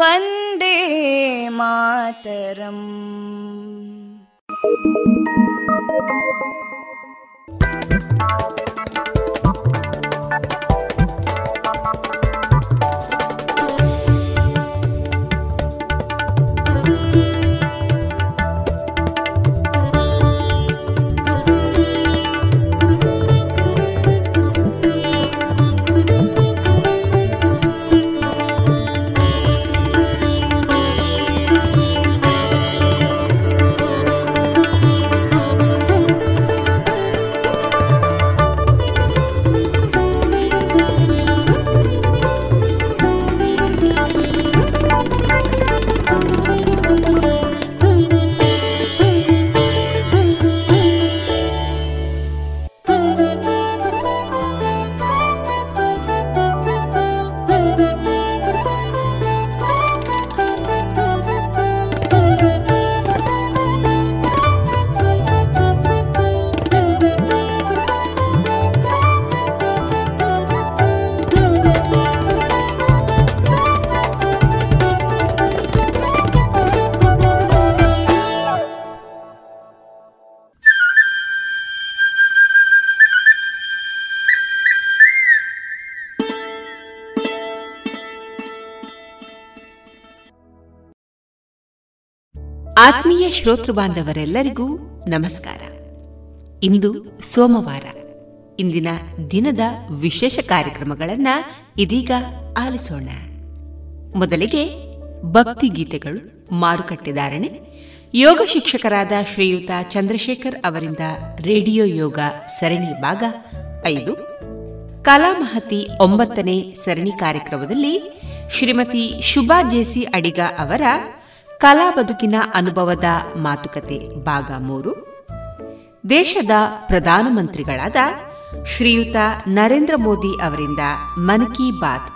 वन्दे मातरम् ಆತ್ಮೀಯ ಶ್ರೋತೃ ಬಾಂಧವರೆಲ್ಲರಿಗೂ ನಮಸ್ಕಾರ. ಇಂದು ಸೋಮವಾರ. ಇಂದಿನ ದಿನದ ವಿಶೇಷ ಕಾರ್ಯಕ್ರಮಗಳನ್ನ ಇದೀಗ ಆಲಿಸೋಣ. ಮೊದಲಿಗೆ ಭಕ್ತಿ ಗೀತೆಗಳು ಮಾರುಕಟ್ಟೆದಾರಣೆ ಯೋಗ ಶಿಕ್ಷಕರಾದ ಶ್ರೀಯುತ ಚಂದ್ರಶೇಖರ್ ಅವರಿಂದ ರೇಡಿಯೋ ಯೋಗ ಸರಣಿ ಭಾಗ ಐದು. ಕಲಾಮಹತಿ ಒಂಬತ್ತನೇ ಸರಣಿ ಕಾರ್ಯಕ್ರಮದಲ್ಲಿ ಶ್ರೀಮತಿ ಶುಭಾ ಜೇಸಿ ಅಡಿಗ ಅವರ ಕಲಾ ಬದುಕಿನ ಅನುಭವದ ಮಾತುಕತೆ ಭಾಗ ಮೂರು. ದೇಶದ ಪ್ರಧಾನಮಂತ್ರಿಗಳಾದ ಶ್ರೀಯುತ ನರೇಂದ್ರ ಮೋದಿ ಅವರಿಂದ ಮನ್ ಕಿ ಬಾತ್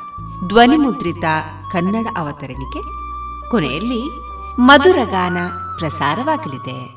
ಧ್ವನಿಮುದ್ರಿತ ಕನ್ನಡ ಅವತರಣಿಕೆ. ಕೊನೆಯಲ್ಲಿ ಮಧುರಗಾನ ಪ್ರಸಾರವಾಗಲಿದೆ.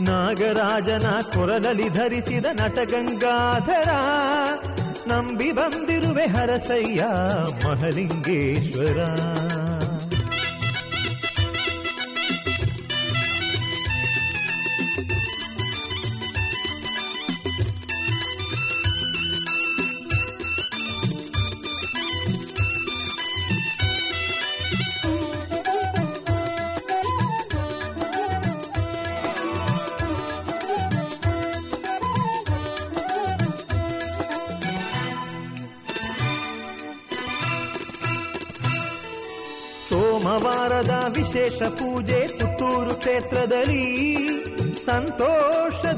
ನಾಗರಾಜನ ಕೊರಲಲ್ಲಿ ಧರಿಸಿದ ನಟಗಂಗಾಧರ ನಂಬಿ ಬಂದಿರುವೆ ಹರಸಯ್ಯ ಮಹಲಿಂಗೇಶ್ವರ.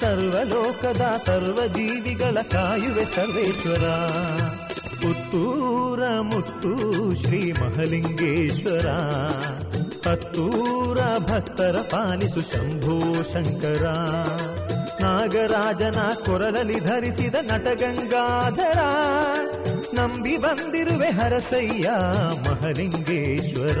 ಸರ್ವಲೋಕದ ಸರ್ವಜೀವಿಗಳ ಕಾಯುವೆ ಸರ್ವೇಶ್ವರ. ಪುತ್ತೂರ ಮುತ್ತು ಶ್ರೀ ಮಹಲಿಂಗೇಶ್ವರ. ಹತ್ತೂರ ಭಕ್ತರ ಪಾಲಿಸು ಶಂಭೋ ಶಂಕರ. ನಾಗರಾಜನ ಕೊರಲಲ್ಲಿ ಧರಿಸಿದ ನಟಗಂಗಾಧರ. ನಂಬಿ ಬಂದಿರುವೆ ಹರಸಯ್ಯ ಮಹಲಿಂಗೇಶ್ವರ.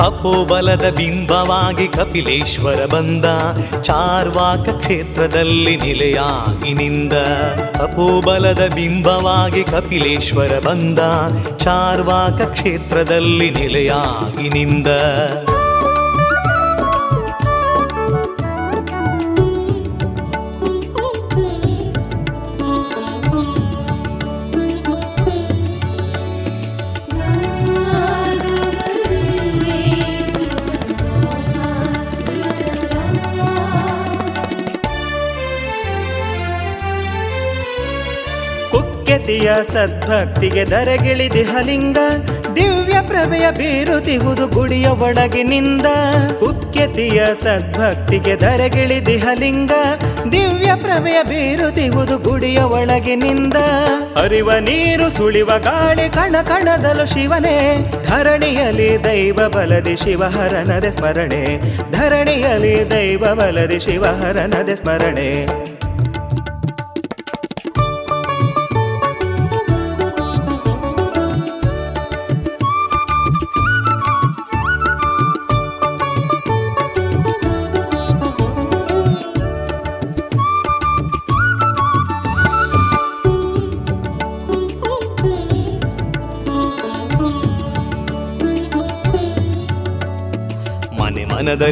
ಅಪೋಬಲದ ಬಿಂಬವಾಗಿ ಕಪಿಲೇಶ್ವರ ಬಂದ. ಚಾರ್ವಾಕ ಕ್ಷೇತ್ರದಲ್ಲಿ ನಿಲೆಯಾಗಿ ನಿಂದ. ಅಪೋಬಲದ ಬಿಂಬವಾಗಿ ಕಪಿಲೇಶ್ವರ ಬಂದ. ಚಾರ್ವಾಕ ಕ್ಷೇತ್ರದಲ್ಲಿ ನಿಲೆಯಾಗಿ ನಿಂದ. ಕುಕ್ಕೆತಿಯ ಸದ್ಭಕ್ತಿಗೆ ದರಗಿಳಿದಿಹಲಿಂಗ ದಿವ್ಯ ಪ್ರಭೆಯ ಬೀರುತಿಹುದು ಗುಡಿಯ ಒಳಗಿನಿಂದ. ಉಕ್ಕೆತಿಯ ಸದ್ಭಕ್ತಿಗೆ ದರಗಿಳಿದಿಹಲಿಂಗ ದಿವ್ಯ ಪ್ರಭೆಯ ಬೀರುತಿಹುದು ಗುಡಿಯ ಒಳಗಿನಿಂದ. ಅರಿವ ನೀರು ಸುಳಿವ ಗಾಳಿ ಕಣ ಕಣದಲು ಶಿವನೇ ಧರಣಿಯಲ್ಲಿ ದೈವ ಬಲದಿ ಶಿವಹರನದೆ ಸ್ಮರಣೆ. ಧರಣಿಯಲ್ಲಿ ದೈವ ಬಲದಿ ಶಿವಹರನದೆ ಸ್ಮರಣೆ.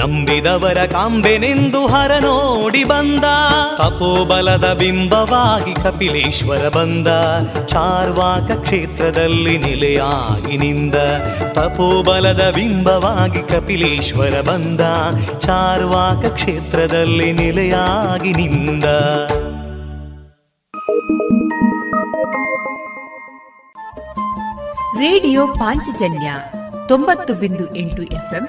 ನಂಬಿದವರ ಕಾಂಬೆನೆಂದು ಹರ ನೋಡಿ ಬಂದ. ತಪೋಬಲದ ಬಿಂಬವಾಗಿ ಕಪಿಲೇಶ್ವರ ಬಂದ. ಚಾರ್ವಾಕ ಕ್ಷೇತ್ರದಲ್ಲಿ ನೆಲೆಯಾಗಿ ನಿಂದ. ತಪೋಬಲದ ಬಿಂಬವಾಗಿ ಕಪಿಲೇಶ್ವರ ಬಂದ. ಚಾರ್ವಾಕ ಕ್ಷೇತ್ರದಲ್ಲಿ ನೆಲೆಯಾಗಿ ನಿಂದ. ರೇಡಿಯೋ ಪಾಂಚಜನ್ಯ ತೊಂಬತ್ತು ಬಿಂದು ಎಂಟು ಎಫ್ಎಂ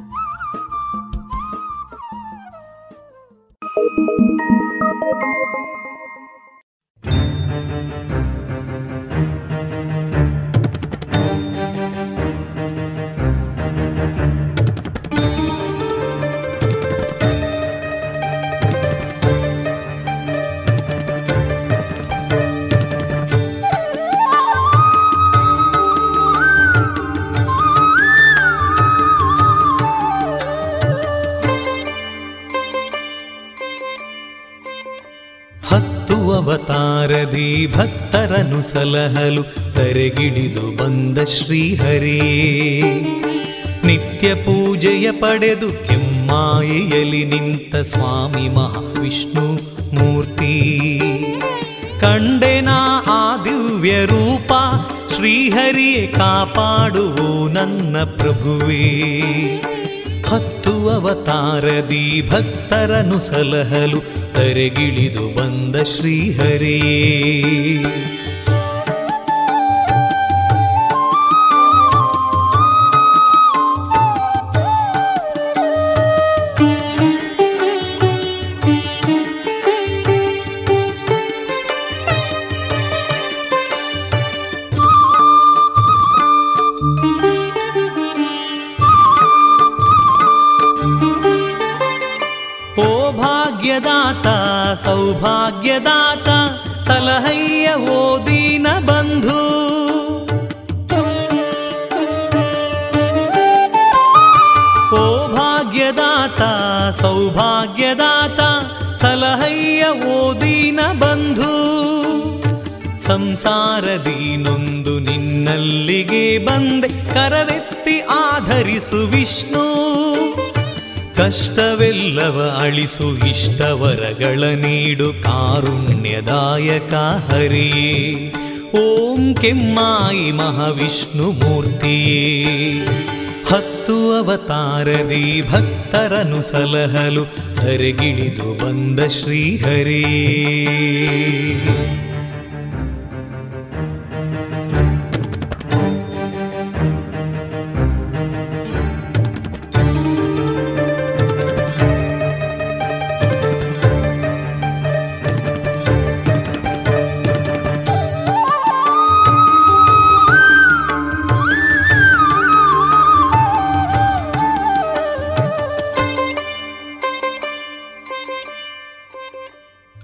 ಅವತಾರದಿ ಭಕ್ತರನು ಸಲಹಲು ತರೆಗಿಡಿದು ಬಂದ ಶ್ರೀಹರಿ. ನಿತ್ಯ ಪೂಜೆಯ ಪಡೆದು ಕೆಮ್ಮಾಯಿಯಲ್ಲಿ ನಿಂತ ಸ್ವಾಮಿ ಮಹಾವಿಷ್ಣು ಮೂರ್ತಿ. ಕಂಡೆನಾ ಆ ದಿವ್ಯ ರೂಪ, ಶ್ರೀಹರಿಯೇ ಕಾಪಾಡುವು ನನ್ನ ಪ್ರಭುವೇ. ಹತ್ತು ಅವತಾರದಿ ಭಕ್ತರನು ಸಲಹಲು ತರೆಗಿಳಿದು ಬಂದ ಶ್ರೀಹರೇ. ಸಂಸಾರದಿ ನೊಂದು ನಿನ್ನಲ್ಲಿಗೆ ಬಂದೆ. ಕರವೆತ್ತಿ ಆಧರಿಸು ವಿಷ್ಣು. ಕಷ್ಟವೆಲ್ಲವ ಅಳಿಸು ಇಷ್ಟವರಗಳ ನೀಡು ಕಾರುಣ್ಯದಾಯಕ ಹರಿಯೇ ಓಂ ಕೆಮ್ಮಾಯಿ ಮಹಾವಿಷ್ಣು ಮೂರ್ತಿಯೇ. ಹತ್ತು ಅವತಾರದಿ ಭಕ್ತರನು ಸಲಹಲು ಹರಿಗಿಳಿದು ಬಂದ ಶ್ರೀಹರೇ.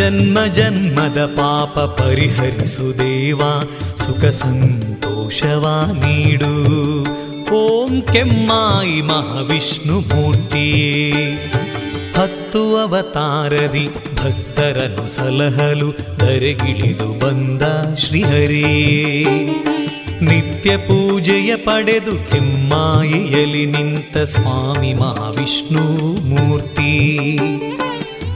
ಜನ್ಮ ಜನ್ಮದ ಪಾಪ ಪರಿಹರಿಸು ದೇವ, ಸುಖ ಸಂತೋಷವ ನೀಡು. ಓಂ ಕೆಮ್ಮಾಯಿ ಮಹಾವಿಷ್ಣು ಮೂರ್ತಿಯೇ. ಹತ್ತು ಅವತಾರದಿ ಭಕ್ತರನ್ನು ಸಲಹಲು ಧರೆಗಿಳಿದು ಬಂದ ಶ್ರೀಹರೇ. ನಿತ್ಯ ಪೂಜೆಯ ಪಡೆದು ಕೆಮ್ಮಾಯಿಯಲ್ಲಿ ನಿಂತ ಸ್ವಾಮಿ ಮಹಾವಿಷ್ಣು ಮೂರ್ತಿ.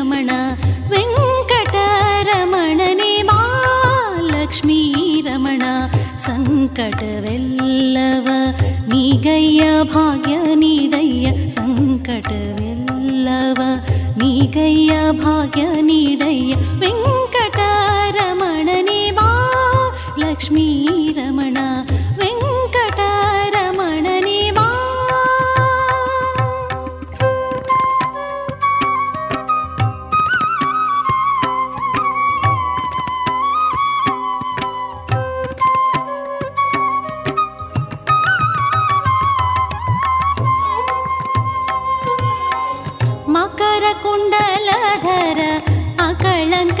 रमण वेङ्कटरमणने वा लक्ष्मी रमण सङ्कट वव भाग्य नीडय्य सङ्कटवेल्लव वेल्ल भाग्य भाग्यनीडय्य वेङ्कटरमणने वा लक्ष्मी रमण ஹர அகலங்க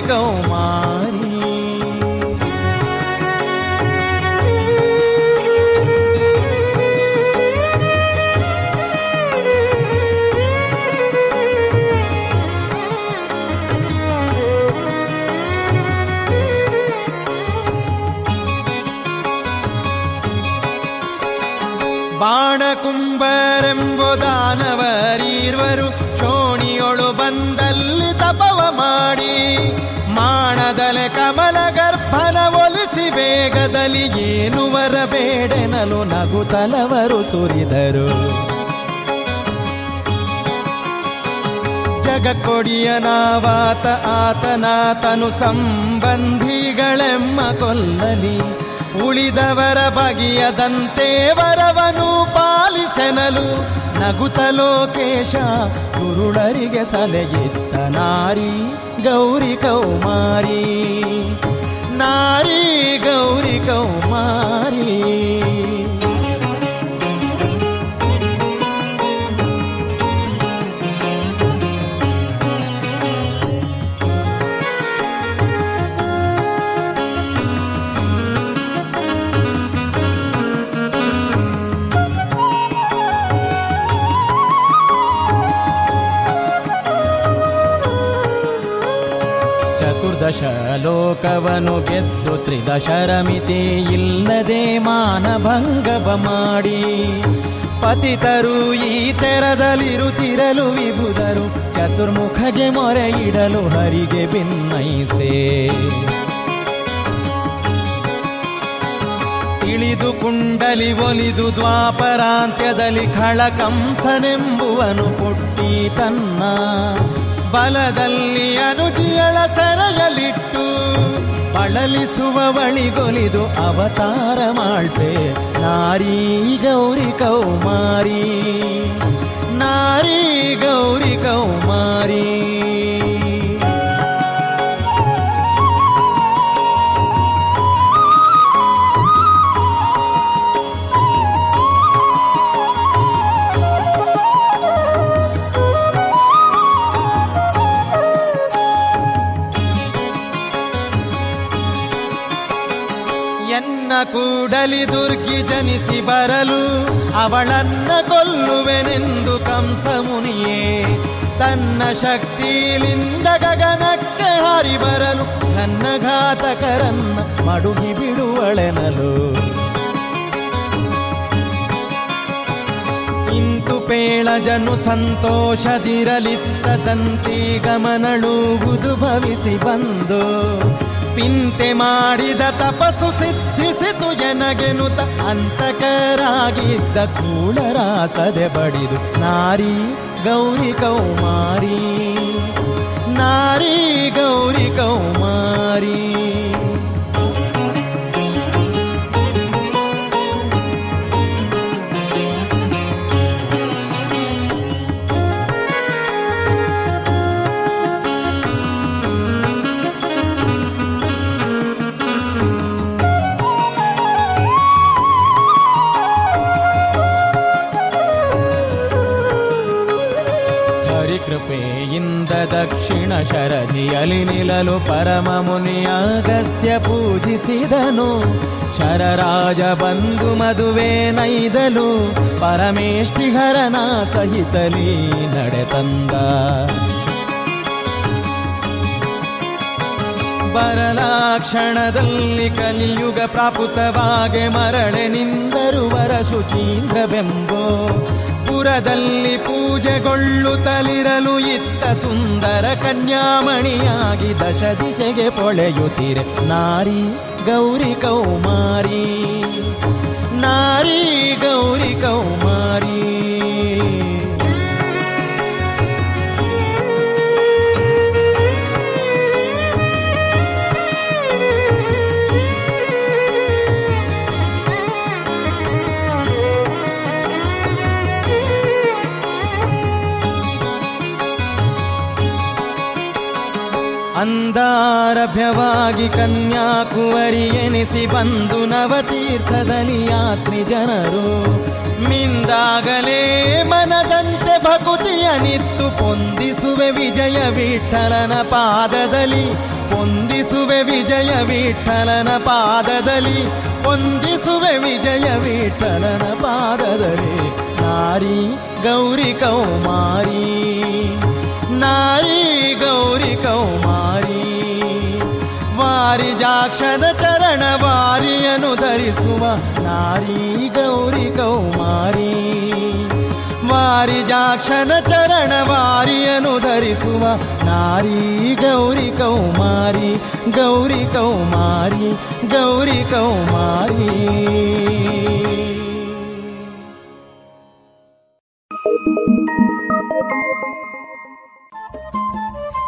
ಗೌರಿ ಮಾಣದಲೆ ಕಮಲ ಗರ್ಭನ ಒಲಿಸಿ ವೇಗದಲ್ಲಿ ಏನು ಬರಬೇಡನೆಲು ನಗುತಲವರು ಸುರಿದರು. ಜಗಕ್ಕೊಡಿಯನಾವಾತ ಆತನಾತನು ಸಂಬಂಧಿಗಳೆಮ್ಮ ಕೊಲ್ಲಲಿ. ಉಳಿದವರ ಬಗೆಯದಂತೆ ವರವನು ಪಾಲಿಸೆನಲು ನಗುತ ಲೋಕೇಶ ಗುರುಳರಿಗೆ ಸಲಹಿತ್ತ ನಾರಿ. ಗೌರಿ ಕೌಮಾರಿ ನಾರಿ ಗೌರಿ ಕೌಮಾರಿ ಲೋಕವನು ಗೆದ್ದು ತ್ರಿದಶರಮಿತಿ ಇಲ್ಲದೆ ಮಾನಭಂಗವ ಮಾಡಿ. ಪತಿತರು ಈ ತೆರದಲ್ಲಿರುತ್ತಿರಲು ವಿಭುದರು ಚತುರ್ಮುಖಗೆ ಮೊರೆ ಇಡಲು ಹರಿಗೆ ಭಿನ್ನೈಸೆ ಇಳಿದು ಕುಂಡಲಿ ಒಲಿದು ದ್ವಾಪರಾಂತ್ಯದಲ್ಲಿ ಖಳಕಂಸನೆಂಬುವನು ಪುಟ್ಟಿ ತನ್ನ ಬಲದಲ್ಲಿ ಅನುಜಿಯಳ ಸೆರೆಯಲಿಟ್ಟು ಬಳಲಿಸುವ ಬಳಿಗೊಲಿದು ಅವತಾರ ಮಾಡ್ತೆ. ನಾರಿ ಗೌರಿ ಕೌಮಾರಿ ನಾರಿ ಗೌರಿ ಕೌಮಾರಿ. ಕೂಡಲಿ ದುರ್ಗಿ ಜನಿಸಿ ಬರಲು ಅವಳನ್ನ ಕೊಲ್ಲುವೆನೆಂದು ಕಂಸ ಮುನಿಯೇ, ತನ್ನ ಶಕ್ತಿಲಿಂದ ಗಗನಕ್ಕೆ ಹಾರಿ ಬರಲು ನನ್ನ ಘಾತಕರನ್ನ ಮಡುಗಿ ಬಿಡುವಳೆನಲು. ಇಂತು ಪೇಳಜನು ಸಂತೋಷದಿರಲಿತ್ತ ತಂತಿ ಗಮನಳುವುದು ಭವಿಸಿ ಬಂದು, ಪಿಂತೆ ಮಾಡಿದ ತಪಸ್ಸು ಸಿದ್ಧಿಸಿತು ಎನಗೆನುತ ಅಂತಕರಾಗಿದ್ದ ಕೂಳರಾಸದೆ ಬಡಿದು ನಾರಿ ಗೌರಿ ಕೌಮಾರಿ ನಾರಿ ಗೌರಿ ಕೌಮಾರಿ. ದಕ್ಷಿಣ ಶರದಿಯಲಿ ನಿಲಲು ಪರಮ ಮುನಿಯಾಗಸ್ತ್ಯ ಪೂಜಿಸಿದನು. ಶರರಾಜ ಬಂಧು ಮದುವೆ ನೈದಲು ಪರಮೇಷ್ಠಿಹರನ ಸಹಿತಲಿ ನಡೆತಂದ. ಬರಲಾಕ್ಷಣದಲ್ಲಿ ಕಲಿಯುಗ ಪ್ರಾಪುತವಾಗೆ ಮರಳೆ ನಿಂದರು ವರ ಶುಚೀಂದ್ರವೆಂಬೋ ಪುರದಲ್ಲಿ ಪೂಜೆಗೊಳ್ಳುತ್ತಲಿರಲು ಇತ್ತ ಸುಂದರ ಕನ್ಯಾಮಣಿಯಾಗಿ ದಶ ದಿಶೆಗೆ ಪೊಳೆಯುತ್ತಿರೆ. ನಾರಿ ಗೌರಿ ಕೌಮಾರಿ ನಾರಿ ಗೌರಿ ಕೌಮಾರಿ. ಅಂದಾರಭ್ಯವಾಗಿ ಕನ್ಯಾಕುವರಿ ಎನಿಸಿ ಬಂದು ನವತೀರ್ಥದಲ್ಲಿ ಯಾತ್ರಿ ಜನರು. ಮಿಂದಾಗಲೇ ಮನದಂತೆ ಭಕುತಿಯ ನಿತ್ತು ಪೊಂದಿಸುವೆ ವಿಜಯ ವಿಠಲನ ಪಾದದಲ್ಲಿ. ಪೊಂದಿಸುವೆ ವಿಜಯ ವಿಠಲನ ಪಾದದಲ್ಲಿ. ಪೊಂದಿಸುವೆ ವಿಜಯ ವಿಠಲನ ಪಾದದಲ್ಲಿ. ನಾರಿ ಗೌರಿ ಕೌಮಾರಿ. ನಾರಿ ಗೌರಿ ಕೌಮಾರಿ ವಾರಿಜಾಕ್ಷದ ಚರಣ ವಾರಿಯನು ಧರಿಸುವ ನಾರಿ ಗೌರಿ ಕೌಮಾರಿ ವಾರಿಜಾಕ್ಷನ ಚರಣ ವಾರಿಯನು ಧರಿಸುವ ನಾರಿ ಗೌರಿ ಕೌಮಾರಿ ಗೌರಿ ಕೌಮಾರಿ ಗೌರಿ ಕೌಮಾರಿ.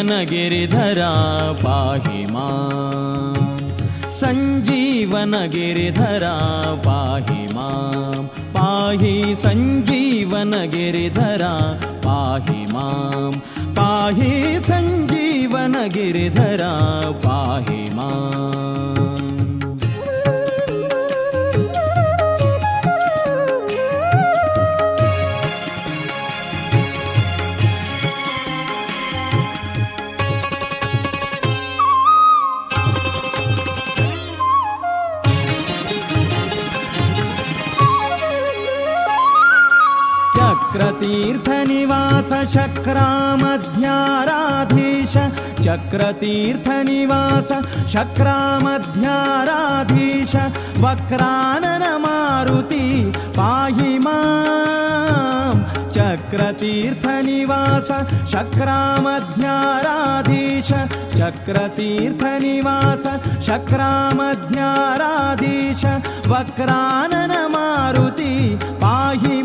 सञ्जीवनगिरिधरा पाहि मा सञ्जीवनगिरिधरा पाहि मा पाहि सञ्जीवनगिरिधरा पाहि मां पाहि सञ्जीवनगिरिधरा पाहि मा शक्रामध्याराधीश चक्रतीर्थनिवास शक्रामध्याराधीश वक्रानन मारुति पाहि मां चक्रतीर्थनिवास शक्रामध्याराधीश चक्रतीर्थनिवास शक्रामध्याराधीश वक्रानन मारुति पाहि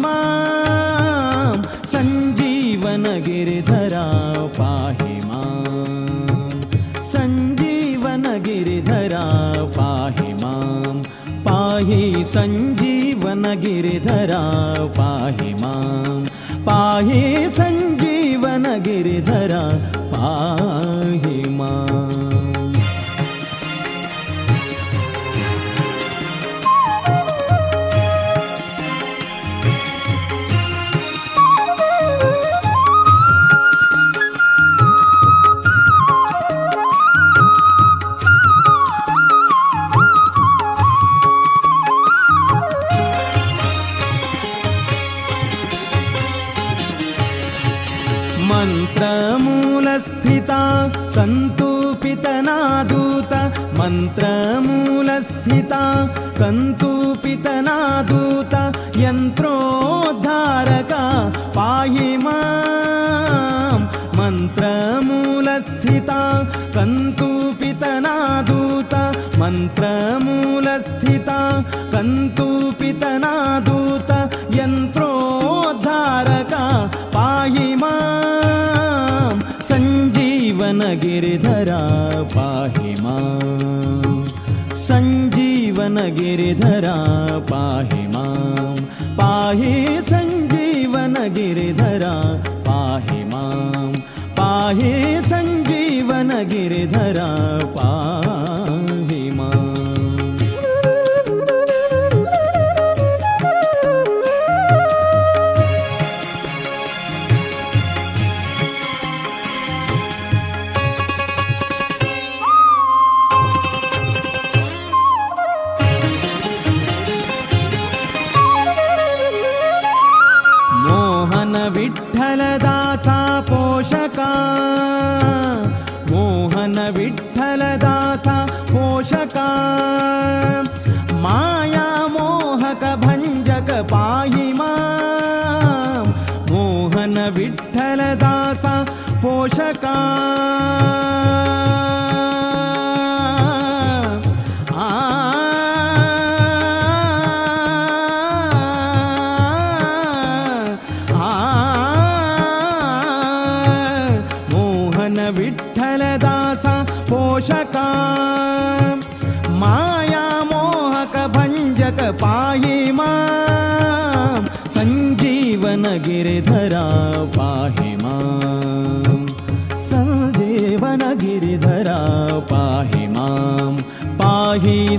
सञ्जीवन गिरिधरा पाहि मां पाहि कन्तूपितनादूत यन्त्रोद्धारका पाहि मां मन्त्रमूलस्थिता कन्तूपितनादूत मन्त्रमूलस्थिता कन्तूपितनादूत सञ्जीवन गिरिधरा पाहि मां पाहि सञ्जीवन गिरिधरा पाहि मां पाहि सञ्जीवन गिरिधरा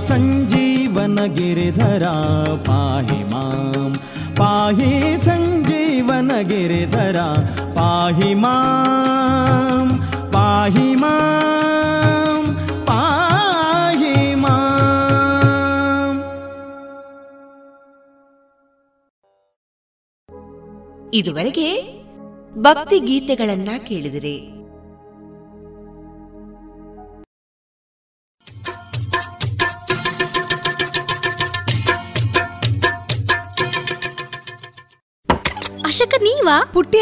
ಸಂಜೀವನ ಗಿರಿಧರ ಪಾಹಿ ಮಾಂ. ಪಾಹಿ ಸಂಜೀವನ ಗಿರಿಧರ ಪಾಹಿ ಮಾಂ. ಪಾಹಿ ಮಾಂ. ಪಾಹಿ ಮಾಂ. ಇದುವರೆಗೆ ಭಕ್ತಿ ಗೀತೆಗಳನ್ನ ಕೇಳಿದಿರಿ.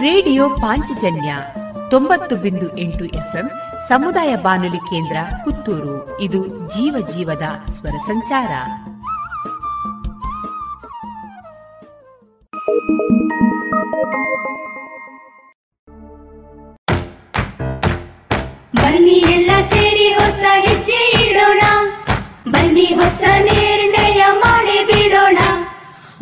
ರೇಡಿಯೋ ಪಾಂಚಜನ್ಯ ತೊಂಬತ್ತು ಬಿಂದು ಎಂಟು ಎಫ್ಎಂ ಸಮುದಾಯ ಬಾನುಲಿ ಕೇಂದ್ರ ಪುತ್ತೂರು. ಇದು ಜೀವ ಜೀವದ ಸ್ವರ ಸಂಚಾರ. ಬನ್ನಿ ಎಲ್ಲ ಸೇರಿ ಹೊಸ ಹೆಜ್ಜೆ ಇಡೋಣ. ಬನ್ನಿ ಹೊಸ ನಿರ್ಣಯ ಮಾಡಿ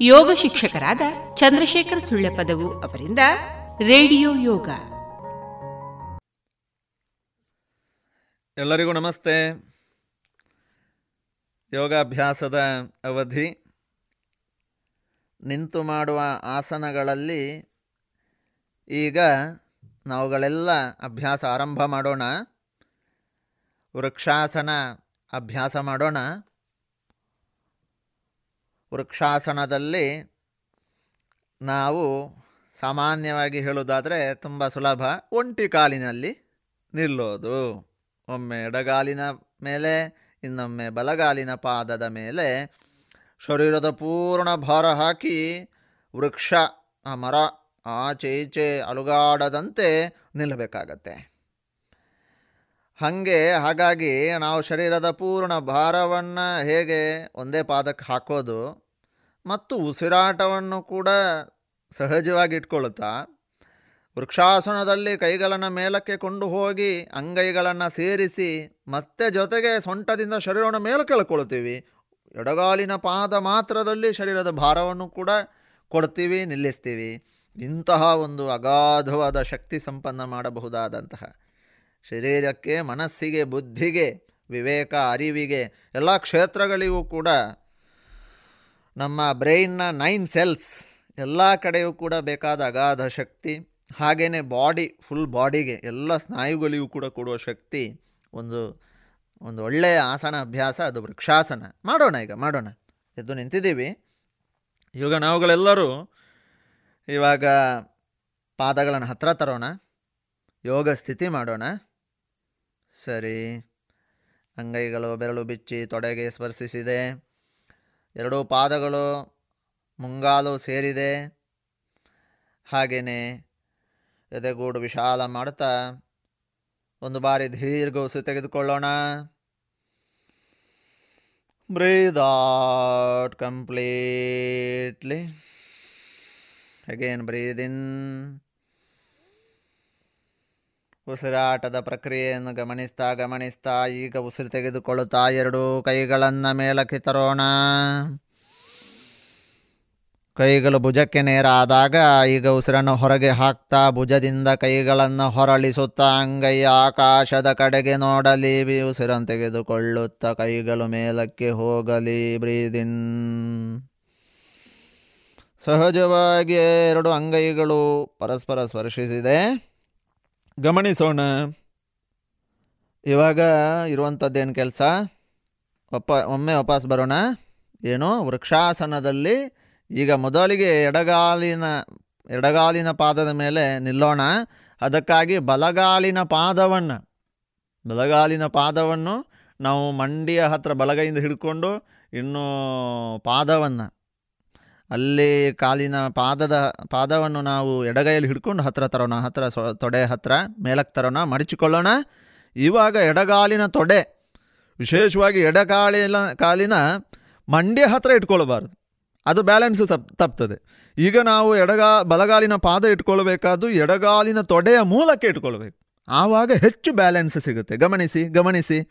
ಯೋಗ ಶಿಕ್ಷಕರಾದ ಚಂದ್ರಶೇಖರ ಸುಳ್ಳೆಪದವು ಅವರಿಂದ ರೇಡಿಯೋ ಯೋಗ. ಎಲ್ಲರಿಗೂ ನಮಸ್ತೆ. ಯೋಗಾಭ್ಯಾಸದ ಅವಧಿ. ನಿಂತು ಮಾಡುವ ಆಸನಗಳಲ್ಲಿ ಈಗ ನಾವುಗಳೆಲ್ಲ ಅಭ್ಯಾಸ ಆರಂಭ ಮಾಡೋಣ. ವೃಕ್ಷಾಸನ ಅಭ್ಯಾಸ ಮಾಡೋಣ. ವೃಕ್ಷಾಸನದಲ್ಲಿ ನಾವು ಸಾಮಾನ್ಯವಾಗಿ ಹೇಳುವುದಾದರೆ ತುಂಬ ಸುಲಭ ಒಂಟಿ ಕಾಲಿನಲ್ಲಿ ನಿಲ್ಲೋದು. ಒಮ್ಮೆ ಎಡಗಾಲಿನ ಮೇಲೆ, ಇನ್ನೊಮ್ಮೆ ಬಲಗಾಲಿನ ಪಾದದ ಮೇಲೆ ಶರೀರದ ಪೂರ್ಣ ಭಾರ ಹಾಕಿ ವೃಕ್ಷ ಆ ಮರ ಆಚೆ ಈಚೆ ಅಲುಗಾಡದಂತೆ ನಿಲ್ಲಬೇಕಾಗತ್ತೆ. ಹಾಗೆ ಹಾಗಾಗಿ ನಾವು ಶರೀರದ ಪೂರ್ಣ ಭಾರವನ್ನು ಹೇಗೆ ಒಂದೇ ಪಾದಕ್ಕೆ ಹಾಕೋದು ಮತ್ತು ಉಸಿರಾಟವನ್ನು ಕೂಡ ಸಹಜವಾಗಿ ಇಟ್ಕೊಳ್ಳುತ್ತಾ, ವೃಕ್ಷಾಸನದಲ್ಲಿ ಕೈಗಳನ್ನು ಮೇಲಕ್ಕೆ ಕೊಂಡು ಹೋಗಿ ಅಂಗೈಗಳನ್ನು ಸೇರಿಸಿ ಮತ್ತೆ ಜೊತೆಗೆ ಸೊಂಟದಿಂದ ಶರೀರವನ್ನು ಮೇಲೆ ಕೇಳ್ಕೊಳ್ತೀವಿ ಎಡಗಾಲಿನ ಪಾದ ಮಾತ್ರದಲ್ಲಿ ಶರೀರದ ಭಾರವನ್ನು ಕೂಡ ಕೊಡ್ತೀವಿ, ನಿಲ್ಲಿಸ್ತೀವಿ. ಇಂತಹ ಒಂದು ಅಗಾಧವಾದ ಶಕ್ತಿ ಸಂಪನ್ನ ಮಾಡಬಹುದಾದಂತಹ ಶರೀರಕ್ಕೆ, ಮನಸ್ಸಿಗೆ, ಬುದ್ಧಿಗೆ, ವಿವೇಕ, ಅರಿವಿಗೆ ಎಲ್ಲ ಕ್ಷೇತ್ರಗಳಿಗೂ ಕೂಡ ನಮ್ಮ ಬ್ರೈನ್ನ ನೈನ್ ಸೆಲ್ಸ್ ಎಲ್ಲ ಕಡೆಯೂ ಕೂಡ ಬೇಕಾದ ಅಗಾಧ ಶಕ್ತಿ. ಹಾಗೆಯೇ ಬಾಡಿ, ಫುಲ್ ಬಾಡಿಗೆ ಎಲ್ಲ ಸ್ನಾಯುಗಳಿಗೂ ಕೂಡ ಕೊಡುವ ಶಕ್ತಿ. ಒಂದು ಒಂದು ಒಳ್ಳೆಯ ಆಸನ ಅಭ್ಯಾಸ ಅದು ವೃಕ್ಷಾಸನ. ಮಾಡೋಣ ಈಗ, ಮಾಡೋಣ. ಎದ್ದು ನಿಂತಿದ್ದೀವಿ. ಇವಾಗ ನಾವುಗಳೆಲ್ಲರೂ ಇವಾಗ ಪಾದಗಳನ್ನು ಹತ್ರ ತರೋಣ. ಯೋಗ ಸ್ಥಿತಿ ಮಾಡೋಣ. ಸರಿ. ಅಂಗೈಗಳು ಬೆರಳು ಬಿಚ್ಚಿ ತೊಡೆಗೆ ಸ್ಪರ್ಶಿಸಿದೆ. ಎರಡೂ ಪಾದಗಳು ಮುಂಗಾಲು ಸೇರಿದೆ. ಹಾಗೆಯೇ ಎದೆಗೂಡು ವಿಶಾಲ ಮಾಡುತ್ತಾ, ಒಂದು ಬಾರಿ ದೀರ್ಘ ಉಸಿ ತೆಗೆದುಕೊಳ್ಳೋಣ. Breathe out completely. Again breathe in ಉಸಿರಾಟದ ಪ್ರಕ್ರಿಯೆಯನ್ನು ಗಮನಿಸ್ತಾ ಗಮನಿಸ್ತಾ ಈಗ ಉಸಿರು ತೆಗೆದುಕೊಳ್ಳುತ್ತಾ ಎರಡೂ ಕೈಗಳನ್ನು ಮೇಲಕ್ಕೆ ತರೋಣ. ಕೈಗಳು ಭುಜಕ್ಕೆ ನೇರ ಆದಾಗ ಈಗ ಉಸಿರನ್ನು ಹೊರಗೆ ಹಾಕ್ತಾ ಭುಜದಿಂದ ಕೈಗಳನ್ನು ಹೊರಳಿಸುತ್ತಾ ಅಂಗೈ ಆಕಾಶದ ಕಡೆಗೆ ನೋಡಲಿ. ಉಸಿರನ್ನು ತೆಗೆದುಕೊಳ್ಳುತ್ತಾ ಕೈಗಳು ಮೇಲಕ್ಕೆ ಹೋಗಲಿ ಬ್ರೀದಿನ್. ಸಹಜವಾಗಿ ಎರಡು ಅಂಗೈಗಳು ಪರಸ್ಪರ ಸ್ಪರ್ಶಿಸಿದೆ. ಗಮನಿಸೋಣ. ಇವಾಗ ಇರುವಂಥದ್ದೇನು ಕೆಲಸ? ಒಪ್ಪ, ಒಮ್ಮೆ ವಾಪಸ್ ಬರೋಣ. ಏನು? ವೃಕ್ಷಾಸನದಲ್ಲಿ ಈಗ ಮೊದಲಿಗೆ ಎಡಗಾಲಿನ ಎಡಗಾಲಿನ ಪಾದದ ಮೇಲೆ ನಿಲ್ಲೋಣ. ಅದಕ್ಕಾಗಿ ಬಲಗಾಲಿನ ಪಾದವನ್ನು ಬಲಗಾಲಿನ ಪಾದವನ್ನು ನಾವು ಮಂಡಿಯ ಹತ್ರ ಬಲಗೈಯಿಂದ ಹಿಡ್ಕೊಂಡು ಇನ್ನೂ ಪಾದವನ್ನು ಅಲ್ಲಿ ಕಾಲಿನ ಪಾದದ, ಪಾದವನ್ನು ನಾವು ಎಡಗೈಯಲ್ಲಿ ಹಿಡ್ಕೊಂಡು ಹತ್ರ ತರೋಣ, ಹತ್ರ ಸೊ, ತೊಡೆ ಹತ್ರ, ಮೇಲಕ್ಕೆ ತರೋಣ, ಮಡಚಿಕೊಳ್ಳೋಣ. ಇವಾಗ ಎಡಗಾಲಿನ ತೊಡೆ, ವಿಶೇಷವಾಗಿ ಎಡಗಾಲಿನ, ಕಾಲಿನ ಮಂಡ್ಯ ಹತ್ರ ಇಟ್ಕೊಳ್ಬಾರ್ದು. ಅದು ಬ್ಯಾಲೆನ್ಸ್ ಸಪ್, ತಪ್ತದೆ. ಈಗ ನಾವು ಎಡಗಾ, ಬಲಗಾಲಿನ ಪಾದ ಇಟ್ಕೊಳ್ಬೇಕಾದ್ದು ಎಡಗಾಲಿನ ತೊಡೆಯ ಮೂಲಕ್ಕೆ ಇಟ್ಕೊಳ್ಬೇಕು. ಆವಾಗ ಹೆಚ್ಚು ಬ್ಯಾಲೆನ್ಸ್ ಸಿಗುತ್ತೆ. ಗಮನಿಸಿ ಗಮನಿಸಿ.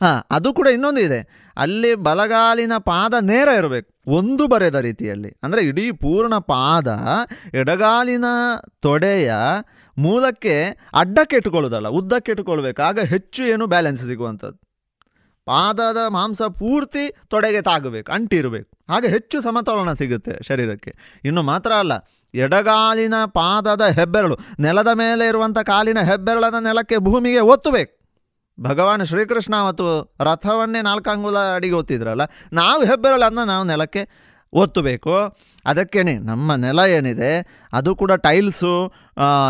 ಹಾಂ, ಅದು ಕೂಡ ಇನ್ನೊಂದು ಇದೆ. ಅಲ್ಲಿ ಬಲಗಾಲಿನ ಪಾದ ನೇರ ಇರಬೇಕು. ಒಂದು ಬರೆದ ರೀತಿಯಲ್ಲಿ. ಅಂದರೆ ಇಡೀ ಪೂರ್ಣ ಪಾದ ಎಡಗಾಲಿನ ತೊಡೆಯ ಮೂಲಕ್ಕೆ ಅಡ್ಡಕ್ಕೆ ಇಟ್ಕೊಳ್ಳೋದಲ್ಲ ಉದ್ದಕ್ಕೆ ಇಟ್ಕೊಳ್ಬೇಕು ಆಗ ಹೆಚ್ಚು ಏನು ಬ್ಯಾಲೆನ್ಸ್ ಸಿಗುವಂಥದ್ದು. ಪಾದದ ಮಾಂಸ ಪೂರ್ತಿ ತೊಡೆಗೆ ತಾಗಬೇಕು, ಅಂಟಿರಬೇಕು. ಹಾಗೆ ಹೆಚ್ಚು ಸಮತೋಲನ ಸಿಗುತ್ತೆ ಶರೀರಕ್ಕೆ. ಇನ್ನು ಮಾತ್ರ ಅಲ್ಲ, ಎಡಗಾಲಿನ ಪಾದದ ಹೆಬ್ಬೆರಳು, ನೆಲದ ಮೇಲೆ ಇರುವಂಥ ಕಾಲಿನ ಹೆಬ್ಬೆರಳನ್ನು ನೆಲಕ್ಕೆ ಭೂಮಿಗೆ ಒತ್ತಬೇಕು. ಭಗವಾನ್ ಶ್ರೀಕೃಷ್ಣ ಮತ್ತು ರಥವನ್ನೇ ನಾಲ್ಕಂಗುಲ ಅಡಿಗೆ ಒತ್ತಿದ್ರಲ್ಲ ನಾವು ಹೆಬ್ಬೆರಳನ್ನು ನಾವು ನೆಲಕ್ಕೆ ಒತ್ತಬೇಕು. ಅದಕ್ಕೇನೆ ನಮ್ಮ ನೆಲ ಏನಿದೆ, ಅದು ಕೂಡ ಟೈಲ್ಸು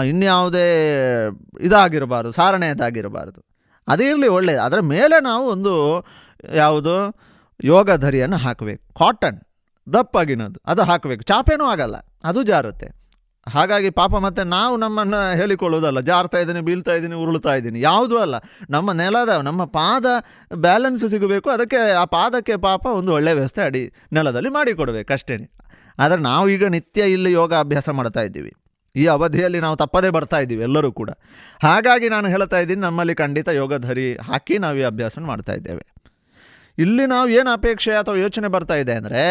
ಇನ್ಯಾವುದೇ ಇದಾಗಿರಬಾರ್ದು, ಸಾರಣೆಯದಾಗಿರಬಾರ್ದು. ಅದೇ ಇರಲಿ ಒಳ್ಳೆಯದು ಅದರ ಮೇಲೆ ನಾವು ಒಂದು ಯಾವುದು, ಯೋಗ ಧರಿಯನ್ನು ಹಾಕಬೇಕು. ಕಾಟನ್ ದಪ್ಪಾಗಿನದು ಅದು ಹಾಕಬೇಕು. ಚಾಪೇನೂ ಆಗಲ್ಲ. ಅದು ಜಾರುತ್ತೆ. ಹಾಗಾಗಿ ಪಾಪ ಮತ್ತೆ ನಾವು ನಮ್ಮನ್ನು ಹೇಳಿಕೊಳ್ಳೋದಲ್ಲ ಜಾರ್ತಾ ಇದ್ದೀನಿ, ಬೀಳ್ತಾ ಇದ್ದೀನಿ ಉರುಳ್ತಾ ಇದ್ದೀನಿ, ಯಾವುದೂ ಅಲ್ಲ. ನಮ್ಮ ನೆಲದ, ನಮ್ಮ ಪಾದ ಬ್ಯಾಲೆನ್ಸ್ ಸಿಗಬೇಕು, ಅದಕ್ಕೆ ಆ ಪಾದಕ್ಕೆ ಪಾಪ ಒಂದು ಒಳ್ಳೆಯ ವ್ಯವಸ್ಥೆ ಅಡಿ, ನೆಲದಲ್ಲಿ ಮಾಡಿಕೊಡ್ಬೇಕು ಅಷ್ಟೇ. ಆದರೆ ನಾವು ಈಗ ನಿತ್ಯ ಇಲ್ಲಿ ಯೋಗ ಅಭ್ಯಾಸ ಮಾಡ್ತಾ ಇದ್ದೀವಿ. ಈ ಅವಧಿಯಲ್ಲಿ ನಾವು ತಪ್ಪದೇ ಬರ್ತಾ ಇದ್ದೀವಿ ಎಲ್ಲರೂ ಕೂಡ. ಹಾಗಾಗಿ ನಾನು ಹೇಳ್ತಾ ಇದ್ದೀನಿ, ನಮ್ಮಲ್ಲಿ ಖಂಡಿತ ಯೋಗ ಧರಿ ಹಾಕಿ ನಾವು ಈ ಅಭ್ಯಾಸ ಮಾಡ್ತಾ ಇದ್ದೇವೆ. ಇಲ್ಲಿ ನಾವು ಏನು ಅಪೇಕ್ಷೆ ಅಥವಾ ಯೋಚನೆ ಬರ್ತಾ ಇದೆ ಅಂದರೆ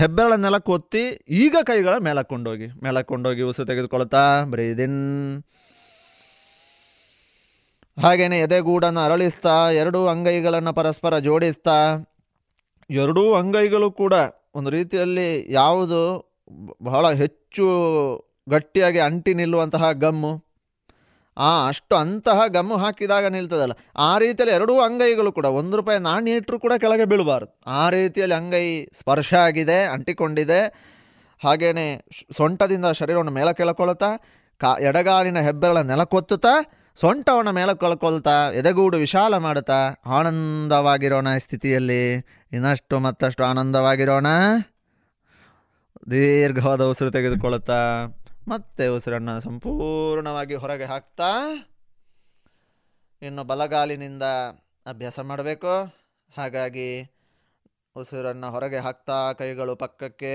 ಹೆಬ್ಬೆರಳ ನೆಲ ಕೊತ್ತಿ ಈಗ ಕೈಗಳ ಮೇಲಕ್ಕೊಂಡೋಗಿ ಮೇಲಕ್ಕೊಂಡೋಗಿ ಉಸು ತೆಗೆದುಕೊಳ್ತಾ ಬ್ರೀದಿನ್. ಹಾಗೆಯೇ ಎದೆಗೂಡನ್ನು ಅರಳಿಸ್ತಾ ಎರಡೂ ಅಂಗೈಗಳನ್ನು ಪರಸ್ಪರ ಜೋಡಿಸ್ತಾ, ಎರಡೂ ಅಂಗೈಗಳು ಕೂಡ ಒಂದು ರೀತಿಯಲ್ಲಿ ಯಾವುದು ಬಹಳ ಹೆಚ್ಚು ಗಟ್ಟಿಯಾಗಿ ಅಂಟಿ ನಿಲ್ಲುವಂತಹ ಗಮ್ಮು. ಆ, ಅಷ್ಟು ಅಂತಹ ಗಮ್ಮು ಹಾಕಿದಾಗ ನಿಲ್ತದಲ್ಲ. ಆ ರೀತಿಯಲ್ಲಿ ಎರಡೂ ಅಂಗೈಗಳು ಕೂಡ, ಒಂದು ರೂಪಾಯಿ ನಾಣ್ಯ ಇಟ್ಟರು ಕೂಡ ಕೆಳಗೆ ಬೀಳಬಾರ್ದು. ಆ ರೀತಿಯಲ್ಲಿ ಅಂಗೈ ಸ್ಪರ್ಶ ಆಗಿದೆ, ಅಂಟಿಕೊಂಡಿದೆ. ಹಾಗೆಯೇ ಸೊಂಟದಿಂದ ಶರೀರವನ್ನು ಮೇಲೆ ಕೆಳಕೊಳ್ತಾ, ಕಾ, ಎಡಗಾಲಿನ ಹೆಬ್ಬೆರಳ ನೆಲಕೊತ್ತುತ್ತಾ ಸೊಂಟವನ್ನು ಮೇಲೆ ಕಳ್ಕೊಳ್ತಾ, ಎದೆಗೂಡು ವಿಶಾಲ ಮಾಡುತ್ತಾ, ಆನಂದವಾಗಿರೋಣ ಸ್ಥಿತಿಯಲ್ಲಿ. ಇನ್ನಷ್ಟು ಮತ್ತಷ್ಟು ಆನಂದವಾಗಿರೋಣ. ದೀರ್ಘವಾದ ಉಸಿರು ತೆಗೆದುಕೊಳ್ಳುತ್ತಾ. ಮತ್ತೆ ಉಸಿರನ್ನು ಸಂಪೂರ್ಣವಾಗಿ ಹೊರಗೆ ಹಾಕ್ತಾ ಇನ್ನು ಬಲಗಾಲಿನಿಂದ ಅಭ್ಯಾಸ ಮಾಡಬೇಕು. ಹಾಗಾಗಿ ಉಸಿರನ್ನು ಹೊರಗೆ ಹಾಕ್ತಾ ಕೈಗಳು ಪಕ್ಕಕ್ಕೆ.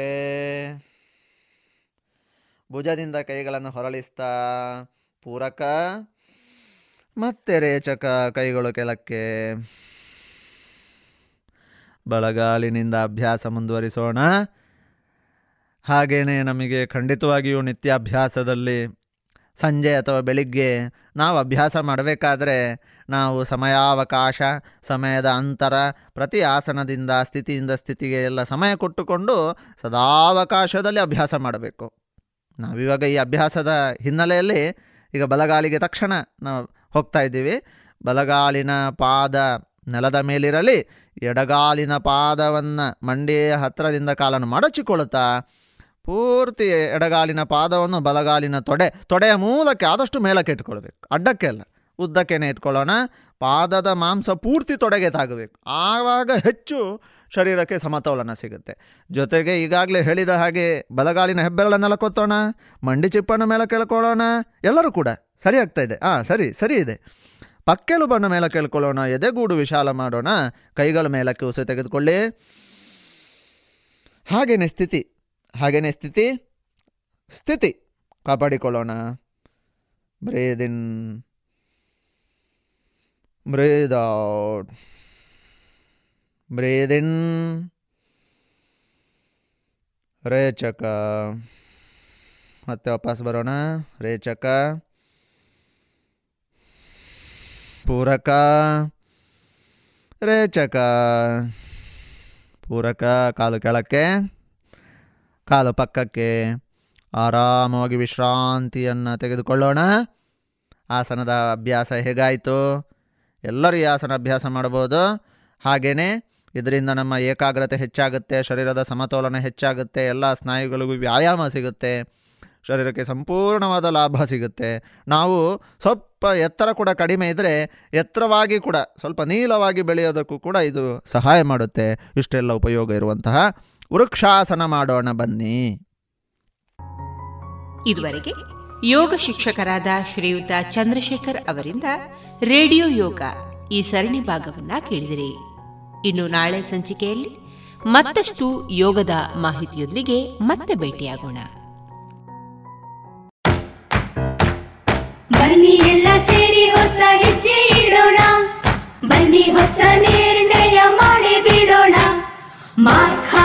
ಭುಜದಿಂದ ಕೈಗಳನ್ನು ಹೊರಳಿಸ್ತಾ ಪೂರಕ. ಮತ್ತೆ ರೇಚಕ ಕೈಗಳು ಕೆಳಕ್ಕೆ. ಬಲಗಾಲಿನಿಂದ ಅಭ್ಯಾಸ ಮುಂದುವರಿಸೋಣ. ಹಾಗೆಯೇ ನಮಗೆ ಖಂಡಿತವಾಗಿಯೂ ನಿತ್ಯಾಭ್ಯಾಸದಲ್ಲಿ ಸಂಜೆ ಅಥವಾ ಬೆಳಿಗ್ಗೆ ನಾವು ಅಭ್ಯಾಸ ಮಾಡಬೇಕಾದ್ರೆ ನಾವು ಸಮಯಾವಕಾಶ, ಸಮಯದ ಅಂತರ, ಪ್ರತಿ ಆಸನದಿಂದ, ಸ್ಥಿತಿಯಿಂದ ಸ್ಥಿತಿಗೆ ಎಲ್ಲ ಸಮಯ ಕೊಟ್ಟುಕೊಂಡು ಸದಾವಕಾಶದಲ್ಲಿ ಅಭ್ಯಾಸ ಮಾಡಬೇಕು. ನಾವಿವಾಗ ಈ ಅಭ್ಯಾಸದ ಹಿನ್ನೆಲೆಯಲ್ಲಿ ಈಗ ಬಲಗಾಲಿಗೆ ತಕ್ಷಣ ನಾವು ಹೋಗ್ತಾ ಇದ್ದೀವಿ. ಬಲಗಾಲಿನ ಪಾದ ನೆಲದ ಮೇಲಿರಲಿ, ಎಡಗಾಲಿನ ಪಾದವನ್ನು ಮಂಡಿಯ ಹತ್ತಿರದಿಂದ ಕಾಲನ್ನು ಮಡಚಿಕೊಳ್ಳುತ್ತಾ ಪೂರ್ತಿ ಎಡಗಾಲಿನ ಪಾದವನ್ನು ಬಲಗಾಲಿನ ತೊಡೆ, ತೊಡೆಯ ಮೂಲಕ್ಕೆ ಆದಷ್ಟು ಮೇಲಕ್ಕೆ ಇಟ್ಕೊಳ್ಬೇಕು. ಅಡ್ಡಕ್ಕೆ ಅಲ್ಲ. ಉದ್ದಕ್ಕೇನೆ ಇಟ್ಕೊಳ್ಳೋಣ. ಪಾದದ ಮಾಂಸ ಪೂರ್ತಿ ತೊಡೆಗೆ ತಾಗಬೇಕು. ಆವಾಗ ಹೆಚ್ಚು ಶರೀರಕ್ಕೆ ಸಮತೋಲನ ಸಿಗುತ್ತೆ. ಜೊತೆಗೆ ಈಗಾಗಲೇ ಹೇಳಿದ ಹಾಗೆ ಬಲಗಾಲಿನ ಹೆಬ್ಬೆರಳನ್ನೆಲ್ಲ ಕೊತ್ತೋಣ. ಮಂಡಿ ಚಿಪ್ಪನ್ನು ಮೇಲೆ ಕೇಳ್ಕೊಳ್ಳೋಣ. ಎಲ್ಲರೂ ಕೂಡ. ಸರಿ ಆಗ್ತಾ ಇದೆ. ಹಾಂ ಸರಿ ಸರಿ ಇದೆ. ಪಕ್ಕೆಲು ಬಣ್ಣ ಮೇಲೆ ಕೇಳ್ಕೊಳ್ಳೋಣ. ಎದೆಗೂಡು ವಿಶಾಲ ಮಾಡೋಣ. ಕೈಗಳ ಮೇಲಕ್ಕೆ ಉಸಿರು ತೆಗೆದುಕೊಳ್ಳಿ. ಹಾಗೇನೆ ಸ್ಥಿತಿ. ಹಾಗೇನೆ ಸ್ಥಿತಿ ಸ್ಥಿತಿ ಕಾಪಾಡಿಕೊಳ್ಳೋಣ. ಬ್ರೇದ್ ಇನ್ ಬ್ರೇದ್ ಔಟ್ ಬ್ರೇದ್ ಇನ್ ರೇಚಕ. ಮತ್ತೆ ವಾಪಸ್ ಬರೋಣ. ರೇಚಕ, ಪೂರಕ ರೇಚಕ. ಪೂರಕ ಕಾಲು ಕೆಳಕ್ಕೆ. ಕಾಲು ಪಕ್ಕಕ್ಕೆ ಆರಾಮವಾಗಿ ವಿಶ್ರಾಂತಿಯನ್ನು ತೆಗೆದುಕೊಳ್ಳೋಣ. ಆಸನದ ಅಭ್ಯಾಸ ಹೇಗಾಯಿತು? ಎಲ್ಲರೂ ಈ ಆಸನ ಅಭ್ಯಾಸ ಮಾಡ್ಬೋದು ಹಾಗೆಯೇ ಇದರಿಂದ ನಮ್ಮ ಏಕಾಗ್ರತೆ ಹೆಚ್ಚಾಗುತ್ತೆ, ಶರೀರದ ಸಮತೋಲನ ಹೆಚ್ಚಾಗುತ್ತೆ, ಎಲ್ಲ ಸ್ನಾಯುಗಳಿಗೂ ವ್ಯಾಯಾಮ ಸಿಗುತ್ತೆ, ಶರೀರಕ್ಕೆ ಸಂಪೂರ್ಣವಾದ ಲಾಭ ಸಿಗುತ್ತೆ. ನಾವು ಸ್ವಲ್ಪ ಎತ್ತರ ಕೂಡ ಕಡಿಮೆ ಇದ್ದರೆ ಎತ್ತರವಾಗಿ ಕೂಡ, ಸ್ವಲ್ಪ ನೀಲವಾಗಿ ಬೆಳೆಯೋದಕ್ಕೂ ಕೂಡ ಇದು ಸಹಾಯ ಮಾಡುತ್ತೆ. ಇಷ್ಟೆಲ್ಲ ಉಪಯೋಗ ಇರುವಂತಹ ವೃಕ್ಷಾಸನ ಮಾಡೋಣ ಬನ್ನಿ. ಇದುವರೆಗೆ ಯೋಗ ಶಿಕ್ಷಕರಾದ ಶ್ರೀಯುತ ಚಂದ್ರಶೇಖರ್ ಅವರಿಂದ ರೇಡಿಯೋ ಯೋಗ ಈ ಸರಣಿ ಭಾಗವನ್ನ ಕೇಳಿದಿರಿ. ಇನ್ನು ನಾಳೆ ಸಂಚಿಕೆಯಲ್ಲಿ ಮತ್ತಷ್ಟು ಯೋಗದ ಮಾಹಿತಿಯೊಂದಿಗೆ ಮತ್ತೆ ಭೇಟಿಯಾಗೋಣ. ಬನ್ನಿ ಎಲ್ಲ ಸೇರಿ ಹೊಸ ಹೆಜ್ಜೆ ಇಡೋಣ. ಬನ್ನಿ ಹೊಸ ನಿರ್ಣಯ ಮಾಡಿ ಬಿಡೋಣ. ಮಾಸ್ಕ್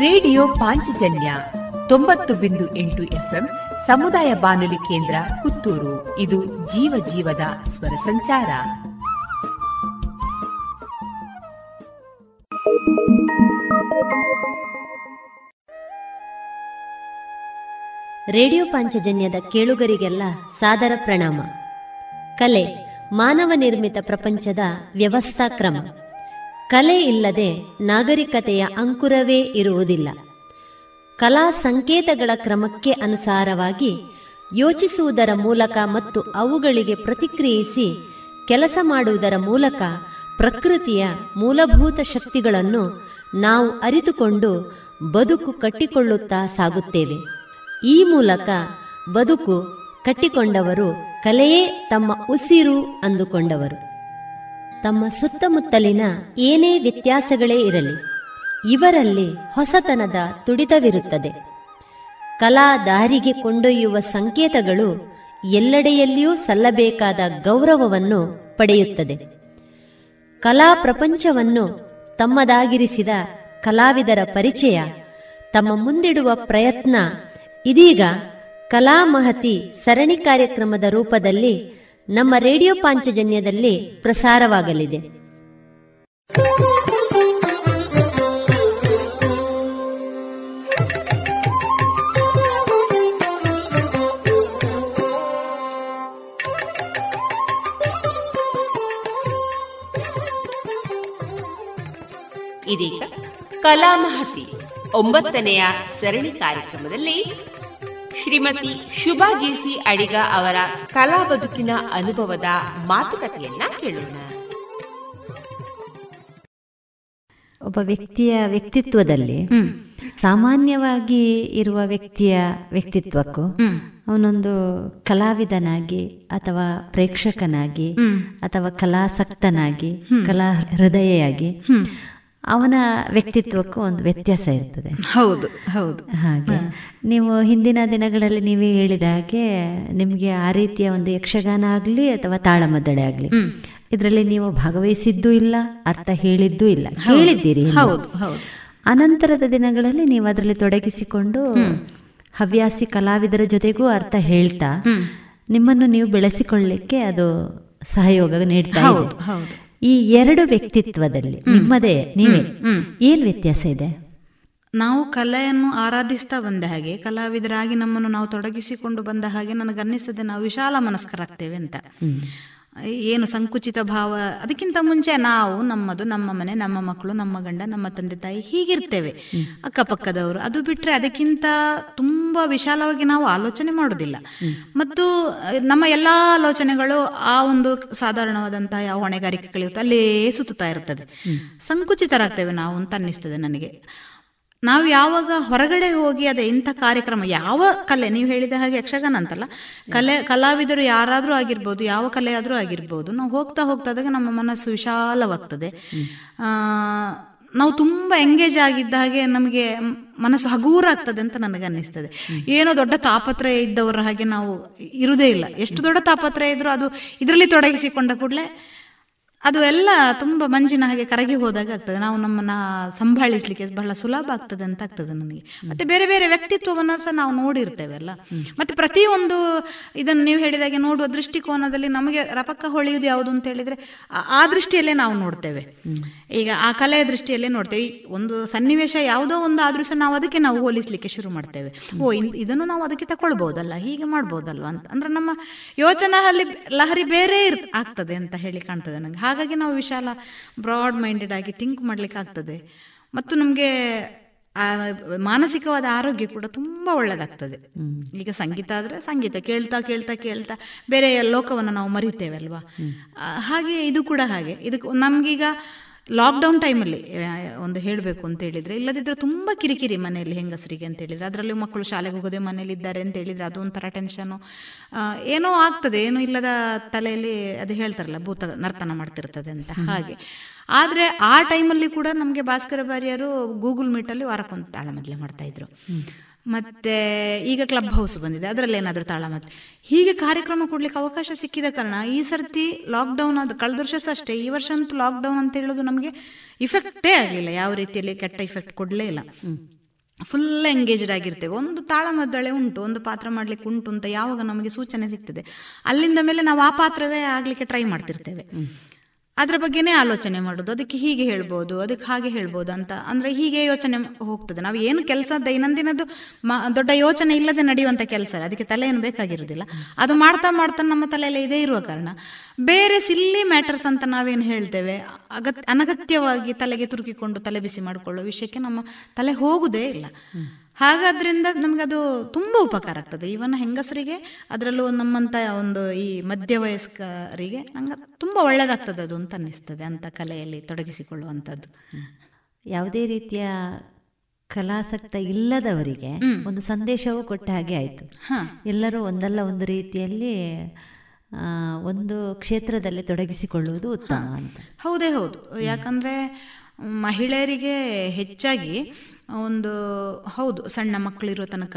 ರೇಡಿಯೋ ಪಾಂಚಜನ್ಯ ತೊಂಬತ್ತು ಬಿಂದು ಎಂಟು ಎಫ್ಎಂ ಸಮುದಾಯ ಬಾನುಲಿ ಕೇಂದ್ರ ಪುತ್ತೂರು. ಇದು ಜೀವ ಜೀವದ ಸ್ವರ ಸಂಚಾರ. ರೇಡಿಯೋ ಪಾಂಚಜನ್ಯದ ಕೇಳುಗರಿಗೆಲ್ಲ ಸಾದರ ಪ್ರಣಾಮ. ಕಲೆ, ಮಾನವ ನಿರ್ಮಿತ ಪ್ರಪಂಚದ ವ್ಯವಸ್ಥಾ ಕ್ರಮ. ಕಲೆ ಇಲ್ಲದೆ ನಾಗರಿಕತೆಯ ಅಂಕುರವೇ ಇರುವುದಿಲ್ಲ. ಕಲಾ ಸಂಕೇತಗಳ ಕ್ರಮಕ್ಕೆ ಅನುಸಾರವಾಗಿ ಯೋಚಿಸುವುದರ ಮೂಲಕ ಮತ್ತು ಅವುಗಳಿಗೆ ಪ್ರತಿಕ್ರಿಯಿಸಿ ಕೆಲಸ ಮಾಡುವುದರ ಮೂಲಕ ಪ್ರಕೃತಿಯ ಮೂಲಭೂತ ಶಕ್ತಿಗಳನ್ನು ನಾವು ಅರಿತುಕೊಂಡು ಬದುಕು ಕಟ್ಟಿಕೊಳ್ಳುತ್ತಾ ಸಾಗುತ್ತೇವೆ. ಈ ಮೂಲಕ ಬದುಕು ಕಟ್ಟಿಕೊಂಡವರು ಕಲೆಯೇ ತಮ್ಮ ಉಸಿರು ಅಂದುಕೊಂಡವರು. ತಮ್ಮ ಸುತ್ತಮುತ್ತಲಿನ ಏನೇ ವ್ಯತ್ಯಾಸಗಳೇ ಇರಲಿ, ಇವರಲ್ಲಿ ಹೊಸತನದ ತುಡಿತವಿರುತ್ತದೆ. ಕಲಾ ದಾರಿಗೆ ಕೊಂಡೊಯ್ಯುವ ಸಂಕೇತಗಳು ಎಲ್ಲೆಡೆಯಲ್ಲಿಯೂ ಸಲ್ಲಬೇಕಾದ ಗೌರವವನ್ನು ಪಡೆಯುತ್ತದೆ. ಕಲಾ ಪ್ರಪಂಚವನ್ನು ತಮ್ಮದಾಗಿರಿಸಿದ ಕಲಾವಿದರ ಪರಿಚಯ, ತಮ್ಮ ಮುಂದಿಡುವ ಪ್ರಯತ್ನ ಇದೀಗ ಕಲಾ ಮಹತಿ ಸರಣಿ ಕಾರ್ಯಕ್ರಮದ ರೂಪದಲ್ಲಿ ನಮ್ಮ ರೇಡಿಯೋ ಪಾಂಚಜನ್ಯದಲ್ಲಿ ಪ್ರಸಾರವಾಗಲಿದೆ. ಇದೀಗ ಕಲಾ ಮಹತಿ ಒಂಬತ್ತನೆಯ ಸರಣಿ ಕಾರ್ಯಕ್ರಮದಲ್ಲಿ ಶ್ರೀಮತಿ ಶುಭಾ ಜೇಸಿ ಅಡಿಗ ಅವರ ಕಲಾ ಬದುಕಿನ ಅನುಭವದ ಮಾತುಕತೆಯನ್ನ ಕೇಳೋಣ. ಒಬ್ಬ ವ್ಯಕ್ತಿಯ ವ್ಯಕ್ತಿತ್ವದಲ್ಲಿ ಸಾಮಾನ್ಯವಾಗಿ ಇರುವ ವ್ಯಕ್ತಿಯ ವ್ಯಕ್ತಿತ್ವಕ್ಕೂ ಅವನೊಂದು ಕಲಾವಿದನಾಗಿ ಅಥವಾ ಪ್ರೇಕ್ಷಕನಾಗಿ ಅಥವಾ ಕಲಾಸಕ್ತನಾಗಿ ಕಲಾ ಹೃದಯಾಗಿ ಅವನ ವ್ಯಕ್ತಿತ್ವಕ್ಕೂ ಒಂದು ವ್ಯತ್ಯಾಸ ಇರ್ತದೆ. ಹೌದು ಹೌದು. ಹಾಗೆ. ನೀವು ಹಿಂದಿನ ದಿನಗಳಲ್ಲಿ ನೀವೇ ಹೇಳಿದ ಹಾಗೆ ನಿಮಗೆ ಆ ರೀತಿಯ ಒಂದು ಯಕ್ಷಗಾನ ಆಗಲಿ ಅಥವಾ ತಾಳಮದ್ದಳೆ ಆಗಲಿ ಇದರಲ್ಲಿ ನೀವು ಭಾಗವಹಿಸಿದ್ದೂ ಇಲ್ಲ ಅರ್ಥ ಹೇಳಿದ್ದೂ ಇಲ್ಲ. ಹೇಳಿದ್ದೀರಿ ಹೌದು. ಹೌದು ಅನಂತರದ ದಿನಗಳಲ್ಲಿ ನೀವು ಅದರಲ್ಲಿ ತೊಡಗಿಸಿಕೊಂಡು ಹವ್ಯಾಸಿ ಕಲಾವಿದರ ಜೊತೆಗೂ ಅರ್ಥ ಹೇಳ್ತಾ ನಿಮ್ಮನ್ನು ನೀವು ಬೆಳೆಸಿಕೊಳ್ಳಿಕ್ಕೆ ಅದು ಸಹಯೋಗ ನೀಡ್ತಾ. ಈ ಎರಡು ವ್ಯಕ್ತಿತ್ವದಲ್ಲಿ. ನಿಮ್ಮದೇ ನೀವೇ. ಏನ್ ವ್ಯತ್ಯಾಸ ಇದೆ? ನಾವು ಕಲೆಯನ್ನು ಆರಾಧಿಸ್ತಾ ಬಂದ ಹಾಗೆ ಕಲಾವಿದರಾಗಿ ನಮ್ಮನ್ನು ನಾವು ತೊಡಗಿಸಿಕೊಂಡು ಬಂದ ಹಾಗೆ ನನಗನ್ನಿಸ್ತದೆ ನಾವು ವಿಶಾಲ ಮನಸ್ಕರಾಗ್ತೇವೆ ಅಂತ. ಏನು ಸಂಕುಚಿತ ಭಾವ ಅದಕ್ಕಿಂತ ಮುಂಚೆ ನಾವು ನಮ್ಮದು ನಮ್ಮ ಮನೆ ನಮ್ಮ ಮಕ್ಕಳು ನಮ್ಮ ಗಂಡ ನಮ್ಮ ತಂದೆ ತಾಯಿ ಹೀಗಿರ್ತೇವೆ. ಅಕ್ಕಪಕ್ಕದವರು. ಅದು ಬಿಟ್ರೆ ಅದಕ್ಕಿಂತ ತುಂಬಾ ವಿಶಾಲವಾಗಿ ನಾವು ಆಲೋಚನೆ ಮಾಡೋದಿಲ್ಲ ಮತ್ತು ನಮ್ಮ ಎಲ್ಲಾ ಆಲೋಚನೆಗಳು ಆ ಒಂದು ಸಾಧಾರಣವಾದಂತಹ ಯಾವ ಹೊಣೆಗಾರಿಕೆಗಳಿರುತ್ತೆ ಅಲ್ಲೇ ಸುತ್ತುತ್ತಾ ಇರ್ತದೆ. ಸಂಕುಚಿತರಾಗ್ತೇವೆ ನಾವು ಅಂತ ಅನ್ನಿಸ್ತದೆ ನನಗೆ. ನಾವು ಯಾವಾಗ ಹೊರಗಡೆ ಹೋಗಿ ಅದೇ ಇಂಥ ಕಾರ್ಯಕ್ರಮ ಯಾವ ಕಲೆ ನೀವು ಹೇಳಿದ ಹಾಗೆ ಯಕ್ಷಗಾನ ಅಂತಲ್ಲ ಕಲೆ ಕಲಾವಿದರು ಯಾರಾದರೂ ಆಗಿರ್ಬೋದು ಯಾವ ಕಲೆಯಾದರೂ ಆಗಿರ್ಬೋದು ನಾವು ಹೋಗ್ತಾ ಹೋಗ್ತಾದಾಗ ನಮ್ಮ ಮನಸ್ಸು ವಿಶಾಲವಾಗ್ತದೆ. ನಾವು ತುಂಬ ಎಂಗೇಜ್ ಆಗಿದ್ದ ಹಾಗೆ ನಮಗೆ ಮನಸ್ಸು ಹಗೂರ ಆಗ್ತದೆ ಅಂತ ನನಗೆ ಅನ್ನಿಸ್ತದೆ. ಏನೋ ದೊಡ್ಡ ತಾಪತ್ರಯ ಇದ್ದವರ ಹಾಗೆ ನಾವು ಇರುವುದೇ ಇಲ್ಲ. ಎಷ್ಟು ದೊಡ್ಡ ತಾಪತ್ರಯ ಇದ್ರೂ ಅದು ಇದರಲ್ಲಿ ತೊಡಗಿಸಿಕೊಂಡ ಕೂಡಲೇ ಅದು ಎಲ್ಲ ತುಂಬ ಮಂಜಿನ ಹಾಗೆ ಕರಗಿ ಹೋದಾಗ ಆಗ್ತದೆ. ನಾವು ನಮ್ಮನ್ನ ಸಂಭಾಳಿಸ್ಲಿಕ್ಕೆ ಬಹಳ ಸುಲಭ ಆಗ್ತದೆ ಅಂತ ಆಗ್ತದೆ ನನಗೆ ಮತ್ತೆ ಬೇರೆ ಬೇರೆ ವ್ಯಕ್ತಿತ್ವವನ್ನು ಸಹ ನಾವು ನೋಡಿರ್ತೇವೆ ಅಲ್ಲ. ಮತ್ತೆ ಪ್ರತಿಯೊಂದು ಇದನ್ನು ನೀವು ಹೇಳಿದಾಗೆ ನೋಡುವ ದೃಷ್ಟಿಕೋನದಲ್ಲಿ ನಮಗೆ ರಪಕ್ಕ ಹೊಳೆಯುವುದು ಯಾವುದು ಅಂತ ಹೇಳಿದ್ರೆ ಆ- ದೃಷ್ಟಿಯಲ್ಲೇ ನಾವು ನೋಡ್ತೇವೆ. ಈಗ ಆ ಕಲೆಯ ದೃಷ್ಟಿಯಲ್ಲೇ ನೋಡ್ತೇವೆ. ಒಂದು ಸನ್ನಿವೇಶ ಯಾವುದೋ ಒಂದು ಆದ್ರೂ ಸಹ ನಾವು ಅದಕ್ಕೆ ನಾವು ಹೋಲಿಸ್ಲಿಕ್ಕೆ ಶುರು ಮಾಡ್ತೇವೆ. ಓ ಇದನ್ನು ನಾವು ಅದಕ್ಕೆ ತಗೊಳ್ಬಹುದಲ್ಲ ಹೀಗೆ ಮಾಡ್ಬೋದಲ್ವಾ ಅಂತ. ಅಂದ್ರೆ ನಮ್ಮ ಯೋಚನಾ ಅಲ್ಲಿ ಲಹರಿ ಬೇರೆ ಆಗ್ತದೆ ಅಂತ ಹೇಳಿ ಕಾಣ್ತದೆ ನಂಗೆ. ಹಾಗಾಗಿ ನಾವು ವಿಶಾಲ ಬ್ರಾಡ್ ಮೈಂಡೆಡ್ ಆಗಿ ಥಿಂಕ್ ಮಾಡ್ಲಿಕ್ಕೆ ಆಗ್ತದೆ ಮತ್ತು ನಮಗೆ ಮಾನಸಿಕವಾದ ಆರೋಗ್ಯ ಕೂಡ ತುಂಬಾ ಒಳ್ಳೆದಾಗ್ತದೆ. ಈಗ ಸಂಗೀತ ಆದ್ರೆ ಸಂಗೀತ ಕೇಳ್ತಾ ಕೇಳ್ತಾ ಕೇಳ್ತಾ ಬೇರೆ ಲೋಕವನ್ನು ನಾವು ಮರಿತೇವೆ ಅಲ್ವಾ? ಹಾಗೆ ಇದು ಕೂಡ ಹಾಗೆ. ಇದಕ್ಕೆ ನಮ್ಗೀಗ ಲಾಕ್ಡೌನ್ ಟೈಮಲ್ಲಿ ಒಂದು ಹೇಳಬೇಕು ಅಂತ ಹೇಳಿದರೆ ಇಲ್ಲದಿದ್ದರೆ ತುಂಬ ಕಿರಿಕಿರಿ ಮನೆಯಲ್ಲಿ ಹೆಂಗಸರಿಗೆ ಅಂತ ಹೇಳಿದ್ರೆ ಅದರಲ್ಲಿ ಮಕ್ಕಳು ಶಾಲೆಗೆ ಹೋಗೋದೇ ಮನೇಲಿ ಇದ್ದಾರೆ ಅಂತ ಹೇಳಿದರೆ ಅದು ಒಂಥರ ಟೆನ್ಷನು ಏನೋ ಆಗ್ತದೆ ಏನೋ ಇಲ್ಲದ ತಲೆಯಲ್ಲಿ ಅದು ಹೇಳ್ತಾರಲ್ಲ ಭೂತ ನರ್ತನ ಮಾಡ್ತಿರ್ತದೆ ಅಂತ ಹಾಗೆ. ಆದರೆ ಆ ಟೈಮಲ್ಲಿ ಕೂಡ ನಮಗೆ ಭಾಸ್ಕರ ಬಾರಿಯರು ಗೂಗಲ್ ಮೀಟಲ್ಲಿ ವಾರಕ್ಕೊಂದು ತಾಳಮದ್ಲೆ ಮಾಡ್ತಾ ಇದ್ರು. ಮತ್ತೆ ಈಗ ಕ್ಲಬ್ ಹೌಸ್ ಬಂದಿದೆ, ಅದರಲ್ಲಿ ಏನಾದರೂ ತಾಳಮದ್ಲೆ ಹೀಗೆ ಕಾರ್ಯಕ್ರಮ ಕೊಡ್ಲಿಕ್ಕೆ ಅವಕಾಶ ಸಿಕ್ಕಿದ ಕಾರಣ ಈ ಸರ್ತಿ ಲಾಕ್ಡೌನ್ ಅದು ಕಳೆದ ವರ್ಷ ಅಷ್ಟೇ, ಈ ವರ್ಷ ಅಂತೂ ಲಾಕ್ಡೌನ್ ಅಂತ ಹೇಳೋದು ನಮಗೆ ಇಫೆಕ್ಟೇ ಆಗಲಿಲ್ಲ, ಯಾವ ರೀತಿಯಲ್ಲಿ ಕೆಟ್ಟ ಇಫೆಕ್ಟ್ ಕೊಡಲೇ ಇಲ್ಲ. ಫುಲ್ ಎಂಗೇಜ್ಡ್ ಆಗಿರ್ತೇವೆ. ಒಂದು ತಾಳಮದ್ದಳೆ ಉಂಟು, ಒಂದು ಪಾತ್ರ ಮಾಡ್ಲಿಕ್ಕೆ ಉಂಟು ಅಂತ ಯಾವಾಗ ನಮಗೆ ಸೂಚನೆ ಸಿಗ್ತದೆ. ಅಲ್ಲಿಂದ ಮೇಲೆ ನಾವು ಆ ಪಾತ್ರವೇ ಆಗ್ಲಿಕ್ಕೆ ಟ್ರೈ ಮಾಡ್ತಿರ್ತೇವೆ. ಅದ್ರ ಬಗ್ಗೆನೇ ಆಲೋಚನೆ ಮಾಡೋದು, ಅದಕ್ಕೆ ಹೀಗೆ ಹೇಳ್ಬೋದು, ಅದಕ್ಕೆ ಹಾಗೆ ಹೇಳ್ಬೋದು ಅಂತ. ಅಂದ್ರೆ ಹೀಗೆ ಯೋಚನೆ ಹೋಗ್ತದೆ. ನಾವು ಏನು ಕೆಲಸ ದೈನಂದಿನದ್ದು ಮ- ದೊಡ್ಡ ಯೋಚನೆ ಇಲ್ಲದೆ ನಡೆಯುವಂತ ಕೆಲಸ ಅದಕ್ಕೆ ತಲೆ ಏನು ಬೇಕಾಗಿರುವುದಿಲ್ಲ ಅದು ಮಾಡ್ತಾ ಮಾಡ್ತಾ ನಮ್ಮ ತಲೆಯಲ್ಲಿ ಇದೇ ಇರುವ ಕಾರಣ. ಬೇರೆ ಸಿಲ್ಲಿ ಮ್ಯಾಟರ್ಸ್ ಅಂತ ನಾವೇನು ಹೇಳ್ತೇವೆ? ಅಗತ್ಯ ಅನಗತ್ಯವಾಗಿ ತಲೆಗೆ ತುರುಕಿಕೊಂಡು ತಲೆ ಬಿಸಿ ಮಾಡಿಕೊಳ್ಳೋ ವಿಷಯಕ್ಕೆ ನಮ್ಮ ತಲೆ ಹೋಗುದೇ ಇಲ್ಲ. ಹಾಗಾದ್ರಿಂದ ನಮಗದು ತುಂಬ ಉಪಕಾರ ಆಗ್ತದೆ. ಈವನ್ ಹೆಂಗಸರಿಗೆ ಅದರಲ್ಲೂ ನಮ್ಮಂತ ಒಂದು ಈ ಮಧ್ಯ ವಯಸ್ಕರಿಗೆ ನಂಗೆ ತುಂಬ ಒಳ್ಳೇದಾಗ್ತದೆ ಅದು ಅಂತ ಅನ್ನಿಸ್ತದೆ ಅಂತ ಕಲೆಯಲ್ಲಿ ತೊಡಗಿಸಿಕೊಳ್ಳುವಂಥದ್ದು ಯಾವುದೇ ರೀತಿಯ ಕಲಾಸಕ್ತ ಇಲ್ಲದವರಿಗೆ ಒಂದು ಸಂದೇಶವೂ ಕೊಟ್ಟ ಹಾಗೆ ಆಯಿತು. ಎಲ್ಲರೂ ಒಂದಲ್ಲ ಒಂದು ರೀತಿಯಲ್ಲಿ ಒಂದು ಕ್ಷೇತ್ರದಲ್ಲಿ ತೊಡಗಿಸಿಕೊಳ್ಳುವುದು ಉತ್ತಮ ಅಂತ. ಹೌದೇ ಹೌದು. ಯಾಕಂದ್ರೆ ಮಹಿಳೆಯರಿಗೆ ಹೆಚ್ಚಾಗಿ ಒಂದು ಹೌದು ಸಣ್ಣ ಮಕ್ಕಳಿರೋ ತನಕ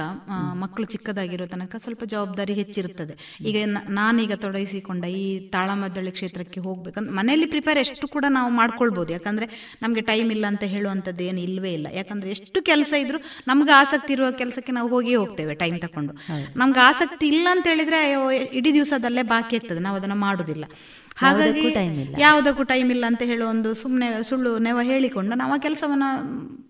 ಮಕ್ಕಳು ಚಿಕ್ಕದಾಗಿರೋ ತನಕ ಸ್ವಲ್ಪ ಜವಾಬ್ದಾರಿ ಹೆಚ್ಚಿರುತ್ತದೆ. ಈಗ ನಾನೀಗ ತೊಡಗಿಸಿಕೊಂಡ ಈ ತಾಳಮದ್ದಳೆ ಕ್ಷೇತ್ರಕ್ಕೆ ಹೋಗ್ಬೇಕಂತ ಮನೆಯಲ್ಲಿ ಪ್ರಿಪೇರ್ ಎಷ್ಟು ಕೂಡ ನಾವು ಮಾಡ್ಕೊಳ್ಬೋದು. ಯಾಕಂದ್ರೆ ನಮಗೆ ಟೈಮ್ ಇಲ್ಲ ಅಂತ ಹೇಳುವಂಥದ್ದು ಏನು ಇಲ್ಲವೇ ಇಲ್ಲ. ಯಾಕಂದ್ರೆ ಎಷ್ಟು ಕೆಲಸ ಇದ್ರೂ ನಮ್ಗೆ ಆಸಕ್ತಿ ಇರುವ ಕೆಲಸಕ್ಕೆ ನಾವು ಹೋಗಿಯೇ ಹೋಗ್ತೇವೆ ಟೈಮ್ ತಕೊಂಡು. ನಮ್ಗೆ ಆಸಕ್ತಿ ಇಲ್ಲ ಅಂತ ಹೇಳಿದ್ರೆ ಅಯ್ಯೋ ಇಡೀ ದಿವಸದಲ್ಲೇ ಬಾಕಿ ಇರ್ತದೆ. ನಾವು ಅದನ್ನ ಮಾಡುದಿಲ್ಲ. ಹಾಗಾಗಿ ಯಾವುದಕ್ಕೂ ಟೈಮ್ ಇಲ್ಲ ಅಂತ ಹೇಳೋ ಒಂದು ಸುಮ್ಮನೆ ಸುಳ್ಳು ನೆವ ಹೇಳಿಕೊಂಡು ನಾವು ಆ ಕೆಲಸವನ್ನ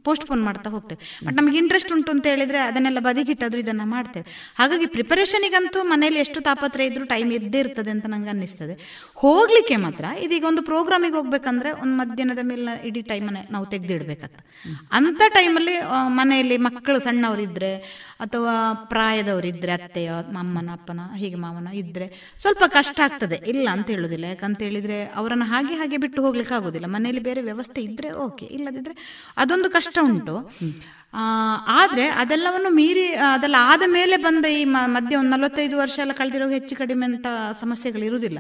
ಪೋಸ್ಟ್ಪೋನ್ ಮಾಡ್ತಾ ಹೋಗ್ತೇವೆ. ಬಟ್ ನಮಗೆ ಇಂಟ್ರೆಸ್ಟ್ ಉಂಟು ಅಂತ ಹೇಳಿದ್ರೆ ಅದನ್ನೆಲ್ಲ ಬದಿಗಿಟ್ಟಾದ್ರೂ ಇದನ್ನ ಮಾಡ್ತೇವೆ. ಹಾಗಾಗಿ ಪ್ರಿಪರೇಷನಿಗಂತೂ ಮನೇಲಿ ಎಷ್ಟು ತಾಪತ್ರ ಇದ್ರೂ ಟೈಮ್ ಇದ್ದೇ ಇರ್ತದೆ ಅಂತ ನಂಗೆ ಅನ್ನಿಸ್ತದೆ. ಹೋಗ್ಲಿಕ್ಕೆ ಮಾತ್ರ ಇದೀಗ ಒಂದು ಪ್ರೋಗ್ರಾಮಿಗೆ ಹೋಗ್ಬೇಕಂದ್ರೆ ಒಂದು ಮಧ್ಯಾಹ್ನದ ಮೇಲೆ ಇಡೀ ಟೈಮ್ ನಾವು ತೆಗೆದಿಡ್ಬೇಕಾಗ್ತದೆ. ಅಂತ ಟೈಮಲ್ಲಿ ಮನೆಯಲ್ಲಿ ಮಕ್ಕಳು ಸಣ್ಣವರಿದ್ರೆ ಅಥವಾ ಪ್ರಾಯದವರಿದ್ರೆ ಅತ್ತೆಯ ಅಮ್ಮನ ಅಪ್ಪನ ಹೀಗೆ ಮಾವನ ಇದ್ರೆ ಸ್ವಲ್ಪ ಕಷ್ಟ ಆಗ್ತದೆ. ಇಲ್ಲ ಅಂತ ಹೇಳುದಿಲ್ಲ. ಯಾಕಂತ ಹೇಳಿದ್ರೆ ಅವರನ್ನ ಹಾಗೆ ಹಾಗೆ ಬಿಟ್ಟು ಹೋಗ್ಲಿಕ್ಕೆ ಆಗೋದಿಲ್ಲ. ಮನೆಯಲ್ಲಿ ಬೇರೆ ವ್ಯವಸ್ಥೆ ಇದ್ರೆ ಓಕೆ, ಇಲ್ಲದಿದ್ರೆ ಅದೊಂದು ಕಷ್ಟ ಉಂಟು. ಆದರೆ ಅದೆಲ್ಲವನ್ನು ಮೀರಿ ಅದೆಲ್ಲ ಆದ ಮೇಲೆ ಬಂದ ಈ ಮಧ್ಯೆ ಒಂದು ನಲವತ್ತೈದು ವರ್ಷ ಎಲ್ಲ ಕಳೆದಿರೋ ಹೆಚ್ಚು ಕಡಿಮೆ ಅಂತ ಸಮಸ್ಯೆಗಳು ಇರುವುದಿಲ್ಲ.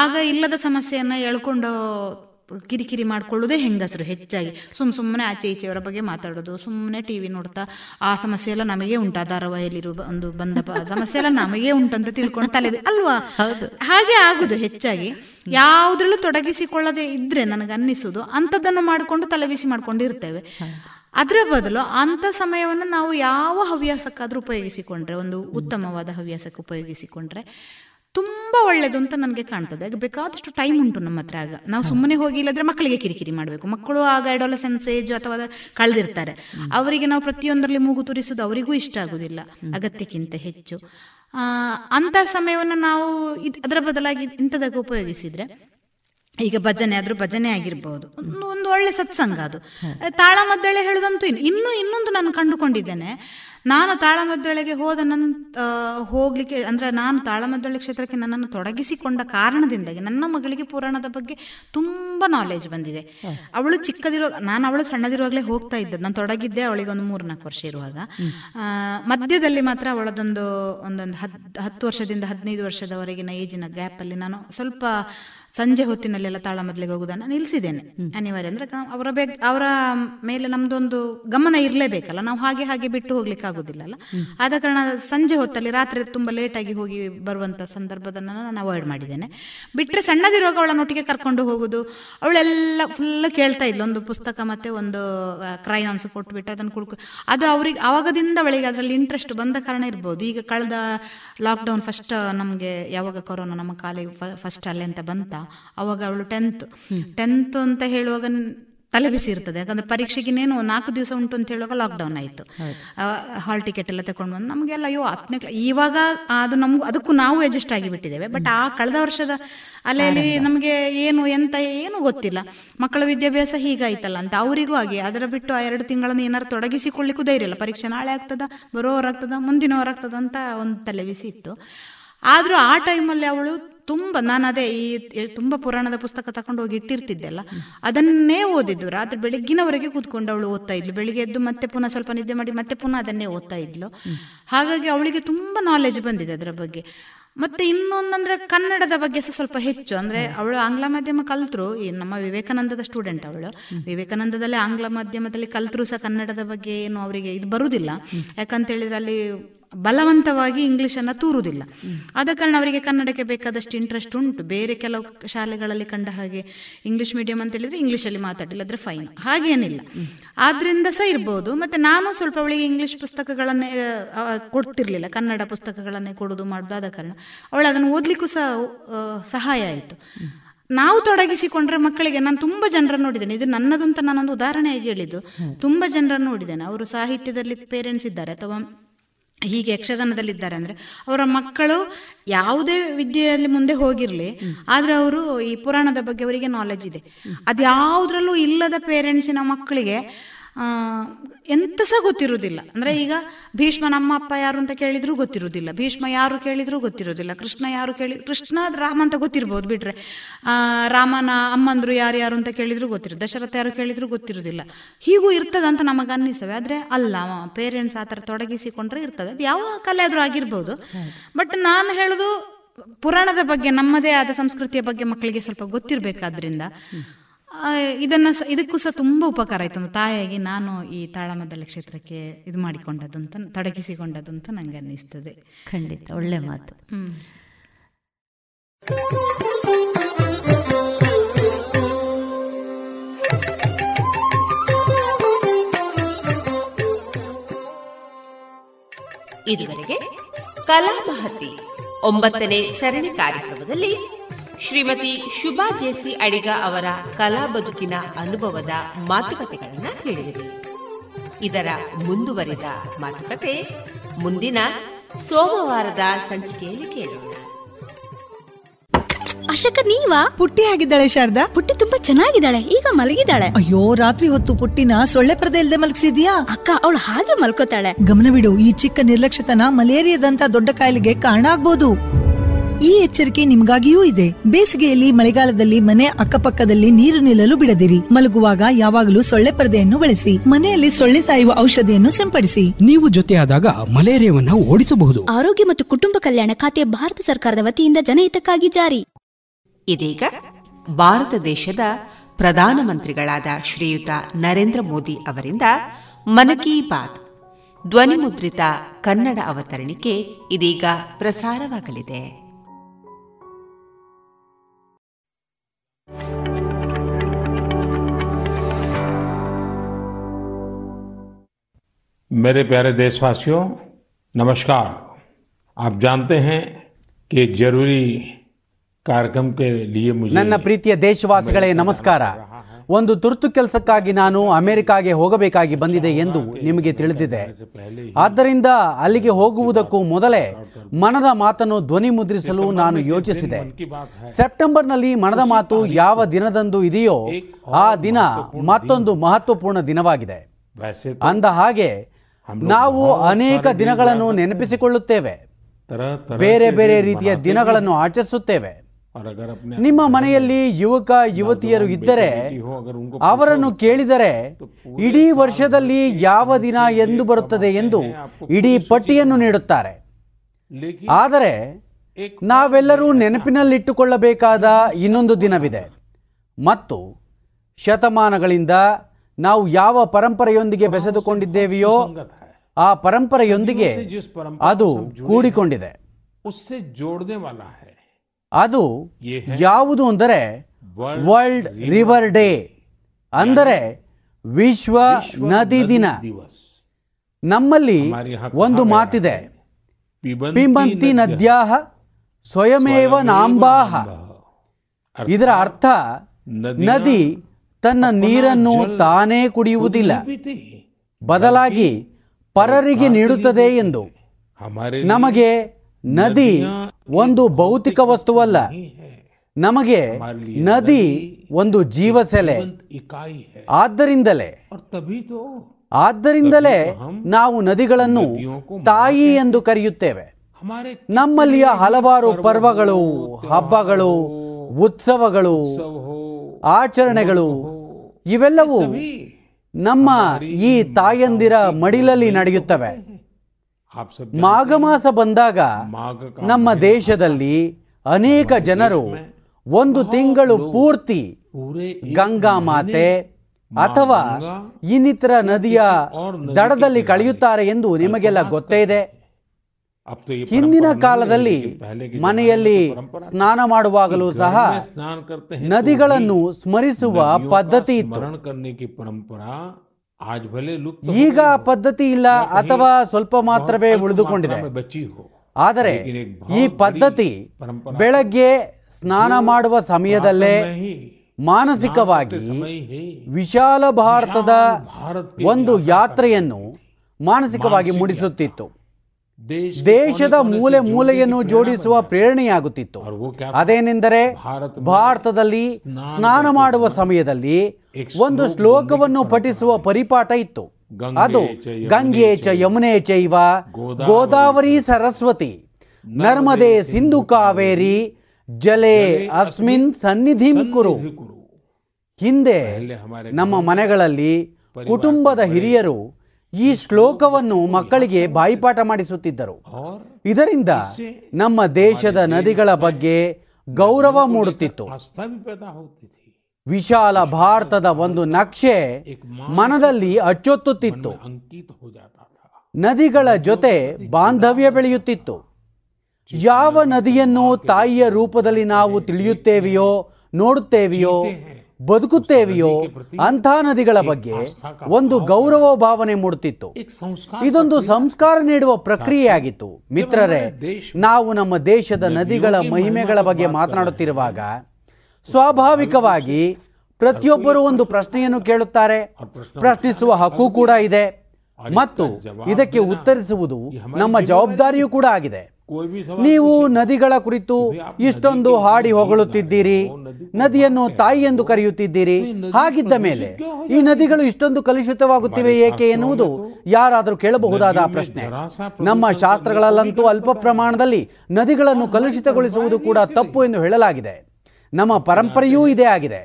ಆಗ ಇಲ್ಲದ ಸಮಸ್ಯೆಯನ್ನು ಎಳ್ಕೊಂಡು ಕಿರಿಕಿರಿ ಮಾಡ್ಕೊಳ್ಳೋದೇ ಹೆಂಗಸರು ಹೆಚ್ಚಾಗಿ. ಸುಮ್ಮ ಸುಮ್ಮನೆ ಆಚೆ ಈಚೆಯವರ ಬಗ್ಗೆ ಮಾತಾಡೋದು ಸುಮ್ಮನೆ ಟಿವಿ ನೋಡ್ತಾ ಆ ಸಮಸ್ಯೆ ಎಲ್ಲ ನಮಗೆ ಉಂಟು ಆ ಧಾರಾವಾಹಿಯಲ್ಲಿರುವ ಒಂದು ಬಂದ ಸಮಸ್ಯೆ ಎಲ್ಲ ನಮಗೆ ಉಂಟಂತ ತಿಳ್ಕೊಂಡು ತಲೆ ಅಲ್ವಾ? ಹಾಗೆ ಆಗುದು ಹೆಚ್ಚಾಗಿ. ಯಾವುದ್ರಲ್ಲೂ ತೊಡಗಿಸಿಕೊಳ್ಳದೆ ಇದ್ರೆ ನನಗೆ ಅನ್ನಿಸೋದು ಅಂಥದ್ದನ್ನು ಮಾಡಿಕೊಂಡು ತಲೆ ಬಿಸಿ ಮಾಡ್ಕೊಂಡು ಇರ್ತೇವೆ ಅದರ ಬದಲು ಅಂಥ ಸಮಯವನ್ನು ನಾವು ಯಾವ ಹವ್ಯಾಸಕ್ಕಾದರೂ ಉಪಯೋಗಿಸಿಕೊಂಡ್ರೆ ಒಂದು ಉತ್ತಮವಾದ ಹವ್ಯಾಸಕ್ಕೆ ಉಪಯೋಗಿಸಿಕೊಂಡ್ರೆ ತುಂಬ ಒಳ್ಳೆಯದು ಅಂತ ನನಗೆ ಕಾಣ್ತದೆ. ಬೇಕಾದಷ್ಟು ಟೈಮ್ ಉಂಟು ನಮ್ಮ ಹತ್ರ ಆಗ. ನಾವು ಸುಮ್ಮನೆ ಹೋಗಿ ಇಲ್ಲದ್ರೆ ಮಕ್ಕಳಿಗೆ ಕಿರಿಕಿರಿ ಮಾಡಬೇಕು. ಮಕ್ಕಳು ಆಗ ಎಡೋಲಸೆನ್ಸ್ ಏಜ್ ಅಥವಾ ಕಳೆದಿರ್ತಾರೆ. ಅವರಿಗೆ ನಾವು ಪ್ರತಿಯೊಂದರಲ್ಲಿ ಮೂಗು ತುರಿಸೋದು ಅವರಿಗೂ ಇಷ್ಟ ಆಗುದಿಲ್ಲ. ಅಗತ್ಯಕ್ಕಿಂತ ಹೆಚ್ಚು. ಅಂತ ಸಮಯವನ್ನು ನಾವು ಅದರ ಬದಲಾಗಿ ಇಂಥದಾಗ ಉಪಯೋಗಿಸಿದ್ರೆ ಈಗ ಭಜನೆ ಆದರೂ ಭಜನೆ ಆಗಿರ್ಬೋದು. ಒಂದು ಒಳ್ಳೆ ಸತ್ಸಂಗ ಅದು. ತಾಳಮದ್ದಳೆ ಹೇಳುದಂತೂ ಇನ್ನು ಇನ್ನೊಂದು ನಾನು ಕಂಡುಕೊಂಡಿದ್ದೇನೆ. ನಾನು ತಾಳಮದ್ದಳೆಗೆ ಹೋದ ನನ್ನ ಹೋಗ್ಲಿಕ್ಕೆ ಅಂದ್ರೆ ನಾನು ತಾಳಮದ್ದಳೆ ಕ್ಷೇತ್ರಕ್ಕೆ ನನ್ನನ್ನು ತೊಡಗಿಸಿಕೊಂಡ ಕಾರಣದಿಂದಾಗಿ ನನ್ನ ಮಗಳಿಗೆ ಪುರಾಣದ ಬಗ್ಗೆ ತುಂಬಾ ನಾಲೆಜ್ ಬಂದಿದೆ. ಅವಳು ಚಿಕ್ಕದಿರೋ ನಾನು ಅವಳು ಸಣ್ಣದಿರುವಾಗಲೇ ಹೋಗ್ತಾ ಇದ್ದದ್ದು. ನಾನು ತೊಡಗಿದ್ದೆ ಅವಳಿಗೆ ಒಂದು ಮೂರ್ನಾಲ್ಕು ವರ್ಷ ಇರುವಾಗ. ಮಧ್ಯದಲ್ಲಿ ಮಾತ್ರ ಅವಳದೊಂದು ಒಂದೊಂದು ಹತ್ತು ಹತ್ತು ವರ್ಷದಿಂದ ಹದಿನೈದು ವರ್ಷದವರೆಗಿನ ಏಜಿನ ಗ್ಯಾಪಲ್ಲಿ ನಾನು ಸ್ವಲ್ಪ ಸಂಜೆ ಹೊತ್ತಿನಲ್ಲೆಲ್ಲ ತಾಳಮದ್ಲಿಗೆ ಹೋಗುದನ್ನು ನಿಲ್ಲಿಸಿದ್ದೇನೆ ಅನಿವಾರ್ಯ ಅಂದ್ರೆ ಅವರ ಬೇಗ ಅವರ ಮೇಲೆ ನಮ್ದೊಂದು ಗಮನ ಇರಲೇಬೇಕಲ್ಲ. ನಾವು ಹಾಗೆ ಹಾಗೆ ಬಿಟ್ಟು ಹೋಗ್ಲಿಕ್ಕೆ ಆಗುದಿಲ್ಲಲ್ಲ ಆದ ಕಾರಣ ಸಂಜೆ ಹೊತ್ತಲ್ಲಿ ರಾತ್ರಿ ತುಂಬಾ ಲೇಟ್ ಆಗಿ ಹೋಗಿ ಬರುವಂತ ಸಂದರ್ಭದನ್ನ ನಾನು ಅವಾಯ್ಡ್ ಮಾಡಿದ್ದೇನೆ. ಬಿಟ್ಟರೆ ಸಣ್ಣದಿರುವಾಗ ಅವಳನ್ನೊಟ್ಟಿಗೆ ಕರ್ಕೊಂಡು ಹೋಗುದು ಅವಳೆಲ್ಲ ಫುಲ್ ಕೇಳ್ತಾ ಇದ್ಲು. ಒಂದು ಪುಸ್ತಕ ಮತ್ತೆ ಒಂದು ಕ್ರಯಾನ್ಸ್ ಕೊಟ್ಟು ಬಿಟ್ಟು ಅದನ್ನು ಕುಡ್ಕೊ ಅದು ಅವ್ರಿಗೆ ಅವಾಗದಿಂದ ಅವಳಿಗೆ ಅದರಲ್ಲಿ ಇಂಟ್ರೆಸ್ಟ್ ಬಂದ ಕಾರಣ ಇರ್ಬೋದು. ಈಗ ಕಳೆದ ಲಾಕ್ಡೌನ್ ಫಸ್ಟ್ ನಮಗೆ ಯಾವಾಗ ಕೊರೋನಾ ನಮ್ಮ ಕಾಲಿಗೆ ಫಸ್ಟ್ ಅಲ್ಲೇ ಅಂತ ಬಂತ ಅವಾಗ ಅವಳು ಟೆಂತ್ ಟೆಂತ್ ಅಂತ ಹೇಳುವಾಗ ತಲೆ ಬಿಸಿ ಇರ್ತದೆ. ಯಾಕಂದ್ರೆ ಪರೀಕ್ಷೆಗಿನೇನು ನಾಲ್ಕು ದಿವಸ ಉಂಟು ಅಂತ ಹೇಳುವಾಗ ಲಾಕ್ಡೌನ್ ಆಯಿತು. ಹಾಲ್ ಟಿಕೆಟ್ ಎಲ್ಲ ತಗೊಂಡು ಬಂದು ನಮಗೆಲ್ಲ ಅಯ್ಯೋ ಹತ್ತನೇ ಇವಾಗ ಅದು ನಮ್ಗೆ ಅದಕ್ಕೂ ನಾವು ಅಡ್ಜಸ್ಟ್ ಆಗಿಬಿಟ್ಟಿದ್ದೇವೆ ಬಟ್ ಆ ಕಳೆದ ವರ್ಷದ ಅಲೆಯಲ್ಲಿ ನಮಗೆ ಏನು ಎಂತ ಏನು ಗೊತ್ತಿಲ್ಲ. ಮಕ್ಕಳ ವಿದ್ಯಾಭ್ಯಾಸ ಹೀಗಾಯ್ತಲ್ಲ ಅಂತ. ಅವರಿಗೂ ಆಗಿ ಅದರ ಬಿಟ್ಟು ಆ ಎರಡು ತಿಂಗಳನ್ನು ಏನಾರು ತೊಡಗಿಸಿಕೊಳ್ಳಿಕ್ಕೂ ಧೈರ್ಯ ಇಲ್ಲ. ಪರೀಕ್ಷೆ ನಾಳೆ ಆಗ್ತದ ಬರೋವರಾಗ್ತದ ಮುಂದಿನವರಾಗ್ತದ ಅಂತ ಒಂದು ತಲೆ ಬಿಸಿ ಇತ್ತು. ಆದರೂ ಆ ಟೈಮಲ್ಲಿ ಅವಳು ತುಂಬ ನಾನು ಅದೇ ಈ ತುಂಬ ಪುರಾಣದ ಪುಸ್ತಕ ತಕೊಂಡು ಹೋಗಿ ಇಟ್ಟಿರ್ತಿದ್ದೆಲ್ಲ ಅದನ್ನೇ ಓದಿದ್ದು. ರಾತ್ರಿ ಬೆಳಗ್ಗಿನವರೆಗೆ ಕೂತ್ಕೊಂಡು ಅವಳು ಓದ್ತಾ ಇದ್ಲು. ಬೆಳಿಗ್ಗೆ ಎದ್ದು ಮತ್ತೆ ಪುನಃ ಸ್ವಲ್ಪ ನಿದ್ದೆ ಮಾಡಿ ಮತ್ತೆ ಪುನಃ ಅದನ್ನೇ ಓದ್ತಾ ಇದ್ಲು. ಹಾಗಾಗಿ ಅವಳಿಗೆ ತುಂಬ ನಾಲೆಜ್ ಬಂದಿದೆ ಅದರ ಬಗ್ಗೆ. ಮತ್ತೆ ಇನ್ನೊಂದಂದ್ರೆ ಕನ್ನಡದ ಬಗ್ಗೆ ಸಹ ಸ್ವಲ್ಪ ಹೆಚ್ಚು. ಅಂದ್ರೆ ಅವಳು ಆಂಗ್ಲ ಮಾಧ್ಯಮ ಕಲ್ತರು. ಈ ನಮ್ಮ ವಿವೇಕಾನಂದದ ಸ್ಟೂಡೆಂಟ್ ಅವಳು. ವಿವೇಕಾನಂದದಲ್ಲಿ ಆಂಗ್ಲ ಮಾಧ್ಯಮದಲ್ಲಿ ಕಲ್ತರು ಸಹ ಕನ್ನಡದ ಬಗ್ಗೆ ಏನು ಅವರಿಗೆ ಇದು ಬರುವುದಿಲ್ಲ ಯಾಕಂತ ಹೇಳಿದ್ರೆ ಅಲ್ಲಿ ಬಲವಂತವಾಗಿ ಇಂಗ್ಲಿಷನ್ನು ತೂರುವುದಿಲ್ಲ. ಆದ ಕಾರಣ ಅವರಿಗೆ ಕನ್ನಡಕ್ಕೆ ಬೇಕಾದಷ್ಟು ಇಂಟ್ರೆಸ್ಟ್ ಉಂಟು. ಬೇರೆ ಕೆಲವು ಶಾಲೆಗಳಲ್ಲಿ ಕಂಡ ಹಾಗೆ ಇಂಗ್ಲೀಷ್ ಮೀಡಿಯಂ ಅಂತ ಹೇಳಿದರೆ ಇಂಗ್ಲೀಷಲ್ಲಿ ಮಾತಾಡಿಲ್ಲ ಆದರೆ ಫೈನ್ ಹಾಗೇನಿಲ್ಲ. ಆದ್ದರಿಂದ ಸಹ ಇರ್ಬೋದು. ಮತ್ತೆ ನಾನು ಸ್ವಲ್ಪ ಅವಳಿಗೆ ಇಂಗ್ಲಿಷ್ ಪುಸ್ತಕಗಳನ್ನೇ ಕೊಡ್ತಿರ್ಲಿಲ್ಲ. ಕನ್ನಡ ಪುಸ್ತಕಗಳನ್ನೇ ಕೊಡೋದು ಮಾಡೋದು ಆದ ಕಾರಣ ಅವಳು ಅದನ್ನು ಓದಲಿಕ್ಕೂ ಸಹ ಸಹಾಯ ಆಯಿತು. ನಾವು ತೊಡಗಿಸಿಕೊಂಡ್ರೆ ಮಕ್ಕಳಿಗೆ ನಾನು ತುಂಬ ಜನರನ್ನು ನೋಡಿದ್ದೇನೆ. ಇದು ನನ್ನದು ಅಂತ ನಾನೊಂದು ಉದಾಹರಣೆಯಾಗಿ ಹೇಳಿದ್ದು. ತುಂಬ ಜನರನ್ನು ನೋಡಿದ್ದೇನೆ. ಅವರು ಸಾಹಿತ್ಯದಲ್ಲಿ ಪೇರೆಂಟ್ಸ್ ಇದ್ದಾರೆ ಅಥವಾ ಹೀಗೆ ಯಕ್ಷಗಾನದಲ್ಲಿದ್ದಾರೆ ಅಂದರೆ ಅವರ ಮಕ್ಕಳು ಯಾವುದೇ ವಿದ್ಯೆಯಲ್ಲಿ ಮುಂದೆ ಹೋಗಿರಲಿ, ಆದರೆ ಅವರು ಈ ಪುರಾಣದ ಬಗ್ಗೆ ಅವರಿಗೆ ನಾಲೆಜ್ ಇದೆ. ಅದ್ಯಾವುದ್ರಲ್ಲೂ ಇಲ್ಲದ ಪೇರೆಂಟ್ಸಿನ ಮಕ್ಕಳಿಗೆ ಎಂತ ಸಹ ಗೊತ್ತಿರುವುದಿಲ್ಲ. ಅಂದ್ರೆ ಈಗ ಭೀಷ್ಮ ನಮ್ಮ ಅಪ್ಪ ಯಾರು ಅಂತ ಕೇಳಿದ್ರು ಗೊತ್ತಿರುವುದಿಲ್ಲ. ಭೀಷ್ಮ ಯಾರು ಕೇಳಿದ್ರು ಗೊತ್ತಿರೋದಿಲ್ಲ ಕೃಷ್ಣ ಯಾರು ಕೇಳಿ, ಕೃಷ್ಣ, ರಾಮ ಅಂತ ಗೊತ್ತಿರ್ಬೋದು ಬಿಟ್ರೆ. ರಾಮನ ಅಮ್ಮಂದ್ರು ಯಾರು ಯಾರು ಅಂತ ಕೇಳಿದ್ರು ಗೊತ್ತಿರೋದು ದಶರಥ ಯಾರು ಕೇಳಿದ್ರು ಗೊತ್ತಿರುವುದಿಲ್ಲ. ಹೀಗೂ ಇರ್ತದಂತ ನಮಗೆ ಅನ್ನಿಸ್ತವೆ. ಆದ್ರೆ ಅಲ್ಲ ಪೇರೆಂಟ್ಸ್ ಆ ಥರ ತೊಡಗಿಸಿಕೊಂಡ್ರೆ ಇರ್ತದೆ. ಅದು ಯಾವ ಕಲೆ ಆದರೂ ಆಗಿರ್ಬೋದು. ಬಟ್ ನಾನು ಹೇಳುದು ಪುರಾಣದ ಬಗ್ಗೆ, ನಮ್ಮದೇ ಆದ ಸಂಸ್ಕೃತಿಯ ಬಗ್ಗೆ ಮಕ್ಕಳಿಗೆ ಸ್ವಲ್ಪ ಗೊತ್ತಿರಬೇಕಾದ್ರಿಂದ. ಇದನ್ನ ಇದಕ್ಕೂ ಸಹ ತುಂಬಾ ಉಪಕಾರ ಆಯ್ತು. ಒಂದು ತಾಯಿಯಾಗಿ ನಾನು ಈ ತಾಳಮದ್ದಲ ಕ್ಷೇತ್ರಕ್ಕೆ ಇದು ಮಾಡಿಕೊಂಡದ್ದು ಅಂತ ತೊಡಗಿಸಿಕೊಂಡದ್ದು ಅಂತ ನಂಗೆ ಅನ್ನಿಸ್ತದೆ. ಖಂಡಿತ ಒಳ್ಳೆ ಮಾತು. ಇದುವರೆಗೆ ಕಲಾ ಮಹತಿ ಒಂಬತ್ತನೇ ಸರಣಿ ಕಾರ್ಯಕ್ರಮದಲ್ಲಿ ಶ್ರೀಮತಿ ಶುಭಾ ಜೇಸಿ ಅಡಿಗ ಅವರ ಕಲಾ ಬದುಕಿನ ಅನುಭವದ ಮಾತುಕತೆಗಳನ್ನು ಕೇಳಿದಿರಿ ಇದರ ಮುಂದುವರಿದ ಮಾತುಕತೆ ಮುಂದಿನ ಸೋಮವಾರದ ಸಂಚಿಕೆಯಲ್ಲಿ ಕೇಳೋಣ. ಅಶಕ ನೀವಾ? ಪುಟ್ಟಿ ಆಗಿದ್ದಾಳೆ ಶಾರದಾ. ಪುಟ್ಟಿ ತುಂಬಾ ಚೆನ್ನಾಗಿದ್ದಾಳೆ ಈಗ ಮಲಗಿದ್ದಾಳೆ. ಅಯ್ಯೋ ರಾತ್ರಿ ಹೊತ್ತು ಪುಟ್ಟಿನ ಸೊಳ್ಳೆ ಪರದೆ ಇಲ್ಲದೆ ಮಲಗಿಸಿದ್ಯಾ? ಅಕ್ಕ ಅವಳು ಹಾಗೆ ಮಲ್ಕೋತಾಳೆ. ಗಮನವಿಡು ಈ ಚಿಕ್ಕ ನಿರ್ಲಕ್ಷ್ಯತನ ಮಲೇರಿಯಾದಂತ ದೊಡ್ಡ ಕಾಯಿಲೆಗೆ ಕಾರಣ ಆಗ್ಬೋದು. ಈ ಎಚ್ಚರಿಕೆ ನಿಮಗಾಗಿಯೂ ಇದೆ. ಬೇಸಿಗೆಯಲ್ಲಿ ಮಳೆಗಾಲದಲ್ಲಿ ಮನೆ ಅಕ್ಕಪಕ್ಕದಲ್ಲಿ ನೀರು ನಿಲ್ಲಲು ಬಿಡದಿರಿ. ಮಲಗುವಾಗ ಯಾವಾಗಲೂ ಸೊಳ್ಳೆ ಪರದೆಯನ್ನು ಬಳಸಿ. ಮನೆಯಲ್ಲಿ ಸೊಳ್ಳೆ ಸಾಯುವ ಔಷಧಿಯನ್ನು ಸಿಂಪಡಿಸಿ. ನೀವು ಜೊತೆಯಾದಾಗ ಮಲೇರಿಯಾವನ್ನು ಓಡಿಸಬಹುದು. ಆರೋಗ್ಯ ಮತ್ತು ಕುಟುಂಬ ಕಲ್ಯಾಣ ಖಾತೆ ಭಾರತ ಸರ್ಕಾರದ ವತಿಯಿಂದ ಜನಹಿತಕ್ಕಾಗಿ ಜಾರಿ. ಇದೀಗ ಭಾರತ ದೇಶದ ಪ್ರಧಾನಮಂತ್ರಿಗಳಾದ ಶ್ರೀಯುತ ನರೇಂದ್ರ ಮೋದಿ ಅವರಿಂದ ಮನ್ ಕಿ ಬಾತ್ ಧ್ವನಿಮುದ್ರಿತ ಕನ್ನಡ ಅವತರಣಿಕೆ ಇದೀಗ ಪ್ರಸಾರವಾಗಲಿದೆ. मेरे प्यारे देशवासियों नमस्कार आप जानते हैं कि जरूरी कार्यक्रम के लिए मुझे ನನ್ನ ಪ್ರೀತಿಯ ದೇಶವಾಸಿಗಳೇ ನಮಸ್ಕಾರ ಒಂದು ತುರ್ತು ಕೆಲಸಕ್ಕಾಗಿ ನಾನು ಅಮೆರಿಕಾಗೆ ಹೋಗಬೇಕಾಗಿ ಬಂದಿದೆ ಎಂದು ನಿಮಗೆ ತಿಳಿದಿದೆ ಆದ್ದರಿಂದ ಅಲ್ಲಿಗೆ ಹೋಗುವುದಕ್ಕೂ ಮೊದಲೇ ಮನದ ಮಾತನ್ನು ಧ್ವನಿ ಮುದ್ರಿಸಲು ನಾನು ಯೋಚಿಸಿದೆ ಸೆಪ್ಟೆಂಬರ್ನಲ್ಲಿ ಮನದ ಮಾತು ಯಾವ ದಿನದಂದು ಇದೆಯೋ ಆ ದಿನ ಮತ್ತೊಂದು ಮಹತ್ವಪೂರ್ಣ ದಿನವಾಗಿದೆ वैसे ಅಂದ ಹಾಗೆ ನಾವು ಅನೇಕ ದಿನಗಳನ್ನು ನೆನಪಿಸಿಕೊಳ್ಳುತ್ತೇವೆ. ಬೇರೆ ಬೇರೆ ರೀತಿಯ ದಿನಗಳನ್ನು ಆಚರಿಸುತ್ತೇವೆ. ನಿಮ್ಮ ಮನೆಯಲ್ಲಿ ಯುವಕ ಯುವತಿಯರು ಇದ್ದರೆ ಅವರನ್ನು ಕೇಳಿದರೆ ಇಡೀ ವರ್ಷದಲ್ಲಿ ಯಾವ ದಿನ ಎಂದು ಬರುತ್ತದೆ ಎಂದು ಇಡೀ ಪಟ್ಟಿಯನ್ನು ನೀಡುತ್ತಾರೆ. ಆದರೆ ನಾವೆಲ್ಲರೂ ನೆನಪಿನಲ್ಲಿಟ್ಟುಕೊಳ್ಳಬೇಕಾದ ಇನ್ನೊಂದು ದಿನವಿದೆ. ಮತ್ತು ಶತಮಾನಗಳಿಂದ ನಾವು ಯಾವ ಪರಂಪರೆಯೊಂದಿಗೆ ಬೆಸೆದುಕೊಂಡಿದ್ದೇವೆಯೋ ಆ ಪರಂಪರೆಯೊಂದಿಗೆ ಅದು ಕೂಡಿಕೊಂಡಿದೆ. ಅದು ಯಾವುದು ಅಂದರೆ ವರ್ಲ್ಡ್ ರಿವರ್ ಡೇ ಅಂದರೆ ವಿಶ್ವ ನದಿ ದಿನ. ನಮ್ಮಲ್ಲಿ ಒಂದು ಮಾತಿದೆ. ಪಿಂಬಂತಿ ನದ್ಯಾಹ ಸ್ವಯಮೇವ ನಾಂಬಾಹ. ಇದರ ಅರ್ಥ ನದಿ ತನ್ನ ನೀರನ್ನು ತಾನೇ ಕುಡಿಯುವುದಿಲ್ಲ. ಬದಲಾಗಿ ಪರರಿಗೆ ನೀಡುತ್ತದೆ ಎಂದು. ನಮಗೆ ನದಿ ಒಂದು ಭೌತಿಕ ವಸ್ತುವಲ್ಲ. ನಮಗೆ ನದಿ ಒಂದು ಜೀವಸೆಲೆ. ಆದ್ದರಿಂದಲೇ ಆದ್ದರಿಂದಲೇ ನಾವು ನದಿಗಳನ್ನು ತಾಯಿ ಎಂದು ಕರೆಯುತ್ತೇವೆ. ನಮ್ಮಲ್ಲಿಯ ಹಲವಾರು ಪರ್ವಗಳು ಹಬ್ಬಗಳು ಉತ್ಸವಗಳು ಆಚರಣೆಗಳು ಇವೆಲ್ಲವೂ ನಮ್ಮ ಈ ತಾಯಂದಿರ ಮಡಿಲಲ್ಲಿ ನಡೆಯುತ್ತವೆ. ಮಾಘ ಮಾಸ ಬಂದಾಗ ನಮ್ಮ ದೇಶದಲ್ಲಿ ಅನೇಕ ಜನರು ಒಂದು ತಿಂಗಳು ಪೂರ್ತಿ ಗಂಗಾ ಮಾತೆ ಅಥವಾ ಇನ್ನಿತರ ನದಿಯ ದಡದಲ್ಲಿ ಕಳೆಯುತ್ತಾರೆ ಎಂದು ನಿಮಗೆಲ್ಲ ಗೊತ್ತೇ ಇದೆ. ಹಿಂದಿನ ಕಾಲದಲ್ಲಿ ಮನೆಯಲ್ಲಿ ಸ್ನಾನ ಮಾಡುವಾಗಲೂ ಸಹ ನದಿಗಳನ್ನು ಸ್ಮರಿಸುವ ಪದ್ಧತಿ ಇತ್ತು. ಈಗ ಪದ್ಧತಿ ಇಲ್ಲ ಅಥವಾ ಸ್ವಲ್ಪ ಮಾತ್ರವೇ ಉಳಿದುಕೊಂಡಿದೆ. ಆದರೆ ಈ ಪದ್ಧತಿ ಬೆಳಗ್ಗೆ ಸ್ನಾನ ಮಾಡುವ ಸಮಯದಲ್ಲೇ ಮಾನಸಿಕವಾಗಿ ವಿಶಾಲ ಭಾರತದ ಒಂದು ಯಾತ್ರೆಯನ್ನು ಮಾನಸಿಕವಾಗಿ ಮೂಡಿಸುತ್ತಿತ್ತು. ದೇಶದ ಮೂಲೆ ಮೂಲೆಯನ್ನು ಜೋಡಿಸುವ ಪ್ರೇರಣೆಯಾಗುತ್ತಿತ್ತು. ಅದೇನೆಂದರೆ ಭಾರತದಲ್ಲಿ ಸ್ನಾನ ಮಾಡುವ ಸಮಯದಲ್ಲಿ ಒಂದು ಶ್ಲೋಕವನ್ನು ಪಠಿಸುವ ಪರಿಪಾಠ ಇತ್ತು. ಅದು ಗಂಗೆ ಚ ಯಮುನೆ ಚೈವ ಗೋದಾವರಿ ಸರಸ್ವತಿ ನರ್ಮದೆ ಸಿಂಧು ಕಾವೇರಿ ಜಲೆ ಅಸ್ಮಿನ್ ಸನ್ನಿಧಿಂ ಕುರು. ಹಿಂದೆ ನಮ್ಮ ಮನೆಗಳಲ್ಲಿ ಕುಟುಂಬದ ಹಿರಿಯರು ಈ ಶ್ಲೋಕವನ್ನು ಮಕ್ಕಳಿಗೆ ಬಾಯಿಪಾಠ ಮಾಡಿಸುತ್ತಿದ್ದರು. ಇದರಿಂದ ನಮ್ಮ ದೇಶದ ನದಿಗಳ ಬಗ್ಗೆ ಗೌರವ ಮೂಡುತ್ತಿತ್ತು. ವಿಶಾಲ ಭಾರತದ ಒಂದು ನಕ್ಷೆ ಮನದಲ್ಲಿ ಅಚ್ಚೊತ್ತುತ್ತಿತ್ತು. ನದಿಗಳ ಜೊತೆ ಬಾಂಧವ್ಯ ಬೆಳೆಯುತ್ತಿತ್ತು. ಯಾವ ನದಿಯನ್ನು ತಾಯಿಯ ರೂಪದಲ್ಲಿ ನಾವು ತಿಳಿಯುತ್ತೇವೆಯೋ, ನೋಡುತ್ತೇವೆಯೋ ಬದುಕುತ್ತೇವೆಯೋ ಅಂಥ ನದಿಗಳ ಬಗ್ಗೆ ಒಂದು ಗೌರವ ಭಾವನೆ ಮೂಡುತ್ತಿತ್ತು ಇದೊಂದು ಸಂಸ್ಕಾರ ನೀಡುವ ಪ್ರಕ್ರಿಯೆಯಾಗಿತ್ತು. ಮಿತ್ರರೇ ನಾವು ನಮ್ಮ ದೇಶದ ನದಿಗಳ ಮಹಿಮೆಗಳ ಬಗ್ಗೆ ಮಾತನಾಡುತ್ತಿರುವಾಗ ಸ್ವಾಭಾವಿಕವಾಗಿ ಪ್ರತಿಯೊಬ್ಬರೂ ಒಂದು ಪ್ರಶ್ನೆಯನ್ನು ಕೇಳುತ್ತಾರೆ. ಪ್ರಶ್ನಿಸುವ ಹಕ್ಕು ಕೂಡ ಇದೆ. ಮತ್ತು ಇದಕ್ಕೆ ಉತ್ತರಿಸುವುದು ನಮ್ಮ ಜವಾಬ್ದಾರಿಯೂ ಕೂಡ ಆಗಿದೆ. ನೀವು ನದಿಗಳ ಕುರಿತು ಇಷ್ಟೊಂದು ಹಾಡಿ ಹೊಗಳುತ್ತಿದ್ದೀರಿ ನದಿಯನ್ನು ತಾಯಿ ಎಂದು ಕರೆಯುತ್ತಿದ್ದೀರಿ. ಹಾಗಿದ್ದ ಮೇಲೆ ಈ ನದಿಗಳು ಇಷ್ಟೊಂದು ಕಲುಷಿತವಾಗುತ್ತಿವೆ ಏಕೆ ಎನ್ನುವುದು ಯಾರಾದರೂ ಕೇಳಬಹುದಾದ ಪ್ರಶ್ನೆ. ನಮ್ಮ ಶಾಸ್ತ್ರಗಳಲ್ಲಂತೂ ಅಲ್ಪ ಪ್ರಮಾಣದಲ್ಲಿ ನದಿಗಳನ್ನು ಕಲುಷಿತಗೊಳಿಸುವುದು ಕೂಡ ತಪ್ಪು ಎಂದು ಹೇಳಲಾಗಿದೆ. ನಮ್ಮ ಪರಂಪರೆಯೂ ಇದೇ ಆಗಿದೆ.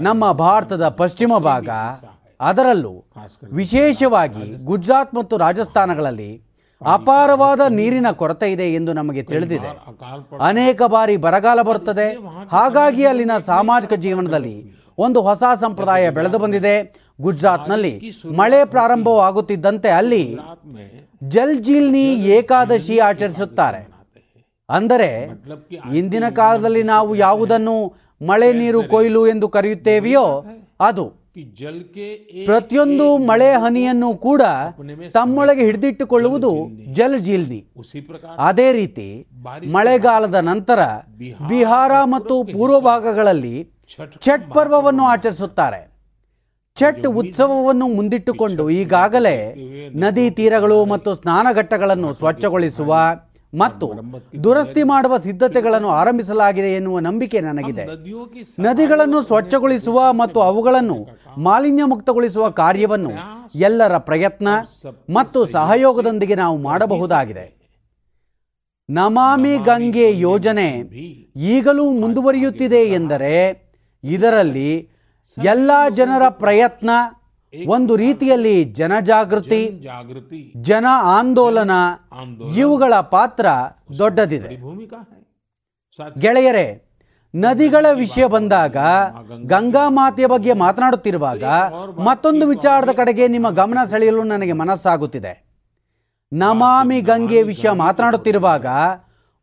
ನಮ್ಮ ಭಾರತದ ಪಶ್ಚಿಮ ಭಾಗ ಅದರಲ್ಲೂ ವಿಶೇಷವಾಗಿ ಗುಜರಾತ್ ಮತ್ತು ರಾಜಸ್ಥಾನಗಳಲ್ಲಿ ಅಪಾರವಾದ ನೀರಿನ ಕೊರತೆ ಇದೆ ಎಂದು ನಮಗೆ ತಿಳಿದಿದೆ. ಅನೇಕ ಬಾರಿ ಬರಗಾಲ ಬರುತ್ತದೆ. ಹಾಗಾಗಿ ಅಲ್ಲಿನ ಸಾಮಾಜಿಕ ಜೀವನದಲ್ಲಿ ಒಂದು ಹೊಸ ಸಂಪ್ರದಾಯ ಬೆಳೆದು ಬಂದಿದೆ. ಗುಜರಾತ್ನಲ್ಲಿ ಮಳೆ ಪ್ರಾರಂಭವಾಗುತ್ತಿದ್ದಂತೆ ಅಲ್ಲಿ ಜಲ್ಜೀಲ್ನಿ ಏಕಾದಶಿ ಆಚರಿಸುತ್ತಾರೆ. ಅಂದರೆ ಇಂದಿನ ಕಾಲದಲ್ಲಿ ನಾವು ಯಾವುದನ್ನು ಮಳೆ ನೀರು ಕೊಯ್ಲು ಎಂದು ಕರೆಯುತ್ತೇವೆಯೋ ಅದು ಪ್ರತಿಯೊಂದು ಮಳೆ ಹನಿಯನ್ನು ಕೂಡ ತಮ್ಮೊಳಗೆ ಹಿಡಿದಿಟ್ಟುಕೊಳ್ಳುವುದು ಜಲ್ ಜೀಲ್ನಿ. ಅದೇ ರೀತಿ ಮಳೆಗಾಲದ ನಂತರ ಬಿಹಾರ ಮತ್ತು ಪೂರ್ವ ಭಾಗಗಳಲ್ಲಿ ಛಟ್ ಪರ್ವವನ್ನು ಆಚರಿಸುತ್ತಾರೆ. ಛಟ್ ಉತ್ಸವವನ್ನು ಮುಂದಿಟ್ಟುಕೊಂಡು ಈಗಾಗಲೇ ನದಿ ತೀರಗಳು ಮತ್ತು ಸ್ನಾನಘಟ್ಟಗಳನ್ನು ಸ್ವಚ್ಛಗೊಳಿಸುವ ಮತ್ತು ದುರಸ್ತಿ ಮಾಡುವ ಸಿದ್ಧತೆಗಳನ್ನು ಆರಂಭಿಸಲಾಗಿದೆ ಎನ್ನುವ ನಂಬಿಕೆ ನನಗಿದೆ. ನದಿಗಳನ್ನು ಸ್ವಚ್ಛಗೊಳಿಸುವ ಮತ್ತು ಅವುಗಳನ್ನು ಮಾಲಿನ್ಯ ಮುಕ್ತಗೊಳಿಸುವ ಕಾರ್ಯವನ್ನು ಎಲ್ಲರ ಪ್ರಯತ್ನ ಮತ್ತು ಸಹಯೋಗದೊಂದಿಗೆ ನಾವು ಮಾಡಬಹುದಾಗಿದೆ. ನಮಾಮಿ ಗಂಗೆ ಯೋಜನೆ ಈಗಲೂ ಮುಂದುವರಿಯುತ್ತಿದೆ ಎಂದರೆ ಇದರಲ್ಲಿ ಎಲ್ಲ ಜನರ ಪ್ರಯತ್ನ ಒಂದು ರೀತಿಯಲ್ಲಿ ಜನಜಾಗೃತಿ ಜನ ಆಂದೋಲನ ಇವುಗಳ ಪಾತ್ರ ದೊಡ್ಡದಿದೆ. ಗೆಳೆಯರೇ ನದಿಗಳ ವಿಷಯ ಬಂದಾಗ ಗಂಗಾ ಮಾತೆಯ ಬಗ್ಗೆ ಮಾತನಾಡುತ್ತಿರುವಾಗ ಮತ್ತೊಂದು ವಿಚಾರದ ಕಡೆಗೆ ನಿಮ್ಮ ಗಮನ ಸೆಳೆಯಲು ನನಗೆ ಮನಸ್ಸಾಗುತ್ತಿದೆ. ನಮಾಮಿ ಗಂಗೆ ವಿಷಯ ಮಾತನಾಡುತ್ತಿರುವಾಗ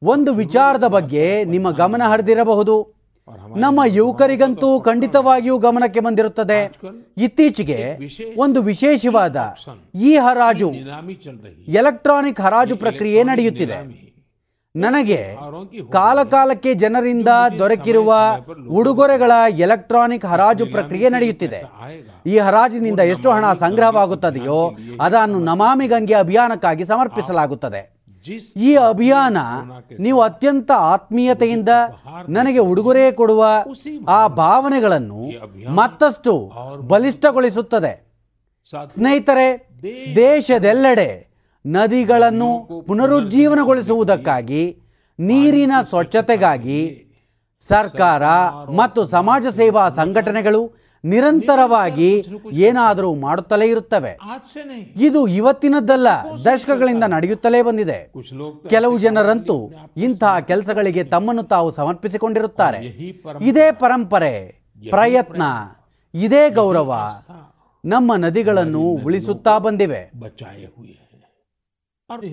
ಒಂದು ವಿಚಾರದ ಬಗ್ಗೆ ನಿಮ್ಮ ಗಮನ ಹರಿದಿರಬಹುದು. ನಮ್ಮ ಯುವಕರಿಗಂತೂ ಖಂಡಿತವಾಗಿಯೂ ಗಮನಕ್ಕೆ ಬಂದಿರುತ್ತದೆ. ಇತ್ತೀಚೆಗೆ ಒಂದು ವಿಶೇಷವಾದ ಈ ಹರಾಜು ಎಲೆಕ್ಟ್ರಾನಿಕ್ ಹರಾಜು ಪ್ರಕ್ರಿಯೆ ನಡೆಯುತ್ತಿದೆ. ನನಗೆ ಕಾಲಕಾಲಕ್ಕೆ ಜನರಿಂದ ದೊರಕಿರುವ ಉಡುಗೊರೆಗಳ ಎಲೆಕ್ಟ್ರಾನಿಕ್ ಹರಾಜು ಪ್ರಕ್ರಿಯೆ ನಡೆಯುತ್ತಿದೆ. ಈ ಹರಾಜಿನಿಂದ ಎಷ್ಟು ಹಣ ಸಂಗ್ರಹವಾಗುತ್ತದೆಯೋ ಅದನ್ನು ನಮಾಮಿ ಗಂಗೆ ಅಭಿಯಾನಕ್ಕಾಗಿ ಸಮರ್ಪಿಸಲಾಗುತ್ತದೆ. ಈ ಅಭಿಯಾನ ನೀವು ಅತ್ಯಂತ ಆತ್ಮೀಯತೆಯಿಂದ ನನಗೆ ಉಡುಗೊರೆ ಕೊಡುವ ಆ ಭಾವನೆಗಳನ್ನು ಮತ್ತಷ್ಟು ಬಲಿಷ್ಠಗೊಳಿಸುತ್ತದೆ. ಸ್ನೇಹಿತರೆ ದೇಶದೆಲ್ಲೆಡೆ ನದಿಗಳನ್ನು ಪುನರುಜ್ಜೀವನಗೊಳಿಸುವುದಕ್ಕಾಗಿ ನೀರಿನ ಸ್ವಚ್ಛತೆಗಾಗಿ ಸರ್ಕಾರ ಮತ್ತು ಸಮಾಜ ಸೇವಾ ಸಂಘಟನೆಗಳು ನಿರಂತರವಾಗಿ ಏನಾದರೂ ಮಾಡುತ್ತಲೇ ಇರುತ್ತವೆ. ಇದು ಇವತ್ತಿನದ್ದಲ್ಲ, ದಶಕಗಳಿಂದ ನಡೆಯುತ್ತಲೇ ಬಂದಿದೆ. ಕೆಲವು ಜನರಂತೂ ಇಂತಹ ಕೆಲಸಗಳಿಗೆ ತಮ್ಮನ್ನು ತಾವು ಸಮರ್ಪಿಸಿಕೊಂಡಿರುತ್ತಾರೆ. ಇದೇ ಪರಂಪರೆ, ಪ್ರಯತ್ನ, ಇದೇ ಗೌರವ ನಮ್ಮ ನದಿಗಳನ್ನು ಉಳಿಸುತ್ತಾ ಬಂದಿವೆ.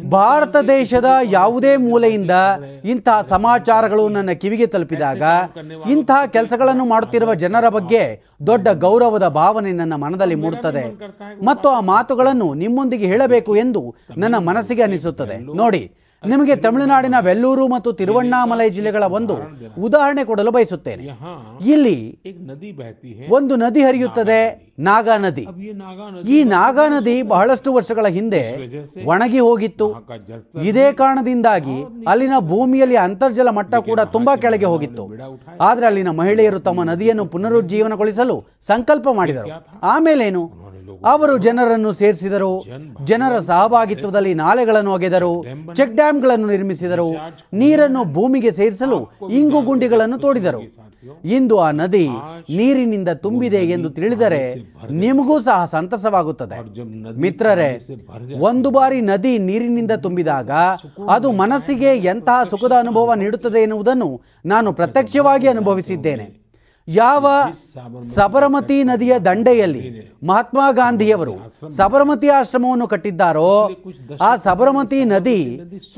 ಭಾರತ ದೇಶದ ಯಾವುದೇ ಮೂಲೆಯಿಂದ ಇಂತಹ ಸಮಾಚಾರಗಳು ನನ್ನ ಕಿವಿಗೆ ತಲುಪಿದಾಗ ಇಂತಹ ಕೆಲಸಗಳನ್ನು ಮಾಡುತ್ತಿರುವ ಜನರ ಬಗ್ಗೆ ದೊಡ್ಡ ಗೌರವದ ಭಾವನೆ ನನ್ನ ಮನದಲ್ಲಿ ಮೂಡುತ್ತದೆ. ಮತ್ತು ಆ ಮಾತುಗಳನ್ನು ನಿಮ್ಮೊಂದಿಗೆ ಹೇಳಬೇಕು ಎಂದು ನನ್ನ ಮನಸ್ಸಿಗೆ ಅನಿಸುತ್ತದೆ. ನೋಡಿ ನಿಮಗೆ ತಮಿಳುನಾಡಿನ ವೆಲ್ಲೂರು ಮತ್ತು ತಿರುವಣ್ಣಾಮಲೈ ಜಿಲ್ಲೆಗಳ ಒಂದು ಉದಾಹರಣೆ ಕೊಡಲು ಬಯಸುತ್ತೇನೆ. ಇಲ್ಲಿ ಒಂದು ನದಿ ಹರಿಯುತ್ತದೆ ನಾಗಾ ನದಿ. ಈ ನಾಗಾ ನದಿ ಬಹಳಷ್ಟು ವರ್ಷಗಳ ಹಿಂದೆ ಒಣಗಿ ಹೋಗಿತ್ತು. ಇದೇ ಕಾರಣದಿಂದಾಗಿ ಅಲ್ಲಿನ ಭೂಮಿಯಲ್ಲಿ ಅಂತರ್ಜಲ ಮಟ್ಟ ಕೂಡ ತುಂಬಾ ಕೆಳಗೆ ಹೋಗಿತ್ತು. ಆದರೆ ಅಲ್ಲಿನ ಮಹಿಳೆಯರು ತಮ್ಮ ನದಿಯನ್ನು ಪುನರುಜ್ಜೀವನಗೊಳಿಸಲು ಸಂಕಲ್ಪ ಮಾಡಿದರು. ಆಮೇಲೇನು? ಅವರು ಜನರನ್ನು ಸೇರಿಸಿದರು. ಜನರ ಸಹಭಾಗಿತ್ವದಲ್ಲಿ ನಾಲೆಗಳನ್ನು ಒಗೆದರು. ಚೆಕ್ ಡ್ಯಾಂಗಳನ್ನು ನಿರ್ಮಿಸಿದರು. ನೀರನ್ನು ಭೂಮಿಗೆ ಸೇರಿಸಲು ಇಂಗು ಗುಂಡಿಗಳನ್ನು ತೋಡಿದರು. ಇಂದು ಆ ನದಿ ನೀರಿನಿಂದ ತುಂಬಿದೆ ಎಂದು ತಿಳಿದರೆ ನಿಮಗೂ ಸಹ ಸಂತಸವಾಗುತ್ತದೆ. ಮಿತ್ರರೇ ಒಂದು ಬಾರಿ ನದಿ ನೀರಿನಿಂದ ತುಂಬಿದಾಗ ಅದು ಮನಸ್ಸಿಗೆ ಎಂತಹ ಸುಖದ ಅನುಭವ ನೀಡುತ್ತದೆ ಎನ್ನುವುದನ್ನು ನಾನು ಪ್ರತ್ಯಕ್ಷವಾಗಿ ಅನುಭವಿಸಿದ್ದೇನೆ. ಯಾವ ಸಬರಮತಿ ನದಿಯ ದಂಡೆಯಲ್ಲಿ ಮಹಾತ್ಮ ಗಾಂಧಿಯವರು ಸಬರಮತಿ ಆಶ್ರಮವನ್ನು ಕಟ್ಟಿದ್ದಾರೋ ಆ ಸಬರಮತಿ ನದಿ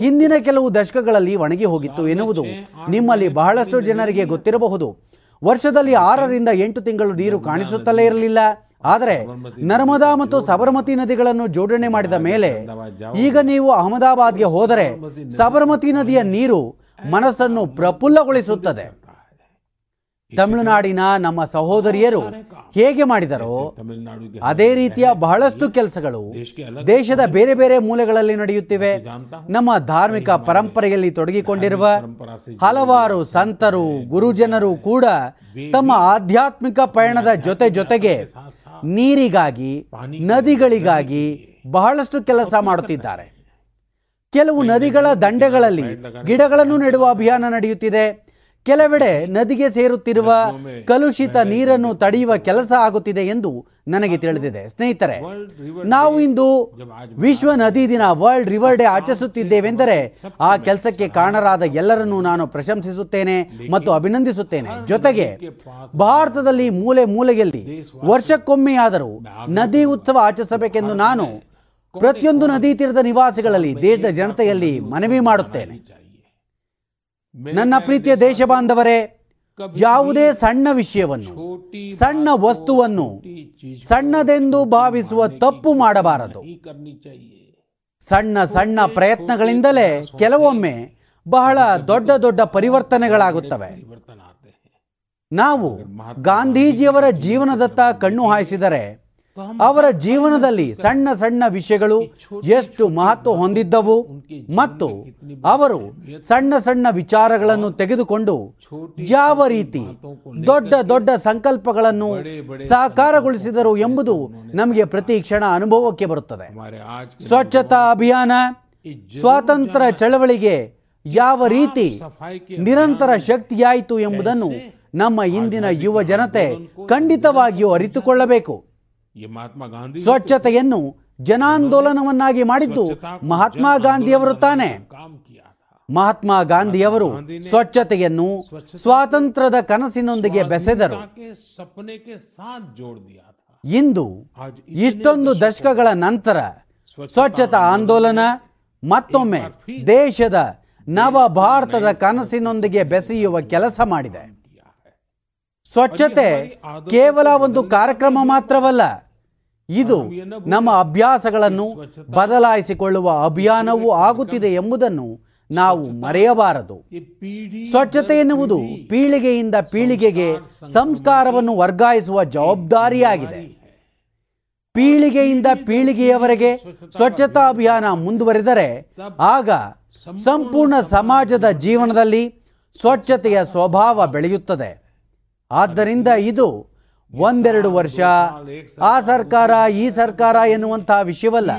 ಹಿಂದಿನ ಕೆಲವು ದಶಕಗಳಲ್ಲಿ ಒಣಗಿ ಹೋಗಿತ್ತು ಎನ್ನುವುದು ನಿಮ್ಮಲ್ಲಿ ಬಹಳಷ್ಟು ಜನರಿಗೆ ಗೊತ್ತಿರಬಹುದು. ವರ್ಷದಲ್ಲಿ ಆರರಿಂದ ಎಂಟು ತಿಂಗಳು ನೀರು ಕಾಣಿಸುತ್ತಲೇ ಇರಲಿಲ್ಲ. ಆದರೆ ನರ್ಮದಾ ಮತ್ತು ಸಬರಮತಿ ನದಿಗಳನ್ನು ಜೋಡಣೆ ಮಾಡಿದ ಮೇಲೆ ಈಗ ನೀವು ಅಹಮದಾಬಾದ್ಗೆ ಹೋದರೆ ಸಬರಮತಿ ನದಿಯ ನೀರು ಮನಸ್ಸನ್ನು ಪ್ರಫುಲ್ಲಗೊಳಿಸುತ್ತದೆ. ತಮಿಳುನಾಡಿನ ನಮ್ಮ ಸಹೋದರಿಯರು ಹೇಗೆ ಮಾಡಿದರೋ ಅದೇ ರೀತಿಯ ಬಹಳಷ್ಟು ಕೆಲಸಗಳು ದೇಶದ ಬೇರೆ ಬೇರೆ ಮೂಲೆಗಳಲ್ಲಿ ನಡೆಯುತ್ತಿವೆ. ನಮ್ಮ ಧಾರ್ಮಿಕ ಪರಂಪರೆಯಲ್ಲಿ ತೊಡಗಿಕೊಂಡಿರುವ ಹಲವಾರು ಸಂತರು ಗುರುಜನರು ಕೂಡ ತಮ್ಮ ಆಧ್ಯಾತ್ಮಿಕ ಪಯಣದ ಜೊತೆ ಜೊತೆಗೆ ನೀರಿಗಾಗಿ ನದಿಗಳಿಗಾಗಿ ಬಹಳಷ್ಟು ಕೆಲಸ ಮಾಡುತ್ತಿದ್ದಾರೆ. ಕೆಲವು ನದಿಗಳ ದಂಡೆಗಳಲ್ಲಿ ಗಿಡಗಳನ್ನು ನೆಡುವ ಅಭಿಯಾನ ನಡೆಯುತ್ತಿದೆ. ಕೆಲವೆಡೆ ನದಿಗೆ ಸೇರುತ್ತಿರುವ ಕಲುಷಿತ ನೀರನ್ನು ತಡೆಯುವ ಕೆಲಸ ಆಗುತ್ತಿದೆ ಎಂದು ನನಗೆ ತಿಳಿದಿದೆ. ಸ್ನೇಹಿತರೆ ನಾವು ಇಂದು ವಿಶ್ವ ನದಿ ದಿನ ವರ್ಲ್ಡ್ ರಿವರ್ ಡೇ ಆಚರಿಸುತ್ತಿದ್ದೇವೆಂದರೆ ಆ ಕೆಲಸಕ್ಕೆ ಕಾರಣರಾದ ಎಲ್ಲರನ್ನೂ ನಾನು ಪ್ರಶಂಸಿಸುತ್ತೇನೆ ಮತ್ತು ಅಭಿನಂದಿಸುತ್ತೇನೆ. ಜೊತೆಗೆ ಭಾರತದಲ್ಲಿ ಮೂಲೆ ಮೂಲೆಯಲ್ಲಿ ವರ್ಷಕ್ಕೊಮ್ಮೆಯಾದರೂ ನದಿ ಉತ್ಸವ ಆಚರಿಸಬೇಕೆಂದು ನಾನು ಪ್ರತಿಯೊಂದು ನದಿ ತೀರದ ನಿವಾಸಿಗಳಲ್ಲಿ ದೇಶದ ಜನತೆಯಲ್ಲಿ ಮನವಿ ಮಾಡುತ್ತೇನೆ. ನನ್ನ ಪ್ರೀತಿಯ ದೇಶ ಬಾಂಧವರೇ ಯಾವುದೇ ಸಣ್ಣ ವಿಷಯವನ್ನು ಸಣ್ಣ ವಸ್ತುವನ್ನು ಸಣ್ಣದೆಂದು ಭಾವಿಸುವ ತಪ್ಪು ಮಾಡಬಾರದು. ಸಣ್ಣ ಸಣ್ಣ ಪ್ರಯತ್ನಗಳಿಂದಲೇ ಕೆಲವೊಮ್ಮೆ ಬಹಳ ದೊಡ್ಡ ದೊಡ್ಡ ಪರಿವರ್ತನೆಗಳಾಗುತ್ತವೆ. ನಾವು ಗಾಂಧೀಜಿಯವರ ಜೀವನದತ್ತ ಕಣ್ಣು ಹಾಯಿಸಿದರೆ ಅವರ ಜೀವನದಲ್ಲಿ ಸಣ್ಣ ಸಣ್ಣ ವಿಷಯಗಳು ಎಷ್ಟು ಮಹತ್ವ ಹೊಂದಿದ್ದವು ಮತ್ತು ಅವರು ಸಣ್ಣ ಸಣ್ಣ ವಿಚಾರಗಳನ್ನು ತೆಗೆದುಕೊಂಡು ಯಾವ ರೀತಿ ದೊಡ್ಡ ದೊಡ್ಡ ಸಂಕಲ್ಪಗಳನ್ನು ಸಾಕಾರಗೊಳಿಸಿದರು ಎಂಬುದು ನಮಗೆ ಪ್ರತಿ ಕ್ಷಣ ಅನುಭವಕ್ಕೆ ಬರುತ್ತದೆ. ಸ್ವಚ್ಛತಾ ಅಭಿಯಾನ, ಸ್ವಾತಂತ್ರ್ಯ ಚಳವಳಿಗೆ ಯಾವ ರೀತಿ ನಿರಂತರ ಶಕ್ತಿಯಾಯಿತು ಎಂಬುದನ್ನು ನಮ್ಮ ಇಂದಿನ ಯುವ ಜನತೆ ಖಂಡಿತವಾಗಿಯೂ ಅರಿತುಕೊಳ್ಳಬೇಕು. ಮಹಾತ್ಮ ಗಾಂಧಿ ಸ್ವಚ್ಛತೆಯನ್ನು ಜನಾಂದೋಲನವನ್ನಾಗಿ ಮಾಡಿದ್ದು ಮಹಾತ್ಮ ಗಾಂಧಿಯವರು ತಾನೆ. ಮಹಾತ್ಮ ಗಾಂಧಿಯವರು ಸ್ವಚ್ಛತೆಯನ್ನು ಸ್ವಾತಂತ್ರ್ಯದ ಕನಸಿನೊಂದಿಗೆ ಬೆಸೆದರು. ಇಂದು ಇಷ್ಟೊಂದು ದಶಕಗಳ ನಂತರ ಸ್ವಚ್ಛತಾ ಆಂದೋಲನ ಮತ್ತೊಮ್ಮೆ ದೇಶದ ನವ ಭಾರತದ ಕನಸಿನೊಂದಿಗೆ ಬೆಸೆಯುವ ಕೆಲಸ ಮಾಡಿದೆ. ಸ್ವಚ್ಛತೆ ಕೇವಲ ಒಂದು ಕಾರ್ಯಕ್ರಮ ಮಾತ್ರವಲ್ಲ ಇದು ನಮ್ಮ ಅಭ್ಯಾಸಗಳನ್ನು ಬದಲಾಯಿಸಿಕೊಳ್ಳುವ ಅಭಿಯಾನವೂ ಆಗುತ್ತಿದೆ ಎಂಬುದನ್ನು ನಾವು ಮರೆಯಬಾರದು. ಸ್ವಚ್ಛತೆ ಎನ್ನುವುದು ಪೀಳಿಗೆಯಿಂದ ಪೀಳಿಗೆಗೆ ಸಂಸ್ಕಾರವನ್ನು ವರ್ಗಾಯಿಸುವ ಜವಾಬ್ದಾರಿಯಾಗಿದೆ. ಪೀಳಿಗೆಯಿಂದ ಪೀಳಿಗೆಯವರೆಗೆ ಸ್ವಚ್ಛತಾ ಅಭಿಯಾನ ಮುಂದುವರೆದರೆ ಆಗ ಸಂಪೂರ್ಣ ಸಮಾಜದ ಜೀವನದಲ್ಲಿ ಸ್ವಚ್ಛತೆಯ ಸ್ವಭಾವ ಬೆಳೆಯುತ್ತದೆ. ಆದ್ದರಿಂದ ಇದು ಒಂದೆರಡು ವರ್ಷ. ಆ ಸರ್ಕಾರ, ಈ ಸರ್ಕಾರ ಎನ್ನುವಂತಹ ವಿಷಯವಲ್ಲ.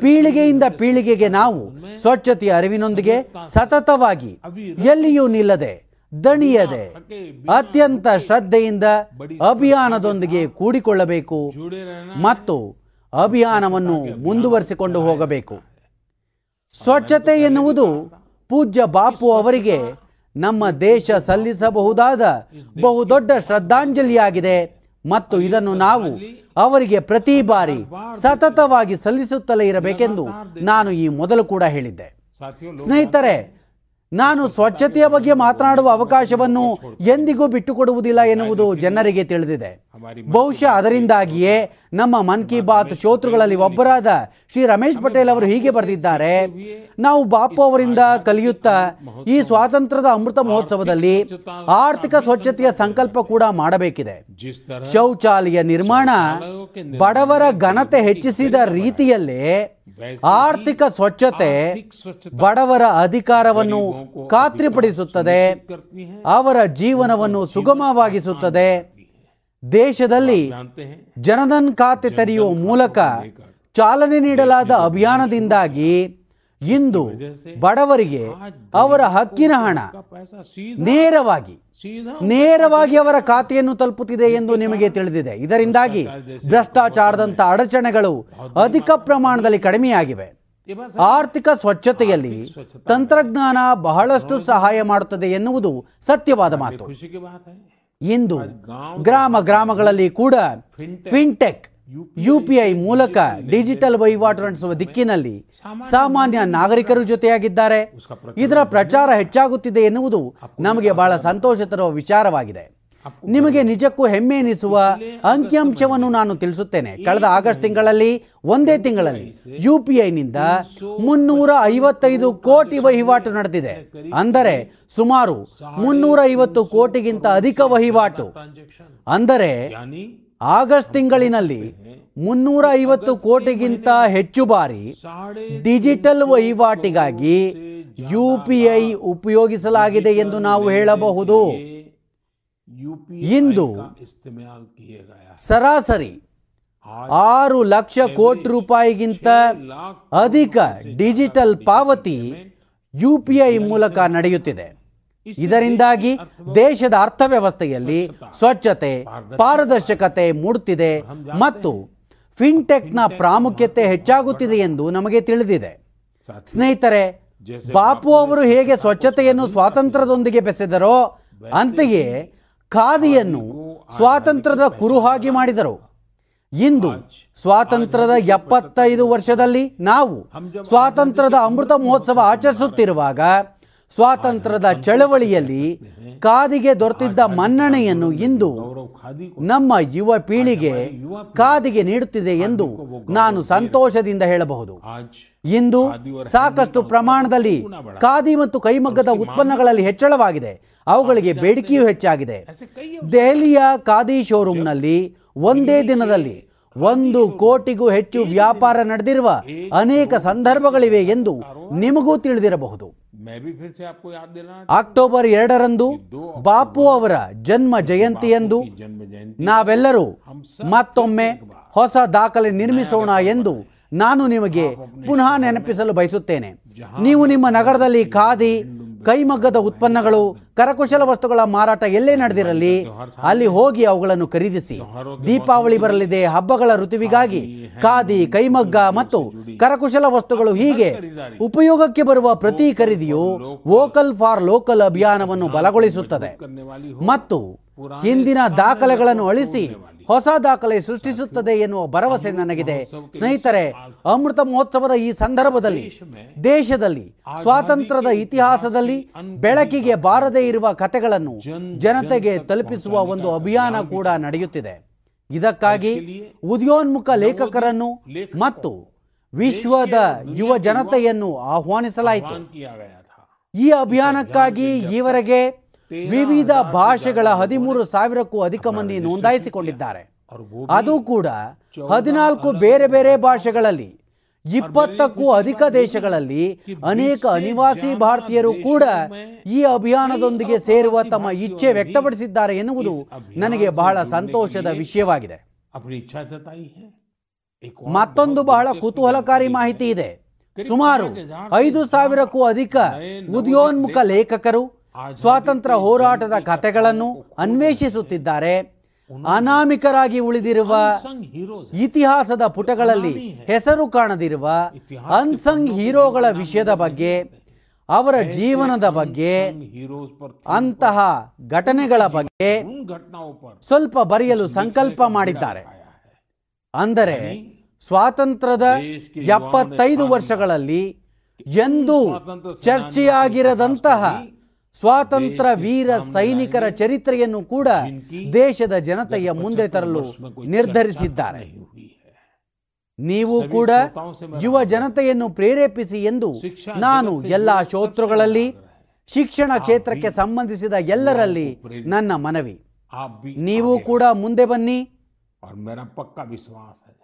ಪೀಳಿಗೆಯಿಂದ ಪೀಳಿಗೆಗೆ ನಾವು ಸ್ವಚ್ಛತೆಯ ಅರಿವಿನೊಂದಿಗೆ ಸತತವಾಗಿ ಎಲ್ಲಿಯೂ ನಿಲ್ಲದೆ, ದಣಿಯದೆ, ಅತ್ಯಂತ ಶ್ರದ್ಧೆಯಿಂದ ಅಭಿಯಾನದೊಂದಿಗೆ ಕೂಡಿಕೊಳ್ಳಬೇಕು ಮತ್ತು ಅಭಿಯಾನವನ್ನು ಮುಂದುವರಿಸಿಕೊಂಡು ಹೋಗಬೇಕು. ಸ್ವಚ್ಛತೆ ಎನ್ನುವುದು ಪೂಜ್ಯ ಬಾಪು ಅವರಿಗೆ ನಮ್ಮ ದೇಶ ಸಲ್ಲಿಸಬಹುದಾದ ಬಹುದೊಡ್ಡ ಶ್ರದ್ಧಾಂಜಲಿಯಾಗಿದೆ. ಮತ್ತು ಇದನ್ನು ನಾವು ಅವರಿಗೆ ಪ್ರತಿ ಬಾರಿ ಸತತವಾಗಿ ಸಲ್ಲಿಸುತ್ತಲೇ ಇರಬೇಕೆಂದು ನಾನು ಈ ಮೊದಲು ಕೂಡ ಹೇಳಿದ್ದೆ. ಸ್ನೇಹಿತರೆ ನಾನು ಸ್ವಚ್ಛತೆಯ ಬಗ್ಗೆ ಮಾತನಾಡುವ ಅವಕಾಶವನ್ನು ಎಂದಿಗೂ ಬಿಟ್ಟುಕೊಡುವುದಿಲ್ಲ ಎನ್ನುವುದು ಜನರಿಗೆ ತಿಳಿದಿದೆ. ಬಹುಶಃ ಅದರಿಂದಾಗಿಯೇ ನಮ್ಮ ಮನ್ ಕಿ ಬಾತ್ ಶ್ರೋತೃಗಳಲ್ಲಿ ಒಬ್ಬರಾದ ಶ್ರೀ ರಮೇಶ್ ಪಟೇಲ್ ಅವರು ಹೀಗೆ ಬರೆದಿದ್ದಾರೆ. ನಾವು ಬಾಪು ಅವರಿಂದ ಕಲಿಯುತ್ತಾ ಈ ಸ್ವಾತಂತ್ರ್ಯದ ಅಮೃತ ಮಹೋತ್ಸವದಲ್ಲಿ ಆರ್ಥಿಕ ಸ್ವಚ್ಛತೆಯ ಸಂಕಲ್ಪ ಕೂಡ ಮಾಡಬೇಕಿದೆ. ಶೌಚಾಲಯ ನಿರ್ಮಾಣ ಬಡವರ ಘನತೆ ಹೆಚ್ಚಿಸಿದ ರೀತಿಯಲ್ಲೇ ಆರ್ಥಿಕ ಸ್ವಚ್ಛತೆ ಬಡವರ ಅಧಿಕಾರವನ್ನು ಖಾತ್ರಿಪಡಿಸುತ್ತದೆ. ಅವರ ಜೀವನವನ್ನು ಸುಗಮವಾಗಿಸುತ್ತದೆ. ದೇಶದಲ್ಲಿ ಜನಧನ್ ಖಾತೆ ತೆರೆಯುವ ಮೂಲಕ ಚಾಲನೆ ನೀಡಲಾದ ಅಭಿಯಾನದಿಂದಾಗಿ ಇಂದು ಬಡವರಿಗೆ ಅವರ ಹಕ್ಕಿನ ಹಣ ನೇರವಾಗಿ ನೇರವಾಗಿ ಅವರ ಖಾತೆಯನ್ನು ತಲುಪುತ್ತಿದೆ ಎಂದು ನಿಮಗೆ ತಿಳಿದಿದೆ. ಇದರಿಂದಾಗಿ ಭ್ರಷ್ಟಾಚಾರದಂಥ ಅಡಚಣೆಗಳು ಅಧಿಕ ಪ್ರಮಾಣದಲ್ಲಿ ಕಡಿಮೆಯಾಗಿವೆ. ಆರ್ಥಿಕ ಸ್ವಚ್ಛತೆಯಲ್ಲಿ ತಂತ್ರಜ್ಞಾನ ಬಹಳಷ್ಟು ಸಹಾಯ ಮಾಡುತ್ತದೆ ಎನ್ನುವುದು ಸತ್ಯವಾದ ಮಾತು. ಇಂದು ಗ್ರಾಮ ಗ್ರಾಮಗಳಲ್ಲಿ ಕೂಡ ಫಿನ್ಟೆಕ್ ಯುಪಿಐ ಮೂಲಕ ಡಿಜಿಟಲ್ ವಹಿವಾಟು ನಡೆಸುವ ದಿಕ್ಕಿನಲ್ಲಿ ಸಾಮಾನ್ಯ ನಾಗರಿಕರು ಜೊತೆಯಾಗಿದ್ದಾರೆ. ಇದರ ಪ್ರಚಾರ ಹೆಚ್ಚಾಗುತ್ತಿದೆ ಎನ್ನುವುದು ನಮಗೆ ಬಹಳ ಸಂತೋಷ ತರುವ ವಿಚಾರವಾಗಿದೆ. ನಿಮಗೆ ನಿಜಕ್ಕೂ ಹೆಮ್ಮೆ ಎನಿಸುವ ಅಂಕಿಅಂಶವನ್ನು ನಾನು ತಿಳಿಸುತ್ತೇನೆ. ಕಳೆದ ಆಗಸ್ಟ್ ತಿಂಗಳಲ್ಲಿ, ಒಂದೇ ತಿಂಗಳಲ್ಲಿ ಯು ಪಿ ಐನಿಂದ ಮುನ್ನೂರ ಐವತ್ತೈದು ಕೋಟಿ ವಹಿವಾಟು ನಡೆದಿದೆ. ಅಂದರೆ ಸುಮಾರು ಮುನ್ನೂರ ಐವತ್ತು ಕೋಟಿಗಿಂತ ಅಧಿಕ ವಹಿವಾಟು. ಅಂದರೆ ಆಗಸ್ಟ್ ತಿಂಗಳಿನಲ್ಲಿ ಮುನ್ನೂರ ಐವತ್ತು ಕೋಟಿಗಿಂತ ಹೆಚ್ಚು ಬಾರಿ ಡಿಜಿಟಲ್ ವಹಿವಾಟಿಗಾಗಿ ಯು ಪಿ ಐ ಉಪಯೋಗಿಸಲಾಗಿದೆ ಎಂದು ನಾವು ಹೇಳಬಹುದು. ಇಂದು ಸರಾಸರಿ ಆರು ಲಕ್ಷ ಕೋಟಿ ರೂಪಾಯಿಗಿಂತ ಅಧಿಕ ಡಿಜಿಟಲ್ ಪಾವತಿ ಯು ಮೂಲಕ ನಡೆಯುತ್ತಿದೆ. ಇದರಿಂದಾಗಿ ದೇಶದ ಅರ್ಥವ್ಯವಸ್ಥೆಯಲ್ಲಿ ಸ್ವಚ್ಛತೆ ಪಾರದರ್ಶಕತೆ ಮೂಡುತ್ತಿದೆ ಮತ್ತು ಫಿನ್ಟೆಕ್ನ ಪ್ರಾಮುಖ್ಯತೆ ಹೆಚ್ಚಾಗುತ್ತಿದೆ ಎಂದು ನಮಗೆ ತಿಳಿದಿದೆ. ಸ್ನೇಹಿತರೆ ಬಾಪು ಅವರು ಹೇಗೆ ಸ್ವಚ್ಛತೆಯನ್ನು ಸ್ವಾತಂತ್ರ್ಯದೊಂದಿಗೆ ಬೆಸೆದರೋ ಅಂತೆಯೇ ಖಾದಿಯನ್ನು ಸ್ವಾತಂತ್ರ್ಯದ ಕುರುಹಾಗಿ ಮಾಡಿದರು. ಇಂದು ಸ್ವಾತಂತ್ರ್ಯದ ಎಪ್ಪತ್ತೈದು ವರ್ಷದಲ್ಲಿ ನಾವು ಸ್ವಾತಂತ್ರ್ಯದ ಅಮೃತ ಮಹೋತ್ಸವ ಆಚರಿಸುತ್ತಿರುವಾಗ ಸ್ವಾತಂತ್ರ್ಯದ ಚಳವಳಿಯಲ್ಲಿ ಖಾದಿಗೆ ದೊರೆತಿದ್ದ ಮನ್ನಣೆಯನ್ನು ಇಂದು ನಮ್ಮ ಯುವ ಪೀಳಿಗೆ ಖಾದಿಗೆ ನೀಡುತ್ತಿದೆ ಎಂದು ನಾನು ಸಂತೋಷದಿಂದ ಹೇಳಬಹುದು. ಇಂದು ಸಾಕಷ್ಟು ಪ್ರಮಾಣದಲ್ಲಿ ಖಾದಿ ಮತ್ತು ಕೈಮಗ್ಗದ ಉತ್ಪನ್ನಗಳಲ್ಲಿ ಹೆಚ್ಚಳವಾಗಿದೆ. ಅವುಗಳಿಗೆ ಬೇಡಿಕೆಯೂ ಹೆಚ್ಚಾಗಿದೆ. ದೆಹಲಿಯ ಖಾದಿ ಶೋರೂಮ್ನಲ್ಲಿ ಒಂದೇ ದಿನದಲ್ಲಿ ಒಂದು ಕೋಟಿಗೂ ಹೆಚ್ಚು ವ್ಯಾಪಾರ ನಡೆದಿರುವ ಅನೇಕ ಸಂದರ್ಭಗಳಿವೆ ಎಂದು ನಿಮಗೂ ತಿಳಿದಿರಬಹುದು. ಅಕ್ಟೋಬರ್ ಎರಡರಂದು ಬಾಪು ಅವರ ಜನ್ಮ ಜಯಂತಿಯಂದು ನಾವೆಲ್ಲರೂ ಮತ್ತೊಮ್ಮೆ ಹೊಸ ದಾಖಲೆ ನಿರ್ಮಿಸೋಣ ಎಂದು ನಾನು ನಿಮಗೆ ಪುನಃ ನೆನಪಿಸಲು ಬಯಸುತ್ತೇನೆ. ನೀವು ನಿಮ್ಮ ನಗರದಲ್ಲಿ ಖಾದಿ ಕೈಮಗ್ಗದ ಉತ್ಪನ್ನಗಳು, ಕರಕುಶಲ ವಸ್ತುಗಳ ಮಾರಾಟ ಎಲ್ಲೇ ನಡೆದಿರಲಿ, ಅಲ್ಲಿ ಹೋಗಿ ಅವುಗಳನ್ನು ಖರೀದಿಸಿ. ದೀಪಾವಳಿ ಬರಲಿದೆ, ಹಬ್ಬಗಳ ಋತುವಿಗಾಗಿ ಖಾದಿ, ಕೈಮಗ್ಗ ಮತ್ತು ಕರಕುಶಲ ವಸ್ತುಗಳು ಹೀಗೆ ಉಪಯೋಗಕ್ಕೆ ಬರುವ ಪ್ರತಿ ಖರೀದಿಯು ವೋಕಲ್ ಫಾರ್ ಲೋಕಲ್ ಅಭಿಯಾನವನ್ನು ಬಲಗೊಳಿಸುತ್ತದೆ. ಮತ್ತು ಹಿಂದಿನ ದಾಖಲೆಗಳನ್ನು ಅಳಿಸಿ ಹೊಸ ದಾಖಲೆ ಸೃಷ್ಟಿಸುತ್ತದೆ ಎನ್ನುವ ಭರವಸೆ ನನಗಿದೆ. ಸ್ನೇಹಿತರೆ, ಅಮೃತ ಮಹೋತ್ಸವದ ಈ ಸಂದರ್ಭದಲ್ಲಿ ದೇಶದಲ್ಲಿ, ಸ್ವಾತಂತ್ರ್ಯದ ಇತಿಹಾಸದಲ್ಲಿ ಬೆಳಕಿಗೆ ಬಾರದೇ ಇರುವ ಕಥೆಗಳನ್ನು ಜನತೆಗೆ ತಲುಪಿಸುವ ಒಂದು ಅಭಿಯಾನ ಕೂಡ ನಡೆಯುತ್ತಿದೆ. ಇದಕ್ಕಾಗಿ ಉದಯೋನ್ಮುಖ ಲೇಖಕರನ್ನು ಮತ್ತು ವಿಶ್ವದ ಯುವ ಜನತೆಯನ್ನು ಆಹ್ವಾನಿಸಲಾಯಿತು. ಈ ಅಭಿಯಾನಕ್ಕಾಗಿ ಈವರೆಗೆ ವಿವಿಧ ಭಾಷೆಗಳ ಹದಿಮೂರು ಸಾವಿರಕ್ಕೂ ಅಧಿಕ ಮಂದಿ ನೋಂದಾಯಿಸಿಕೊಂಡಿದ್ದಾರೆ. ಅದು ಕೂಡ ಹದಿನಾಲ್ಕು ಬೇರೆ ಬೇರೆ ಭಾಷೆಗಳಲ್ಲಿ ಇಪ್ಪತ್ತಕ್ಕೂ ಅಧಿಕ ದೇಶಗಳಲ್ಲಿ ಅನೇಕ ಅನಿವಾಸಿ ಭಾರತೀಯರು ಕೂಡ ಈ ಅಭಿಯಾನದೊಂದಿಗೆ ಸೇರುವ ತಮ್ಮ ಇಚ್ಛೆ ವ್ಯಕ್ತಪಡಿಸಿದ್ದಾರೆ ಎನ್ನುವುದು ನನಗೆ ಬಹಳ ಸಂತೋಷದ ವಿಷಯವಾಗಿದೆ. ಮತ್ತೊಂದು ಬಹಳ ಕುತೂಹಲಕಾರಿ ಮಾಹಿತಿ ಇದೆ. ಸುಮಾರು ಐದು ಸಾವಿರಕ್ಕೂ ಅಧಿಕ ಉದಯೋನ್ಮುಖ ಲೇಖಕರು ಸ್ವಾತಂತ್ರ್ಯ ಹೋರಾಟದ ಕಥೆಗಳನ್ನು ಅನ್ವೇಷಿಸುತ್ತಿದ್ದಾರೆ. ಅನಾಮಿಕರಾಗಿ ಉಳಿದಿರುವ ಇತಿಹಾಸದ ಪುಟಗಳಲ್ಲಿ ಹೆಸರು ಕಾಣದಿರುವ ಅನ್ಸಂಗ್ ಹೀರೋಗಳ ವಿಷಯದ ಬಗ್ಗೆ ಅವರ ಜೀವನದ ಬಗ್ಗೆ ಅಂತಹ ಘಟನೆಗಳ ಬಗ್ಗೆ ಸ್ವಲ್ಪ ಬರೆಯಲು ಸಂಕಲ್ಪ ಮಾಡಿದ್ದಾರೆ. ಅಂದರೆ ಸ್ವಾತಂತ್ರ್ಯದ ಎಪ್ಪತ್ತೈದು ವರ್ಷಗಳಲ್ಲಿ ಎಂದೂ ಚರ್ಚೆಯಾಗಿರದಂತಹ ಸ್ವಾತಂತ್ರ್ಯ ವೀರ ಸೈನಿಕರ ಚರಿತ್ರೆಯನ್ನು ಕೂಡ ದೇಶದ ಜನತೆಯ ಮುಂದೆ ತರಲು ನಿರ್ಧರಿಸಿದ್ದಾರೆ. ನೀವು ಕೂಡ ಯುವ ಜನತೆಯನ್ನು ಪ್ರೇರೇಪಿಸಿ ಎಂದು ನಾನು ಎಲ್ಲ ಶೋತೃಗಳಲ್ಲಿ ಶಿಕ್ಷಣ ಕ್ಷೇತ್ರಕ್ಕೆ ಸಂಬಂಧಿಸಿದ ಎಲ್ಲರಲ್ಲಿ ನನ್ನ ಮನವಿ. ನೀವು ಕೂಡ ಮುಂದೆ ಬನ್ನಿ.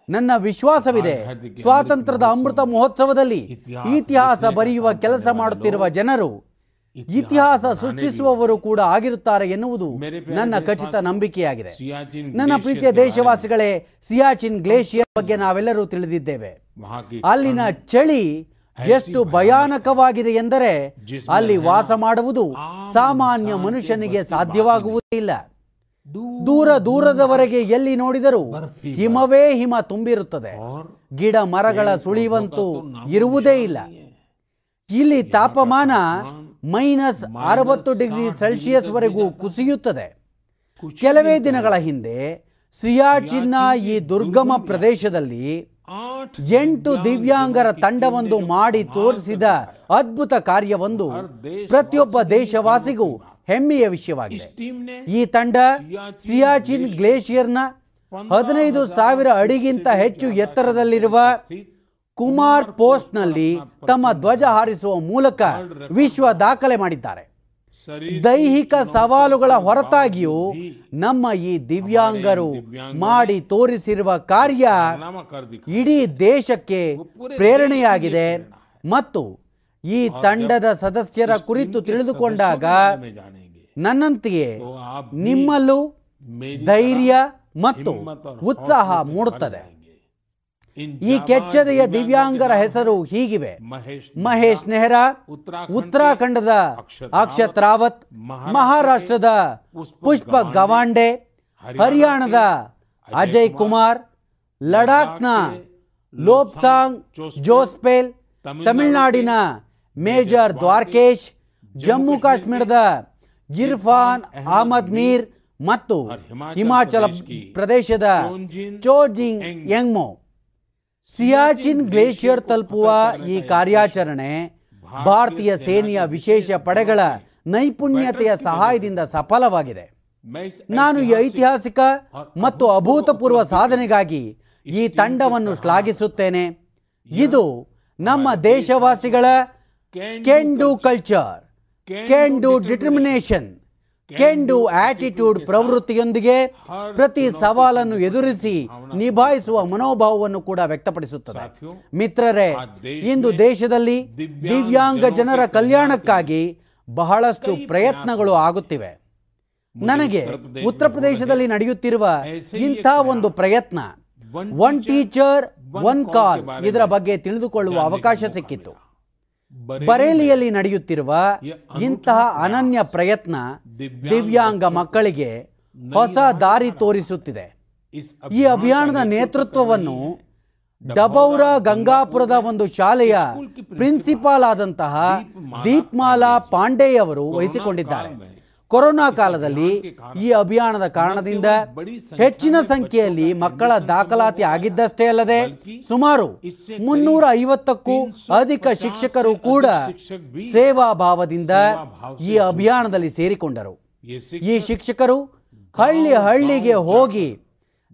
ನನ್ನ ವಿಶ್ವಾಸವಿದೆ. ಸ್ವಾತಂತ್ರ್ಯದ ಅಮೃತ ಮಹೋತ್ಸವದಲ್ಲಿ ಇತಿಹಾಸ ಬರೆಯುವ ಕೆಲಸ ಮಾಡುತ್ತಿರುವ ಜನರು ಇತಿಹಾಸ ಸೃಷ್ಟಿಸುವವರು ಕೂಡ ಆಗಿರುತ್ತಾರೆ ಎನ್ನುವುದು ನನ್ನ ಖಚಿತ ನಂಬಿಕೆಯಾಗಿದೆ. ನನ್ನ ಪ್ರೀತಿಯ ದೇಶವಾಸಿಗಳೇ ಸಿಯಾಚಿನ್ ಗ್ಲೇಷಿಯರ್ ಬಗ್ಗೆ ನಾವೆಲ್ಲರೂ ತಿಳಿದಿದ್ದೇವೆ. ಅಲ್ಲಿನ ಚಳಿ ಎಷ್ಟು ಭಯಾನಕವಾಗಿದೆ ಎಂದರೆ ಅಲ್ಲಿ ವಾಸ ಮಾಡುವುದು ಸಾಮಾನ್ಯ ಮನುಷ್ಯನಿಗೆ ಸಾಧ್ಯವಾಗುವುದೇ ಇಲ್ಲ. ದೂರ ದೂರದವರೆಗೆ ಎಲ್ಲಿ ನೋಡಿದರೂ ಹಿಮವೇ ಹಿಮ ತುಂಬಿರುತ್ತದೆ. ಗಿಡ ಮರಗಳ ಸುಳಿವಂತೂ ಇರುವುದೇ ಇಲ್ಲ. ಇಲ್ಲಿ ತಾಪಮಾನ ಮೈನಸ್ ಅರವತ್ತು ಡಿಗ್ರಿ ಸೆಲ್ಸಿಯಸ್ ವರೆಗೂ ಕುಸಿಯುತ್ತದೆ. ಕೆಲವೇ ದಿನಗಳ ಹಿಂದೆ ಸಿಯಾಚಿನ್ನ ಈ ದುರ್ಗಮ ಪ್ರದೇಶದಲ್ಲಿ ಎಂಟು ದಿವ್ಯಾಂಗರ ತಂಡವೊಂದು ಮಾಡಿ ತೋರಿಸಿದ ಅದ್ಭುತ ಕಾರ್ಯವೊಂದು ಪ್ರತಿಯೊಬ್ಬ ದೇಶವಾಸಿಗೂ ಹೆಮ್ಮೆಯ ವಿಷಯವಾಗಿದೆ. ಈ ತಂಡ ಸಿಯಾಚಿನ್ ಗ್ಲೇಷಿಯರ್ನ ಹದಿನೈದು ಸಾವಿರ ಅಡಿಗಿಂತ ಹೆಚ್ಚು ಎತ್ತರದಲ್ಲಿರುವ ಕುಮಾರ್ ಪೋಸ್ಟ್ನಲ್ಲಿ ತಮ್ಮ ಧ್ವಜ ಹಾರಿಸುವ ಮೂಲಕ ವಿಶ್ವ ದಾಖಲೆ ಮಾಡಿದ್ದಾರೆ. ದೈಹಿಕ ಸವಾಲುಗಳ ಹೊರತಾಗಿಯೂ ನಮ್ಮ ಈ ದಿವ್ಯಾಂಗರು ಮಾಡಿ ತೋರಿಸಿರುವ ಕಾರ್ಯ ಇಡೀ ದೇಶಕ್ಕೆ ಪ್ರೇರಣೆಯಾಗಿದೆ ಮತ್ತು ಈ ತಂಡದ ಸದಸ್ಯರ ಕುರಿತು ತಿಳಿದುಕೊಂಡಾಗ ನನ್ನಂತೆಯೇ ನಿಮ್ಮಲ್ಲೂ ಧೈರ್ಯ ಮತ್ತು ಉತ್ಸಾಹ ಮೂಡುತ್ತದೆ. ಈ ಕೆಚ್ಚದೆಯ ದಿವ್ಯಾಂಗರ ಹೆಸರು ಹೀಗಿವೆ ಮಹೇಶ್ ನೆಹ್ರಾ ಉತ್ತರಾಖಂಡದ ಅಕ್ಷತ್ ರಾವತ್ ಮಹಾರಾಷ್ಟ್ರದ ಪುಷ್ಪ ಗವಾಂಡೆ ಹರಿಯಾಣದ ಅಜಯ್ ಕುಮಾರ್ ಲಡಾಖ್ನ ಲೋಪ್ಸಾಂಗ್ ಜೋಸ್ಪೇಲ್ ತಮಿಳುನಾಡಿನ ಮೇಜರ್ ದ್ವಾರಕೇಶ್ ಜಮ್ಮು ಕಾಶ್ಮೀರದ ಇರ್ಫಾನ್ ಅಹಮದ್ ಮೀರ್ ಮತ್ತು ಹಿಮಾಚಲ ಪ್ರದೇಶದ ಚೋಜಿಂಗ್ ಯಂಗ್ಮೋ ಸಿಯಾಚಿನ್ ಗ್ಲೇಷಿಯರ್ ತಲುಪುವ ಈ ಕಾರ್ಯಾಚರಣೆ ಭಾರತೀಯ ಸೇನೆಯ ವಿಶೇಷ ಪಡೆಗಳ ನೈಪುಣ್ಯತೆಯ ಸಹಾಯದಿಂದ ಸಫಲವಾಗಿದೆ. ನಾನು ಈ ಐತಿಹಾಸಿಕ ಮತ್ತು ಅಭೂತಪೂರ್ವ ಸಾಧನೆಗಾಗಿ ಈ ತಂಡವನ್ನು ಶ್ಲಾಘಿಸುತ್ತೇನೆ. ಇದು ನಮ್ಮ ದೇಶವಾಸಿಗಳ can do culture can do determination can do attitude ಪ್ರವೃತ್ತಿಯೊಂದಿಗೆ ಪ್ರತಿ ಸವಾಲನ್ನು ಎದುರಿಸಿ ನಿಭಾಯಿಸುವ ಮನೋಭಾವವನ್ನು ಕೂಡ ವ್ಯಕ್ತಪಡಿಸುತ್ತದೆ. ಮಿತ್ರರೇ ಇಂದು ದೇಶದಲ್ಲಿ ದಿವ್ಯಾಂಗ ಜನರ ಕಲ್ಯಾಣಕ್ಕಾಗಿ ಬಹಳಷ್ಟು ಪ್ರಯತ್ನಗಳು ಆಗುತ್ತಿವೆ. ನನಗೆ ಉತ್ತರ ಪ್ರದೇಶದಲ್ಲಿ ನಡೆಯುತ್ತಿರುವ ಇಂಥ ಒಂದು ಪ್ರಯತ್ನ ಒನ್ ಟೀಚರ್ ಒನ್ ಕಾಲ್ ಇದರ ಬಗ್ಗೆ ತಿಳಿದುಕೊಳ್ಳುವ ಅವಕಾಶ ಸಿಕ್ಕಿತ್ತು ಬರೇಲಿಯಲ್ಲಿ ನಡೆಯುತ್ತಿರುವ ಇಂತಹ ಅನನ್ಯ ಪ್ರಯತ್ನ ದಿವ್ಯಾಂಗ ಮಕ್ಕಳಿಗೆ ಹೊಸ ದಾರಿ ತೋರಿಸುತ್ತಿದೆ. ಈ ಅಭಿಯಾನದ ನೇತೃತ್ವವನ್ನು ಡಬೌರ ಗಂಗಾಪುರದ ಒಂದು ಶಾಲೆಯ ಪ್ರಿನ್ಸಿಪಾಲ್. ಆದಂತಹ ದೀಪ್ಮಾಲಾ ಪಾಂಡೆ ಅವರು ವಹಿಸಿಕೊಂಡಿದ್ದಾರೆ. ಕೊರೋನಾ ಕಾಲದಲ್ಲಿ ಈ ಅಭಿಯಾನದ ಕಾರಣದಿಂದ ಹೆಚ್ಚಿನ ಸಂಖ್ಯೆಯಲ್ಲಿ ಮಕ್ಕಳ ದಾಖಲಾತಿ ಆಗಿದ್ದಷ್ಟೇ ಅಲ್ಲದೆ ಸುಮಾರು ಮುನ್ನೂರ ಐವತ್ತಕ್ಕೂ ಅಧಿಕ ಶಿಕ್ಷಕರು ಕೂಡ ಸೇವಾ ಭಾವದಿಂದ ಈ ಅಭಿಯಾನದಲ್ಲಿ ಸೇರಿಕೊಂಡರು. ಈ ಶಿಕ್ಷಕರು ಹಳ್ಳಿ ಹಳ್ಳಿಗೆ ಹೋಗಿ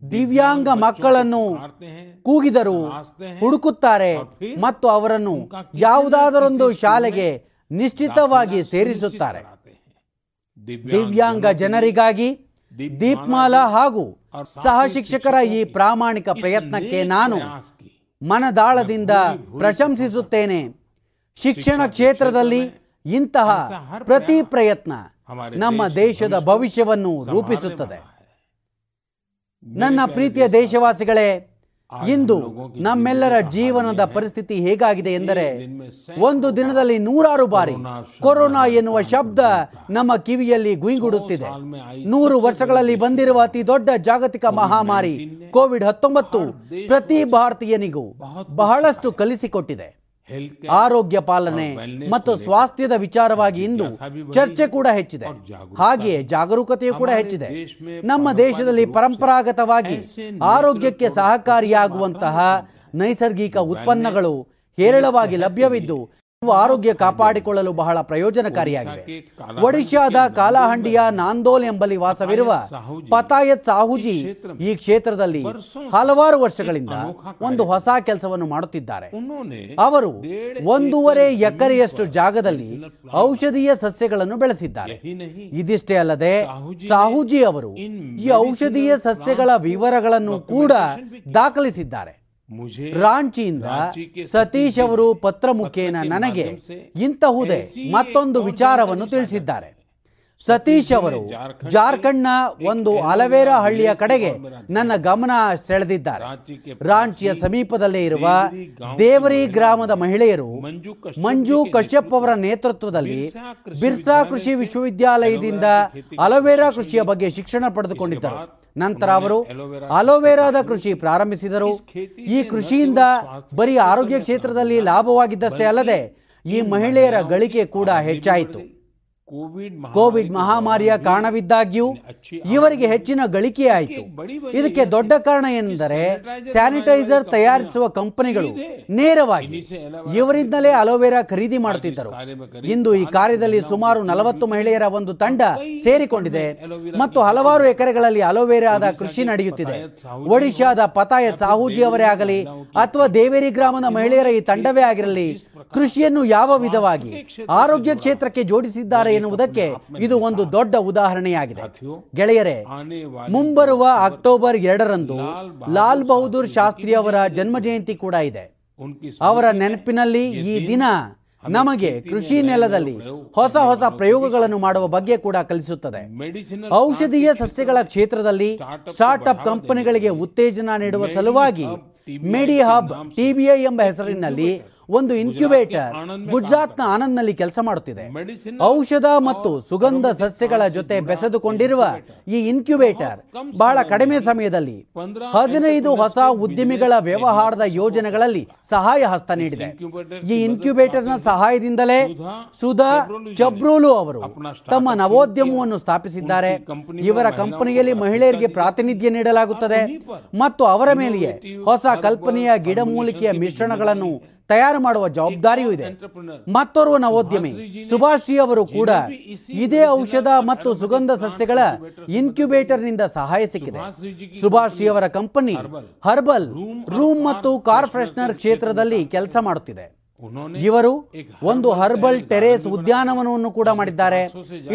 ದಿವ್ಯಾಂಗ ಮಕ್ಕಳನ್ನು ಕೂಗಿದರು ಹುಡುಕುತ್ತಾರೆ ಮತ್ತು ಅವರನ್ನು ಯಾವುದಾದರೊಂದು ಶಾಲೆಗೆ ನಿಶ್ಚಿತವಾಗಿ ಸೇರಿಸುತ್ತಾರೆ. ದಿವ್ಯಾಂಗ ಜನರಿಗಾಗಿ ದೀಪ್ಮಾಲಾ ಹಾಗೂ ಸಹ ಶಿಕ್ಷಕರ ಈ ಪ್ರಾಮಾಣಿಕ ಪ್ರಯತ್ನಕ್ಕೆ ನಾನು ಮನದಾಳದಿಂದ ಪ್ರಶಂಸಿಸುತ್ತೇನೆ. ಶಿಕ್ಷಣ ಕ್ಷೇತ್ರದಲ್ಲಿ ಇಂತಹ ಪ್ರತಿ ಪ್ರಯತ್ನ ನಮ್ಮ ದೇಶದ ಭವಿಷ್ಯವನ್ನು ರೂಪಿಸುತ್ತದೆ. ನನ್ನ ಪ್ರೀತಿಯ ದೇಶವಾಸಿಗಳೇ ಇಂದು ನಮ್ಮೆಲ್ಲರ ಜೀವನದ ಪರಿಸ್ಥಿತಿ ಹೇಗಾಗಿದೆ ಎಂದರೆ ಒಂದು ದಿನದಲ್ಲಿ ನೂರಾರು ಬಾರಿ ಕೊರೋನಾ ಎನ್ನುವ ಶಬ್ದ ನಮ್ಮ ಕಿವಿಯಲ್ಲಿ ಗುಯಿಂಗುಡುತ್ತಿದೆ ನೂರು ವರ್ಷಗಳಲ್ಲಿ ಬಂದಿರುವ ಅತಿ ದೊಡ್ಡ ಜಾಗತಿಕ ಮಹಾಮಾರಿ ಕೋವಿಡ್ ಹತ್ತೊಂಬತ್ತು ಪ್ರತಿ ಭಾರತೀಯನಿಗೂ ಬಹಳಷ್ಟು ಕಲಿಸಿಕೊಟ್ಟಿದೆ. ಆರೋಗ್ಯ ಪಾಲನೆ ಮತ್ತು ಸ್ವಾಸ್ಥ್ಯದ ವಿಚಾರವಾಗಿ ಇಂದು ಚರ್ಚೆ ಕೂಡ ಹೆಚ್ಚಿದೆ. ಹಾಗೆಯೇ ಜಾಗರೂಕತೆಯು ಕೂಡ ಹೆಚ್ಚಿದೆ. ನಮ್ಮ ದೇಶದಲ್ಲಿ ಪರಂಪರಾಗತವಾಗಿ ಆರೋಗ್ಯಕ್ಕೆ ಸಹಕಾರಿಯಾಗುವಂತಹ ನೈಸರ್ಗಿಕ ಉತ್ಪನ್ನಗಳು ಹೇರಳವಾಗಿ ಲಭ್ಯವಿದ್ದು ಆರೋಗ್ಯ ಕಾಪಾಡಿಕೊಳ್ಳಲು ಬಹಳ ಪ್ರಯೋಜನಕಾರಿಯಾಗಿದೆ. ಒಡಿಶಾದ ಕಾಲಾಹಂಡಿಯ ನಾಂದೋಲ್ ಎಂಬಲ್ಲಿ ವಾಸವಿರುವ ಪತಾಯತ್ ಸಾಹುಜಿ ಈ ಕ್ಷೇತ್ರದಲ್ಲಿ ಹಲವಾರು ವರ್ಷಗಳಿಂದ ಒಂದು ಹೊಸ ಕೆಲಸವನ್ನು ಮಾಡುತ್ತಿದ್ದಾರೆ. ಅವರು ಒಂದೂವರೆ ಎಕರೆಯಷ್ಟು ಜಾಗದಲ್ಲಿ ಔಷಧೀಯ ಸಸ್ಯಗಳನ್ನು ಬೆಳೆಸಿದ್ದಾರೆ. ಇದಿಷ್ಟೇ ಅಲ್ಲದೆ ಸಾಹುಜಿ ಅವರು ಈ ಔಷಧೀಯ ಸಸ್ಯಗಳ ವಿವರಗಳನ್ನು ಕೂಡ ದಾಖಲಿಸಿದ್ದಾರೆ. ರಾಂಚಿಯಿಂದ ಸತೀಶ್ ಅವರು ಪತ್ರ ಮುಖೇನ ನನಗೆ ಇಂತಹುದೇ ಮತ್ತೊಂದು ವಿಚಾರವನ್ನು ತಿಳಿಸಿದ್ದಾರೆ. ಸತೀಶ್ ಅವರು ಜಾರ್ಖಂಡ್ನ ಒಂದು ಅಲವೇರಾ ಹಳ್ಳಿಯ ಕಡೆಗೆ ನನ್ನ ಗಮನ ಸೆಳೆದಿದ್ದಾರೆ. ರಾಂಚಿಯ ಸಮೀಪದಲ್ಲೇ ಇರುವ ದೇವರಿ ಗ್ರಾಮದ ಮಹಿಳೆಯರು ಮಂಜು ಕಶ್ಯಪ್ ಅವರ ನೇತೃತ್ವದಲ್ಲಿ ಬಿರ್ಸಾ ಕೃಷಿ ವಿಶ್ವವಿದ್ಯಾಲಯದಿಂದ ಅಲವೇರಾ ಕೃಷಿಯ ಬಗ್ಗೆ ಶಿಕ್ಷಣ ಪಡೆದುಕೊಂಡಿದ್ದರು. ನಂತರ ಅವರು ಅಲೋವೆರಾದ ಕೃಷಿ ಪ್ರಾರಂಭಿಸಿದರು. ಈ ಕೃಷಿಯಿಂದ ಬರೀ ಆರೋಗ್ಯ ಕ್ಷೇತ್ರದಲ್ಲಿ ಲಾಭವಾಗಿದ್ದಷ್ಟೇ ಅಲ್ಲದೆ ಈ ಮಹಿಳೆಯರ ಗಳಿಕೆ ಕೂಡ ಹೆಚ್ಚಾಯಿತು. ಕೋವಿಡ್ ಮಹಾಮಾರಿಯ ಕಾರಣವಿದ್ದಾಗ್ಯೂ ಇವರಿಗೆ ಹೆಚ್ಚಿನ ಗಳಿಕೆಯಾಯಿತು. ಇದಕ್ಕೆ ದೊಡ್ಡ ಕಾರಣ ಏನೆಂದರೆ ಸ್ಯಾನಿಟೈಸರ್ ತಯಾರಿಸುವ ಕಂಪನಿಗಳು ನೇರವಾಗಿ ಇವರಿಂದಲೇ ಅಲೋವೆರಾ ಖರೀದಿ ಮಾಡುತ್ತಿದ್ದರು. ಇಂದು ಈ ಕಾರ್ಯದಲ್ಲಿ ಸುಮಾರು ನಲವತ್ತು ಮಹಿಳೆಯರ ಒಂದು ತಂಡ ಸೇರಿಕೊಂಡಿದೆ ಮತ್ತು ಹಲವಾರು ಎಕರೆಗಳಲ್ಲಿ ಅಲೋವೆರಾದ ಕೃಷಿ ನಡೆಯುತ್ತಿದೆ. ಒಡಿಶಾದ ಪತಾಯ ಸಾಹೂಜಿ ಅವರೇ ಆಗಲಿ ಅಥವಾ ದೇವೇರಿ ಗ್ರಾಮದ ಮಹಿಳೆಯರ ಈ ತಂಡವೇ ಆಗಿರಲಿ ಕೃಷಿಯನ್ನು ಯಾವ ವಿಧವಾಗಿ ಆರೋಗ್ಯ ಕ್ಷೇತ್ರಕ್ಕೆ ಜೋಡಿಸಿದ್ದಾರೆ ಎನ್ನುವುದಕ್ಕೆ ಇದು ಒಂದು ದೊಡ್ಡ ಉದಾಹರಣೆಯಾಗಿದೆ. ಗೆಳೆಯರೇ ಮುಂಬರುವ ಅಕ್ಟೋಬರ್ ಎರಡರಂದು ಲಾಲ್ ಬಹದ್ದೂರ್ ಶಾಸ್ತ್ರಿ ಅವರ ಜನ್ಮ ಜಯಂತಿ ಕೂಡ ಇದೆ. ಅವರ ನೆನಪಿನಲ್ಲಿ ಈ ದಿನ ನಮಗೆ ಕೃಷಿ ನೆಲದಲ್ಲಿ ಹೊಸ ಹೊಸ ಪ್ರಯೋಗಗಳನ್ನು ಮಾಡುವ ಬಗ್ಗೆ ಕೂಡ ಕಲಿಸುತ್ತದೆ. ಔಷಧೀಯ ಸಸ್ಯಗಳ ಕ್ಷೇತ್ರದಲ್ಲಿ ಸ್ಟಾರ್ಟ್ಅಪ್ ಕಂಪನಿಗಳಿಗೆ ಉತ್ತೇಜನ ನೀಡುವ ಸಲುವಾಗಿ ಮೆಡಿ ಹಬ್ ಟಿಬಿಐ ಎಂಬ ಹೆಸರಿನಲ್ಲಿ ಒಂದು ಇನ್ಕ್ಯುಬೇಟರ್ ಗುಜರಾತ್ನ ಆನಂದ್ನಲ್ಲಿ ಕೆಲಸ ಮಾಡುತ್ತಿದೆ. ಔಷಧ ಮತ್ತು ಸುಗಂಧ ಸಸ್ಯಗಳ ಜೊತೆ ಬೆಸೆದುಕೊಂಡಿರುವ ಈ ಇನ್ಕ್ಯುಬೇಟರ್ ಬಹಳ ಕಡಿಮೆ ಸಮಯದಲ್ಲಿ ಹದಿನೈದು ಹೊಸ ಉದ್ಯಮಿಗಳ ವ್ಯವಹಾರದ ಯೋಜನೆಗಳಲ್ಲಿ ಸಹಾಯ ಹಸ್ತ ನೀಡಿದೆ. ಈ ಇನ್ಕ್ಯುಬೇಟರ್ನ ಸಹಾಯದಿಂದಲೇ ಸುಧಾ ಚಬ್ರೋಲು ಅವರು ತಮ್ಮ ನವೋದ್ಯಮವನ್ನು ಸ್ಥಾಪಿಸಿದ್ದಾರೆ. ಇವರ ಕಂಪನಿಯಲ್ಲಿ ಮಹಿಳೆಯರಿಗೆ ಪ್ರಾತಿನಿಧ್ಯ ನೀಡಲಾಗುತ್ತದೆ ಮತ್ತು ಅವರ ಮೇಲೆಯೇ ಹೊಸ ಕಲ್ಪನೆಯ ಗಿಡಮೂಲಿಕೆಯ ಮಿಶ್ರಣಗಳನ್ನು ತಯಾರು ಮಾಡುವ ಜವಾಬ್ದಾರಿಯೂ ಇದೆ. ಮತ್ತೋರ್ವ ನವೋದ್ಯಮಿ. ಸುಭಾಷ್ ಜಿ ಅವರು ಕೂಡ ಇದೇ ಔಷಧ ಮತ್ತು ಸುಗಂಧ ಸಸ್ಯಗಳ ಇನ್ಕ್ಯುಬೇಟರ್ನಿಂದ ಸಹಾಯ ಸಿಕ್ಕಿದೆ. ಸುಭಾಷ್ ಜಿ ಅವರ ಕಂಪನಿ ಹರ್ಬಲ್. ರೂಮ್ ಮತ್ತು ಕಾರ್ ಫ್ರೆಶ್ನರ್ ಕ್ಷೇತ್ರದಲ್ಲಿ ಕೆಲಸ ಮಾಡುತ್ತಿದೆ. ಇವರು ಒಂದು ಹರ್ಬಲ್ ಟೆರೇಸ್ ಉದ್ಯಾನವನವನ್ನು ಕೂಡ ಮಾಡಿದ್ದಾರೆ.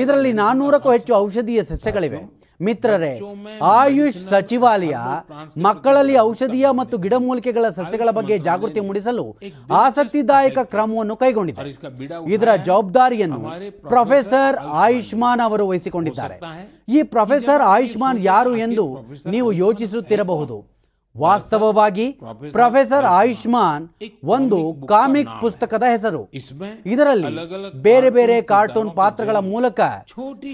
ಇದರಲ್ಲಿ ನಾನ್ನೂರಕ್ಕೂ ಹೆಚ್ಚು ಔಷಧೀಯ ಸಸ್ಯಗಳಿವೆ. ಮಿತ್ರರೇ ಆಯುಷ್ ಸಚಿವಾಲಯ ಮಕ್ಕಳಲ್ಲಿ ಔಷಧೀಯ ಮತ್ತು ಗಿಡಮೂಲಿಕೆಗಳ ಸಸ್ಯಗಳ ಬಗ್ಗೆ ಜಾಗೃತಿ ಮೂಡಿಸಲು ಆಸಕ್ತಿದಾಯಕ ಕ್ರಮವನ್ನು ಕೈಗೊಂಡಿದೆ ಇದರ ಜವಾಬ್ದಾರಿಯನ್ನು ಪ್ರೊಫೆಸರ್ ಆಯುಷ್ಮಾನ್ ಅವರು ವಹಿಸಿಕೊಂಡಿದ್ದಾರೆ. ಈ ಪ್ರೊಫೆಸರ್ ಆಯುಷ್ಮಾನ್ ಯಾರು ಎಂದು ನೀವು ಯೋಚಿಸುತ್ತಿರಬಹುದು. ವಾಸ್ತವವಾಗಿ ಪ್ರೊಫೆಸರ್ ಆಯುಷ್ಮಾನ್ ಒಂದು ಕಾಮಿಕ್ ಪುಸ್ತಕದ ಹೆಸರು. ಇದರಲ್ಲಿ ಬೇರೆ ಬೇರೆ ಕಾರ್ಟೂನ್ ಪಾತ್ರಗಳ ಮೂಲಕ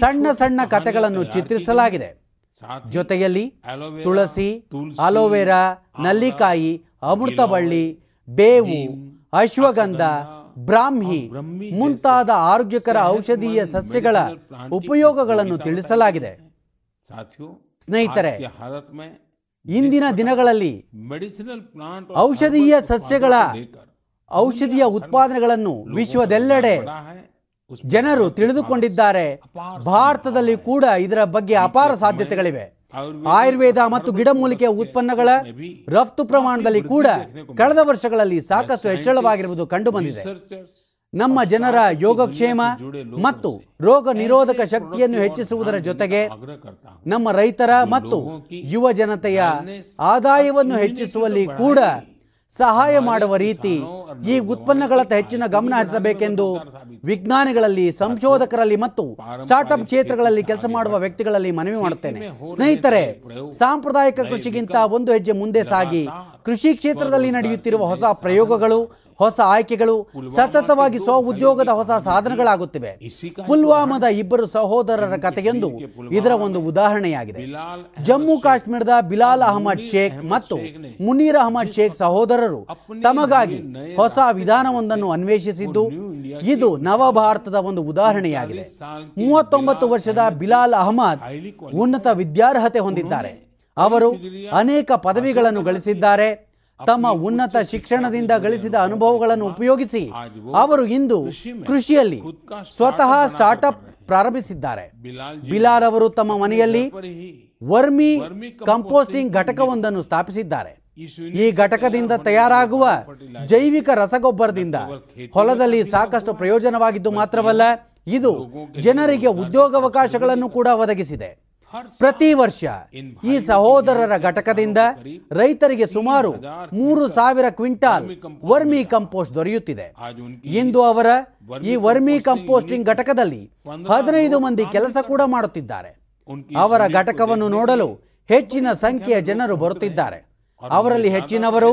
ಸಣ್ಣ ಸಣ್ಣ ಕಥೆಗಳನ್ನು ಚಿತ್ರಿಸಲಾಗಿದೆ. ಜೊತೆಯಲ್ಲಿ ತುಳಸಿ ಅಲೋವೆರಾ ನಲ್ಲಿಕಾಯಿ ಅಮೃತಬಳ್ಳಿ ಬೇವು ಅಶ್ವಗಂಧ ಬ್ರಾಹ್ಮಿ ಮುಂತಾದ ಆರೋಗ್ಯಕರ ಔಷಧೀಯ ಸಸ್ಯಗಳ ಉಪಯೋಗಗಳನ್ನು ತಿಳಿಸಲಾಗಿದೆ. ಸ್ನೇಹಿತರೆ ಇಂದಿನ ದಿನಗಳಲ್ಲಿ ಔಷಧೀಯ ಸಸ್ಯಗಳ ಔಷಧೀಯ ಉತ್ಪಾದನೆಗಳನ್ನು ವಿಶ್ವದೆಲ್ಲೆಡೆ ಜನರು ತಿಳಿದುಕೊಂಡಿದ್ದಾರೆ. ಭಾರತದಲ್ಲಿ ಕೂಡ ಇದರ ಬಗ್ಗೆ ಅಪಾರ ಸಾಧ್ಯತೆಗಳಿವೆ. ಆಯುರ್ವೇದ ಮತ್ತು ಗಿಡಮೂಲಿಕೆ ಉತ್ಪನ್ನಗಳ ರಫ್ತು ಪ್ರಮಾಣದಲ್ಲಿ ಕೂಡ ಕಳೆದ ವರ್ಷಗಳಲ್ಲಿ ಸಾಕಷ್ಟು ಹೆಚ್ಚಳವಾಗಿರುವುದು ಕಂಡುಬಂದಿದೆ ನಮ್ಮ ಜನರ ಯೋಗಕ್ಷೇಮ ಮತ್ತು ರೋಗ ನಿರೋಧಕ ಶಕ್ತಿಯನ್ನು ಹೆಚ್ಚಿಸುವುದರ ಜೊತೆಗೆ ನಮ್ಮ ರೈತರ ಮತ್ತು ಯುವ ಜನತೆಯ ಆದಾಯವನ್ನು ಹೆಚ್ಚಿಸುವಲ್ಲಿ ಕೂಡ ಸಹಾಯ ಮಾಡುವ ರೀತಿ ಈ ಉತ್ಪನ್ನಗಳತ್ತ ಹೆಚ್ಚಿನ ಗಮನ ಹರಿಸಬೇಕೆಂದು ವಿಜ್ಞಾನಿಗಳಲ್ಲಿ ಸಂಶೋಧಕರಲ್ಲಿ ಮತ್ತು ಸ್ಟಾರ್ಟ್ಅಪ್ ಕ್ಷೇತ್ರಗಳಲ್ಲಿ ಕೆಲಸ ಮಾಡುವ ವ್ಯಕ್ತಿಗಳಲ್ಲಿ ಮನವಿ ಮಾಡುತ್ತೇನೆ. ಸ್ನೇಹಿತರೆ ಸಾಂಪ್ರದಾಯಿಕ ಕೃಷಿಗಿಂತ ಒಂದು ಹೆಜ್ಜೆ ಮುಂದೆ ಸಾಗಿ ಕೃಷಿ ಕ್ಷೇತ್ರದಲ್ಲಿ ನಡೆಯುತ್ತಿರುವ ಹೊಸ ಪ್ರಯೋಗಗಳು ಹೊಸ ಆಯ್ಕೆಗಳು ಸತತವಾಗಿ ಸ್ವ ಉದ್ಯೋಗದ ಹೊಸ ಸಾಧನಗಳಾಗುತ್ತಿವೆ. ಪುಲ್ವಾಮಾದ ಇಬ್ಬರು ಸಹೋದರರ ಕಥೆಯೊಂದು ಇದರ ಒಂದು ಉದಾಹರಣೆಯಾಗಿದೆ. ಜಮ್ಮು ಕಾಶ್ಮೀರದ ಬಿಲಾಲ್ ಅಹಮದ್ ಶೇಖ್ ಮತ್ತು ಮುನೀರ್ ಅಹಮದ್ ಶೇಖ್ ಸಹೋದರರು ತಮಗಾಗಿ ಹೊಸ ವಿಧಾನವೊಂದನ್ನು ಅನ್ವೇಷಿಸಿದ್ದು ಇದು ನವ ಭಾರತದ ಒಂದು ಉದಾಹರಣೆಯಾಗಿದೆ. ಮೂವತ್ತೊಂಬತ್ತು ವರ್ಷದ ಬಿಲಾಲ್ ಅಹಮದ್ ಉನ್ನತ ವಿದ್ಯಾರ್ಹತೆ ಹೊಂದಿದ್ದಾರೆ. ಅವರು ಅನೇಕ ಪದವಿಗಳನ್ನು ಗಳಿಸಿದ್ದಾರೆ. ತಮ್ಮ ಉನ್ನತ ಶಿಕ್ಷಣದಿಂದ ಗಳಿಸಿದ ಅನುಭವಗಳನ್ನು ಉಪಯೋಗಿಸಿ ಅವರು ಇಂದು ಕೃಷಿಯಲ್ಲಿ ಸ್ವತಃ ಸ್ಟಾರ್ಟ್ಅಪ್ ಪ್ರಾರಂಭಿಸಿದ್ದಾರೆ. ಬಿಲಾಲ್ ಅವರು ತಮ್ಮ ಮನೆಯಲ್ಲಿ ವರ್ಮಿ ಕಂಪೋಸ್ಟಿಂಗ್ ಘಟಕವೊಂದನ್ನು ಸ್ಥಾಪಿಸಿದ್ದಾರೆ. ಈ ಘಟಕದಿಂದ ತಯಾರಾಗುವ ಜೈವಿಕ ರಸಗೊಬ್ಬರದಿಂದ ಹೊಲದಲ್ಲಿ ಸಾಕಷ್ಟು ಪ್ರಯೋಜನವಾಗಿದ್ದು ಮಾತ್ರವಲ್ಲ ಇದು ಜನರಿಗೆ ಉದ್ಯೋಗಾವಕಾಶಗಳನ್ನು ಕೂಡ ಒದಗಿಸಿದೆ. ಪ್ರತಿ ವರ್ಷ ಈ ಸಹೋದರರ ಘಟಕದಿಂದ ರೈತರಿಗೆ ಸುಮಾರು ಮೂರು ಸಾವಿರ ಕ್ವಿಂಟಾಲ್ ವರ್ಮಿ ಕಂಪೋಸ್ಟ್ ದೊರೆಯುತ್ತಿದೆ. ಇಂದು ಅವರ ಈ ವರ್ಮಿ ಕಂಪೋಸ್ಟಿಂಗ್ ಘಟಕದಲ್ಲಿ ಹದಿನೈದು ಮಂದಿ ಕೆಲಸ ಕೂಡ ಮಾಡುತ್ತಿದ್ದಾರೆ. ಅವರ ಘಟಕವನ್ನು ನೋಡಲು ಹೆಚ್ಚಿನ ಸಂಖ್ಯೆಯ ಜನರು ಬರುತ್ತಿದ್ದಾರೆ. ಅವರಲ್ಲಿ ಹೆಚ್ಚಿನವರು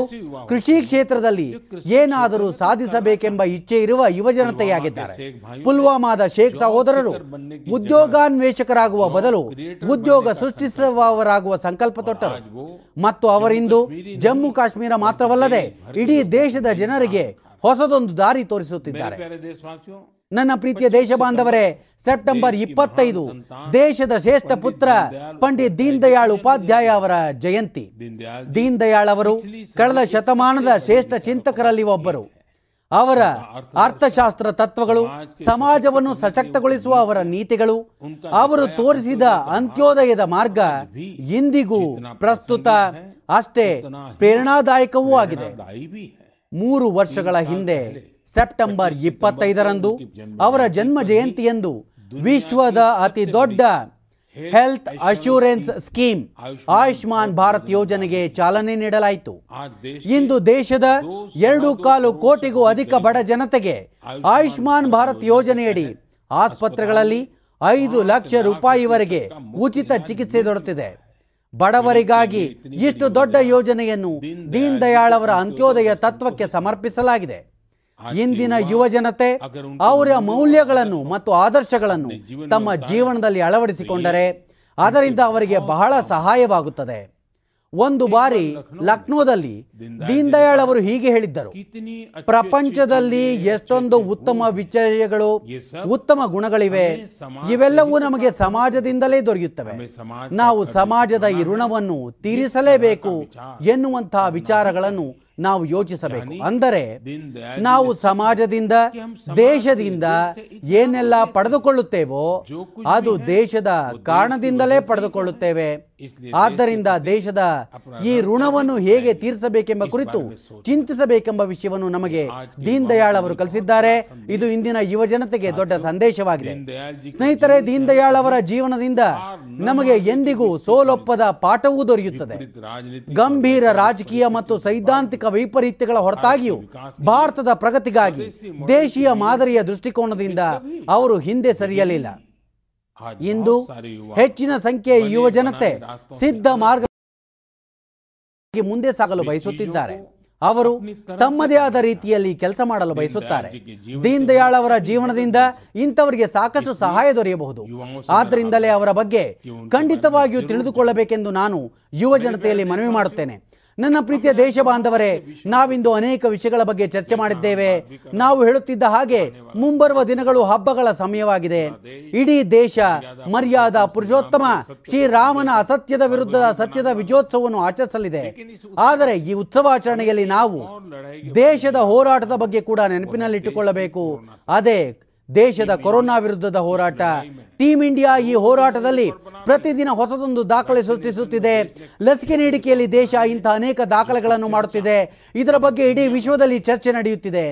ಕೃಷಿ ಕ್ಷೇತ್ರದಲ್ಲಿ ಏನಾದರೂ ಸಾಧಿಸಬೇಕೆಂಬ ಇಚ್ಛೆ ಇರುವ ಯುವಜನತೆಯಾಗಿದ್ದಾರೆ. ಪುಲ್ವಾಮಾದ ಶೇಖ್ ಸಹೋದರರು ಉದ್ಯೋಗಾನ್ವೇಷಕರಾಗುವ ಬದಲು ಉದ್ಯೋಗ ಸೃಷ್ಟಿಸುವವರಾಗುವ ಸಂಕಲ್ಪ ತೊಟ್ಟರು. ಮತ್ತು ಅವರಿಂದು ಜಮ್ಮು ಕಾಶ್ಮೀರ ಮಾತ್ರವಲ್ಲದೆ ಇಡೀ ದೇಶದ ಜನರಿಗೆ ಹೊಸದೊಂದು ದಾರಿ ತೋರಿಸುತ್ತಿದ್ದಾರೆ. ನನ್ನ ಪ್ರೀತಿಯ ದೇಶ ಬಾಂಧವರೇ ಸೆಪ್ಟೆಂಬರ್ ಇಪ್ಪತ್ತೈದು ದೇಶದ ಶ್ರೇಷ್ಠ ಪುತ್ರ ಪಂಡಿತ್ ದೀನ್ ದಯಾಳ್ ಉಪಾಧ್ಯಾಯ ಅವರ ಜಯಂತಿ. ದೀನ್ ದಯಾಳ್ ಅವರು ಕಳೆದ ಶತಮಾನದ ಶ್ರೇಷ್ಠ ಚಿಂತಕರಲ್ಲಿ ಒಬ್ಬರು. ಅವರ ಅರ್ಥಶಾಸ್ತ್ರ ತತ್ವಗಳು ಸಮಾಜವನ್ನು ಸಶಕ್ತಗೊಳಿಸುವ ಅವರ ನೀತಿಗಳು ಅವರು ತೋರಿಸಿದ ಅಂತ್ಯೋದಯದ ಮಾರ್ಗ ಇಂದಿಗೂ ಪ್ರಸ್ತುತ ಅಷ್ಟೇ ಪ್ರೇರಣಾದಾಯಕವೂ ಆಗಿದೆ. ಮೂರು ವರ್ಷಗಳ ಹಿಂದೆ ಸೆಪ್ಟೆಂಬರ್ ಇಪ್ಪತ್ತೈದರಂದು ಅವರ ಜನ್ಮ ಜಯಂತಿಯಂದು ವಿಶ್ವದ ಅತಿ ದೊಡ್ಡ health assurance scheme Ayushman Bharat ಯೋಜನೆಗೆ ಚಾಲನೆ ನೀಡಲಾಯಿತು. ಇಂದು ದೇಶದ ಎರಡು ಕಾಲು ಕೋಟಿಗೂ ಅಧಿಕ ಬಡ ಜನತೆಗೆ ಆಯುಷ್ಮಾನ್ ಭಾರತ್ ಯೋಜನೆಯಡಿ ಆಸ್ಪತ್ರೆಗಳಲ್ಲಿ ಐದು ಲಕ್ಷ ರೂಪಾಯಿವರೆಗೆ ಉಚಿತ ಚಿಕಿತ್ಸೆ ದೊರೆತಿದೆ. ಬಡವರಿಗಾಗಿ ಇಷ್ಟು ದೊಡ್ಡ ಯೋಜನೆಯನ್ನು ದೀನ್ ದಯಾಳ್ ಅವರ ಅಂತ್ಯೋದಯ ತತ್ವಕ್ಕೆ ಸಮರ್ಪಿಸಲಾಗಿದೆ. ಇಂದಿನ ಯುವ ಜನತೆ ಅವರ ಮೌಲ್ಯಗಳನ್ನು ಮತ್ತು ಆದರ್ಶಗಳನ್ನು ತಮ್ಮ ಜೀವನದಲ್ಲಿ ಅಳವಡಿಸಿಕೊಂಡರೆ ಅದರಿಂದ ಅವರಿಗೆ ಬಹಳ ಸಹಾಯವಾಗುತ್ತದೆ. ಒಂದು ಬಾರಿ ಲಕ್ನೋದಲ್ಲಿ ದೀನ್ ದಯಾಳ್ ಅವರು ಹೀಗೆ ಹೇಳಿದ್ದರು. ಪ್ರಪಂಚದಲ್ಲಿ ಎಷ್ಟೊಂದು ಉತ್ತಮ ವಿಚಾರಗಳು ಉತ್ತಮ ಗುಣಗಳಿವೆ. ಇವೆಲ್ಲವೂ ನಮಗೆ ಸಮಾಜದಿಂದಲೇ ದೊರೆಯುತ್ತವೆ. ನಾವು ಸಮಾಜದ ಈ ಋಣವನ್ನು ತೀರಿಸಲೇಬೇಕು ಎನ್ನುವಂತಹ ವಿಚಾರಗಳನ್ನು ನಾವು ಯೋಚಿಸಬೇಕು. ಅಂದರೆ ನಾವು ಸಮಾಜದಿಂದ ದೇಶದಿಂದ ಏನೆಲ್ಲ ಪಡೆದುಕೊಳ್ಳುತ್ತೇವೋ ಅದು ದೇಶದ ಕಾರಣದಿಂದಲೇ ಪಡೆದುಕೊಳ್ಳುತ್ತೇವೆ. ಆದ್ದರಿಂದ ದೇಶದ ಈ ಋಣವನ್ನು ಹೇಗೆ ತೀರಿಸಬೇಕೆಂಬ ಕುರಿತು ಚಿಂತಿಸಬೇಕೆಂಬ ವಿಷಯವನ್ನು ನಮಗೆ ದೀನ್ ದಯಾಳ್ ಅವರು ಕಲಿಸಿದ್ದಾರೆ. ಇದು ಇಂದಿನ ಯುವ ಜನತೆಗೆ ದೊಡ್ಡ ಸಂದೇಶವಾಗಿದೆ. ಸ್ನೇಹಿತರೆ ದೀನ್ ದಯಾಳ್ ಅವರ ಜೀವನದಿಂದ ನಮಗೆ ಎಂದಿಗೂ ಸೋಲೊಪ್ಪದ ಪಾಠವೂ ದೊರೆಯುತ್ತದೆ. ಗಂಭೀರ ರಾಜಕೀಯ ಮತ್ತು ಸೈದ್ಧಾಂತಿಕ ವೈಪರೀತ್ಯಗಳ ಹೊರತಾಗಿಯೂ ಭಾರತದ ಪ್ರಗತಿಗಾಗಿ ದೇಶೀಯ ಮಾದರಿಯ ದೃಷ್ಟಿಕೋನದಿಂದ ಅವರು ಹಿಂದೆ ಸರಿಯಲಿಲ್ಲ. ಇಂದು ಹೆಚ್ಚಿನ ಸಂಖ್ಯೆಯ ಯುವ ಜನತೆ ಸಿದ್ಧ ಮಾರ್ಗ ಮುಂದೆ ಸಾಗಲು ಬಯಸುತ್ತಿದ್ದಾರೆ. ಅವರು ತಮ್ಮದೇ ಆದ ರೀತಿಯಲ್ಲಿ ಕೆಲಸ ಮಾಡಲು ಬಯಸುತ್ತಾರೆ. ದೀನ್ ದಯಾಳ್ ಅವರ ಜೀವನದಿಂದ ಇಂಥವರಿಗೆ ಸಾಕಷ್ಟು ಸಹಾಯ ದೊರೆಯಬಹುದು. ಆದ್ದರಿಂದಲೇ ಅವರ ಬಗ್ಗೆ ಖಂಡಿತವಾಗಿಯೂ ತಿಳಿದುಕೊಳ್ಳಬೇಕೆಂದು ನಾನು ಯುವ ಜನತೆಯಲ್ಲಿ ಮನವಿ ಮಾಡುತ್ತೇನೆ. ನನ್ನ ಪ್ರೀತಿಯ ದೇಶ ಬಾಂಧವರೇ ನಾವಿಂದು ಅನೇಕ ವಿಷಯಗಳ ಬಗ್ಗೆ ಚರ್ಚೆ ಮಾಡಿದ್ದೇವೆ. ನಾವು ಹೇಳುತ್ತಿದ್ದ ಹಾಗೆ ಮುಂಬರುವ ದಿನಗಳು ಹಬ್ಬಗಳ ಸಮಯವಾಗಿದೆ. ಇಡೀ ದೇಶ ಮರ್ಯಾದ ಪುರುಷೋತ್ತಮ ಶ್ರೀರಾಮನ ಅಸತ್ಯದ ವಿರುದ್ಧದ ಸತ್ಯದ ವಿಜಯೋತ್ಸವವನ್ನು ಆಚರಿಸಲಿದೆ. ಆದರೆ ಈ ಉತ್ಸವಾಚರಣೆಯಲ್ಲಿ ನಾವು ದೇಶದ ಹೋರಾಟದ ಬಗ್ಗೆ ಕೂಡ ನೆನಪಿನಲ್ಲಿಟ್ಟುಕೊಳ್ಳಬೇಕು. ಅದೇ ದೇಶದ ಕೊರೋನಾ ವಿರುದ್ಧದ ಹೋರಾಟ. ಟೀಂ ಇಂಡಿಯಾ ಈ ಹೋರಾಟದಲ್ಲಿ ಪ್ರತಿದಿನ ಹೊಸದೊಂದು ದಾಖಲೆ ಸೃಷ್ಟಿಸುತ್ತಿದೆ. ಲಸಿಕೆ ನೀಡಿಕೆಯಲ್ಲಿ ದೇಶ ಇಂಥ ಅನೇಕ ದಾಖಲೆಗಳನ್ನು ಮಾಡುತ್ತಿದೆ. ಇದರ ಬಗ್ಗೆ ಇಡೀ ವಿಶ್ವದಲ್ಲಿ ಚರ್ಚೆ ನಡೆಯುತ್ತಿದೆ.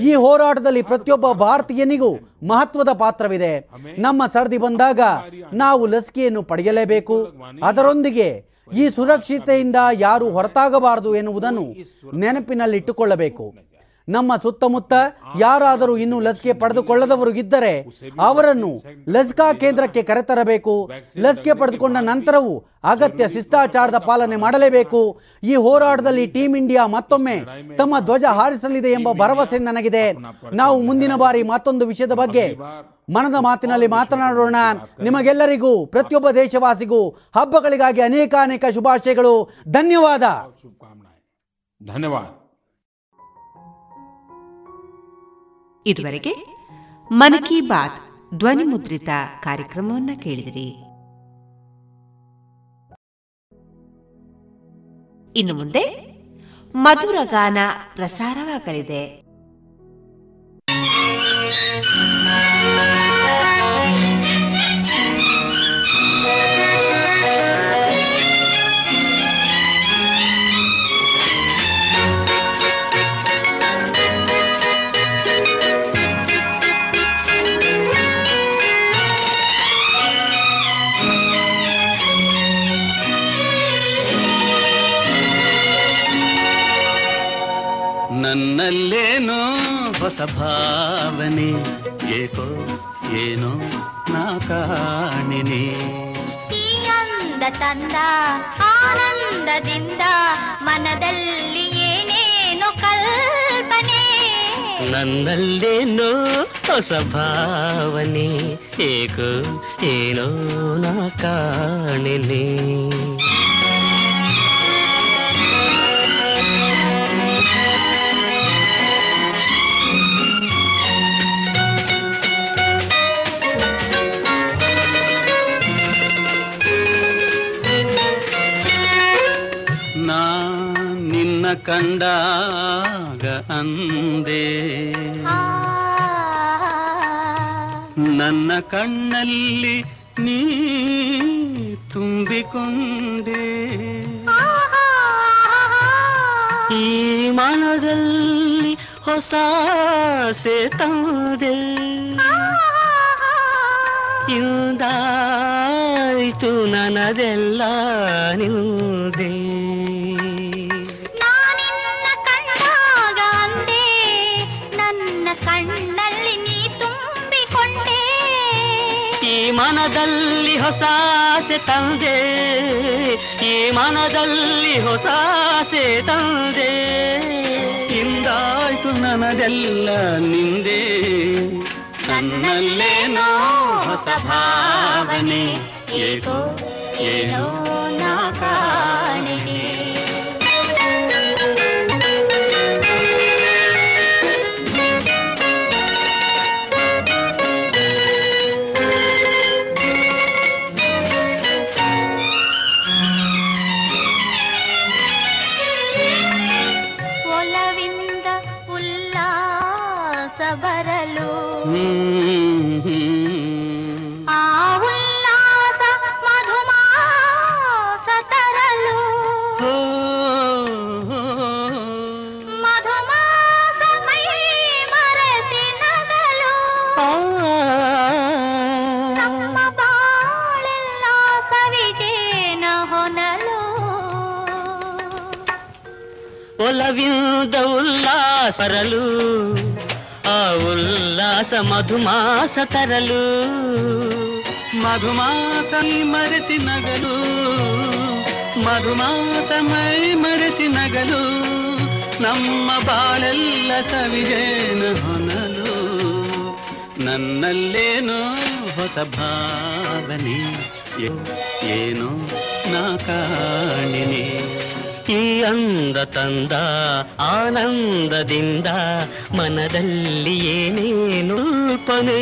ಈ ಹೋರಾಟದಲ್ಲಿ ಪ್ರತಿಯೊಬ್ಬ ಭಾರತೀಯನಿಗೂ ಮಹತ್ವದ ಪಾತ್ರವಿದೆ. ನಮ್ಮ ಸರದಿ ಬಂದಾಗ ನಾವು ಲಸಿಕೆಯನ್ನು ಪಡೆಯಲೇಬೇಕು. ಅದರೊಂದಿಗೆ ಈ ಸುರಕ್ಷತೆಯಿಂದ ಯಾರು ಹೊರತಾಗಬಾರದು ಎನ್ನುವುದನ್ನು ನೆನಪಿನಲ್ಲಿಟ್ಟುಕೊಳ್ಳಬೇಕು. ನಮ್ಮ ಸುತ್ತಮುತ್ತ ಯಾರಾದರೂ ಇನ್ನೂ ಲಸಿಕೆ ಪಡೆದುಕೊಳ್ಳದವರು ಇದ್ದರೆ ಅವರನ್ನು ಲಸಿಕಾ ಕೇಂದ್ರಕ್ಕೆ ಕರೆತರಬೇಕು ಲಸಿಕೆ ಪಡೆದುಕೊಂಡ ನಂತರವೂ ಅಗತ್ಯ ಶಿಷ್ಟಾಚಾರದ ಪಾಲನೆ ಮಾಡಲೇಬೇಕು ಈ ಹೋರಾಟದಲ್ಲಿ ಟೀಂ ಇಂಡಿಯಾ ಮತ್ತೊಮ್ಮೆ ತಮ್ಮ ಧ್ವಜ ಹಾರಿಸಲಿದೆ ಎಂಬ ಭರವಸೆ ನನಗಿದೆ ನಾವು ಮುಂದಿನ ಬಾರಿ ಮತ್ತೊಂದು ವಿಷಯದ ಬಗ್ಗೆ ಮನದ ಮಾತಿನಲ್ಲಿ ಮಾತನಾಡೋಣ ನಿಮಗೆಲ್ಲರಿಗೂ ಪ್ರತಿಯೊಬ್ಬ ದೇಶವಾಸಿಗೂ ಹಬ್ಬಗಳಿಗಾಗಿ ಅನೇಕ ಅನೇಕ ಶುಭಾಶಯಗಳು ಧನ್ಯವಾದ ಧನ್ಯವಾದ ಇದುವರೆಗೆ ಮನ್ ಕಿ ಬಾತ್ ಧ್ವನಿ ಮುದ್ರಿತ ಕಾರ್ಯಕ್ರಮವನ್ನ ಕೇಳಿದಿರಿ. ಇನ್ನು ಮುಂದೆ ಮಧುರ ಗಾನ ಪ್ರಸಾರವಾಗಲಿದೆ. ನನ್ನಲ್ಲೇನೋ ಹೊಸ ಭಾವನೆ ಏಕೋ ಏನೋ ನಾ ಕಾಣಿನೆ ಈ ಅಂದ ತಂದ ಆನಂದದಿಂದ ಮನದಲ್ಲಿ ಏನೇನೋ ಕಲ್ಪನೆ ನನ್ನಲ್ಲೇನೋ ಹೊಸ ಭಾವನೆ ಏಕೋ ಏನೋ ನಾ ಕಾಣಿನೆ ಕಂಡಾಗ ಅಂದೆ ನನ್ನ ಕಣ್ಣಲ್ಲಿ ನೀ ತುಂಬಿಕೊಂಡೆ ಈ ಮನದಲ್ಲಿ ಹೊಸ ಆಸೆ ತಂದೆ ಇಂದಾಯ್ತು ನನದೆಲ್ಲ ನಿಂದೆ ಮನದಲ್ಲಿ ಹೊಸ ಆಸೆ ತಂದೆ. ಈ ಮನದಲ್ಲಿ ಹೊಸ ಆಸೆ ತಂದೆ. ಇಂದಾಯ್ತು ನನದೆಲ್ಲ ನಿಂದೆ. ನನ್ನಲ್ಲೇನೋ ಹೊಸ ಭಾವನೆ. ಏಕೋ, ಏನೋ ನಾ ಕಾಣಿನೆ ಉಲ್ಲಾಸ ತರಲು ಆ ಉಲ್ಲಾಸ ಮಧುಮಾಸ ತರಲು ಮಧುಮಾಸ ಮರೆಸಿ ನಗಲು ಮಧುಮಾಸ ಮೈ ಮರೆಸಿ ನಗಲು ನಮ್ಮ ಬಾಳೆಲ್ಲ ಸವಿಜೇನು ಹೊನಲು ನನ್ನಲ್ಲೇನೋ ಹೊಸ ಭಾವನೆ ಏ- ಏನೋ ನಾ ಕಾಣಿನೆ ಈ ಅಂದ ತಂದ ಆನಂದದಿಂದ ಮನದಲ್ಲಿ ಏನೇನುಲ್ಪನೆ?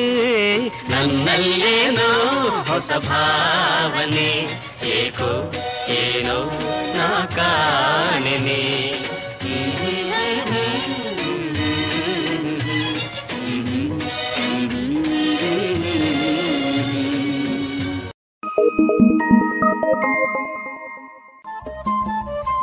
ನನ್ನಲ್ಲೇನೋ ಹೊಸ ಭಾವನೆ ಏಕೋ ಏನೋ ನಾ ಕಾಣೆನೆ?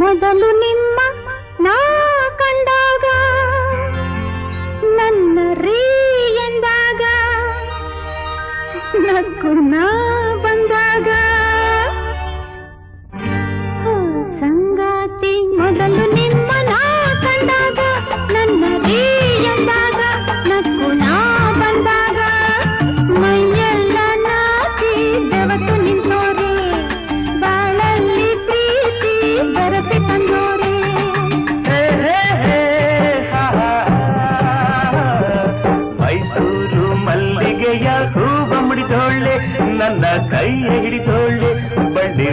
ಮೊದಲು ನಿಮ್ಮ ನಾ ಕಂಡಾಗ ನನ್ನ ರೀ ಎಂದಾಗ ನಕ್ಕು ನಾ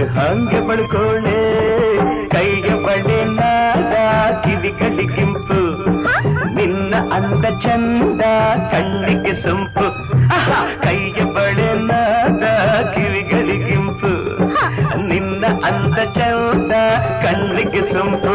ಹಂಗೆ ಬಳ್ಕೋಳೆ ಕೈಗೆ ಬಳ್ಳಿ ನಾದ ಕಿವಿಗಳಿ ಕೆಂಪು ನಿನ್ನ ಅಂದ ಚಂದ ಕಣ್ಣಿಗೆ ಸೊಂಪು ಆಹಾ, ಕೈಗೆ ಬಳೆ ನಾದ ಕಿವಿಗಳಿ ಕೆಂಪು ನಿನ್ನ ಅಂದ ಚಂದ ಕಣ್ಣಿಗೆ ಸೊಂಪು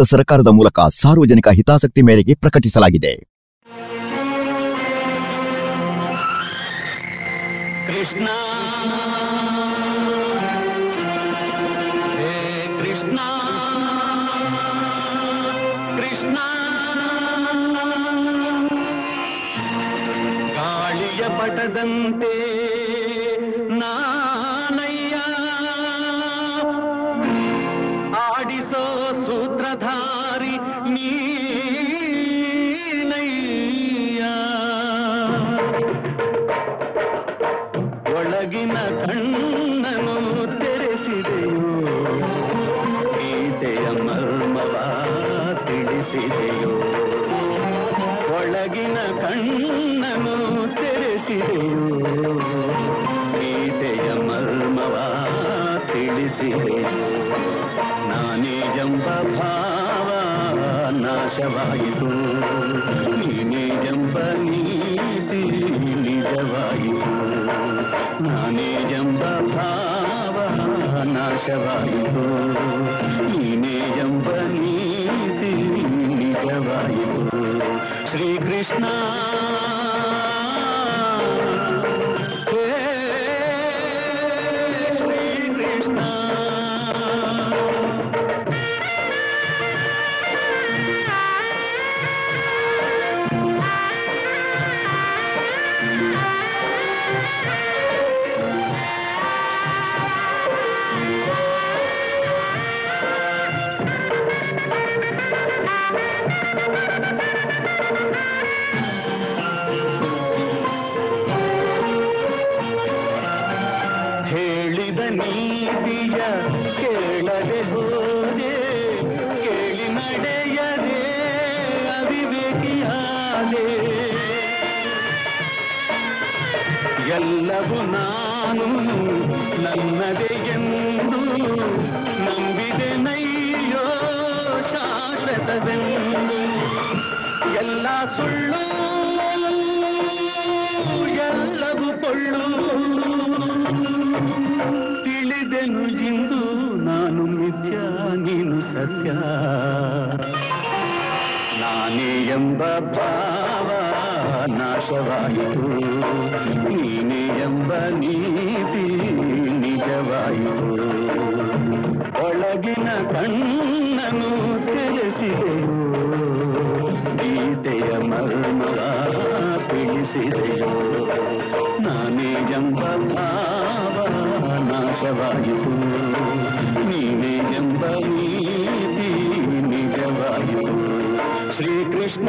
ಭಾರತ ಸರ್ಕಾರದ ಮೂಲಕ ಸಾರ್ವಜನಿಕ ಹಿತಾಸಕ್ತಿ ಮೇರೆಗೆ ಪ್ರಕಟಿಸಲಾಗಿದೆ. ಕೃಷ್ಣ. ಕೃಷ್ಣ. ಗಾಳಿಯ ಪಟದಂತೆ ಎಂಬ ಭಾವ ನಾಶವಾಯಿತು ನೀನೇ ಎಂಬ ನೀತಿ ನಿಜವಾಯಿತು ನಾನೇ ಎಂಬ ಭಾವ ನಾಶವಾಯಿತು ನೀನೇ ಎಂಬ ನೀತಿ ನಿಜವಾಯಿತು ಶ್ರೀಕೃಷ್ಣ ಎಲ್ಲ ಸುಳ್ಳು, ಎಲ್ಲವೂ ಕೊಳ್ಳು. ತಿಳಿದೆನು ಇಂದು ನಾನು ನಿತ್ಯ ನೀನು ಸತ್ಯ. ನಾನೇ ಎಂಬ ಭಾವ ನಾಶವಾಯಿತು. ನೀನೇ ಎಂಬ ನೀತಿ ನಿಜವಾಯಿತು. ಒಳಗಿನ ಕಣ್ಣನು ತೆರೆಸಿದೆಯೋ ಗೀತೆಯ ಮರ್ಮವ ತಿಳಿಸಿದೆಯೋ ನಾನೇ ಎಂಬ ಭಾವ ನಾಶವಾಯಿತು ನೀನೇ ಎಂಬ ನೀತಿ ನಿಜವಾಯಿತು ಶ್ರೀಕೃಷ್ಣ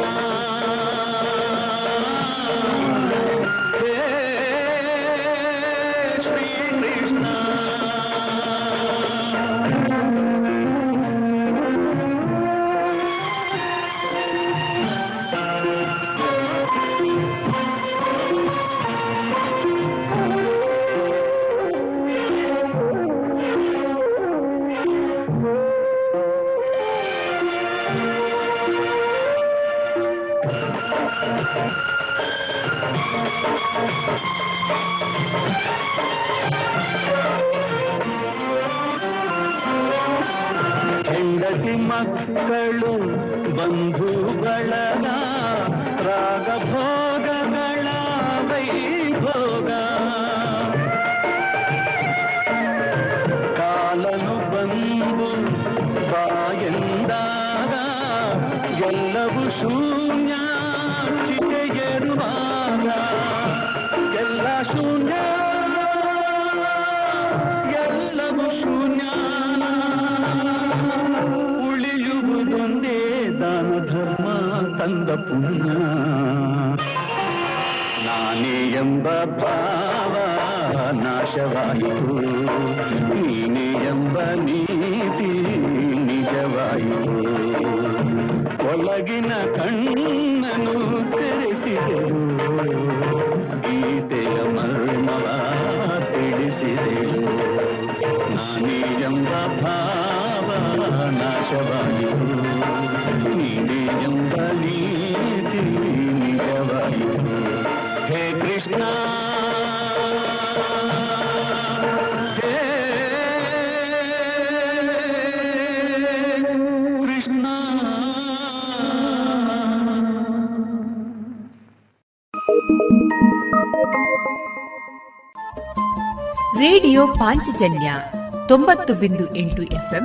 నీయంబలీతి నిజవై హే ರೇಡಿಯೋ ಪಾಂಚಜನ್ಯ ತೊಂಬತ್ತು ಬಿಂದು ಎಂಟು ಎಫ್ಎಂ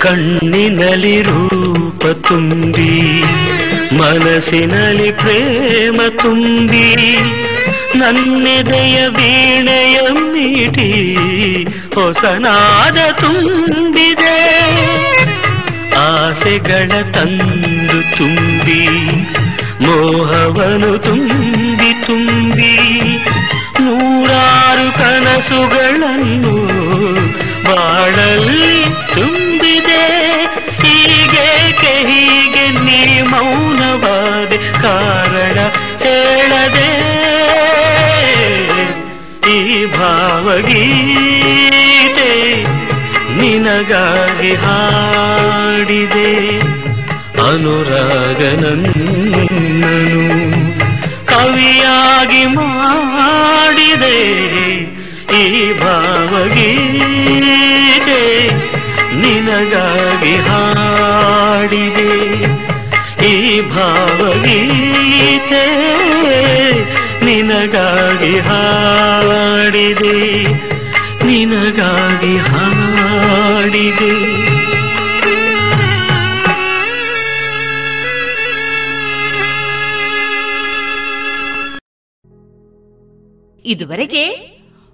ಕಣ್ಣಿನಲ್ಲಿ ರೂಪ ತುಂಬಿ ಮನಸ್ಸಿನಲ್ಲಿ ಪ್ರೇಮ ತುಂಬಿ ನನ್ನೆದೆಯ ವೀಣೆಯ ಮೀಟಿ ಹೊಸನಾದ ತುಂಬಿದೆ ಆಸೆಗಳ ತಂದು ತುಂಬಿ ಮೋಹವನು ತುಂಬಿ ತುಂಬಿ ನೂರಾರು ಕನಸುಗಳನ್ನು ಬಾಳಲ್ಲಿ ತುಂಬಿದೆ, ಹೀಗೆ ಹೀಗೆ ನೀ ಮೌನವಾದ ಕಾರಣ ಹೇಳದೆ. ಈ ಭಾವಗೀತೆ ನಿನಗಾಗಿ ಹಾಡಿದೆ. ಅನುರಾಗನನ್ನನು ಕವಿಯಾಗಿ ಮಾಡಿದೆ. ಈ ಭಾವಗೀತೆ ನಿನಗಾಗಿ ಹಾಡಿದೆ. ಈ ಭಾವಗೀತೆ ನಿನಗಾಗಿ ಹಾಡಿದೆ. ನಿನಗಾಗಿ ಹಾಡಿದೆ. ಇದುವರೆಗೆ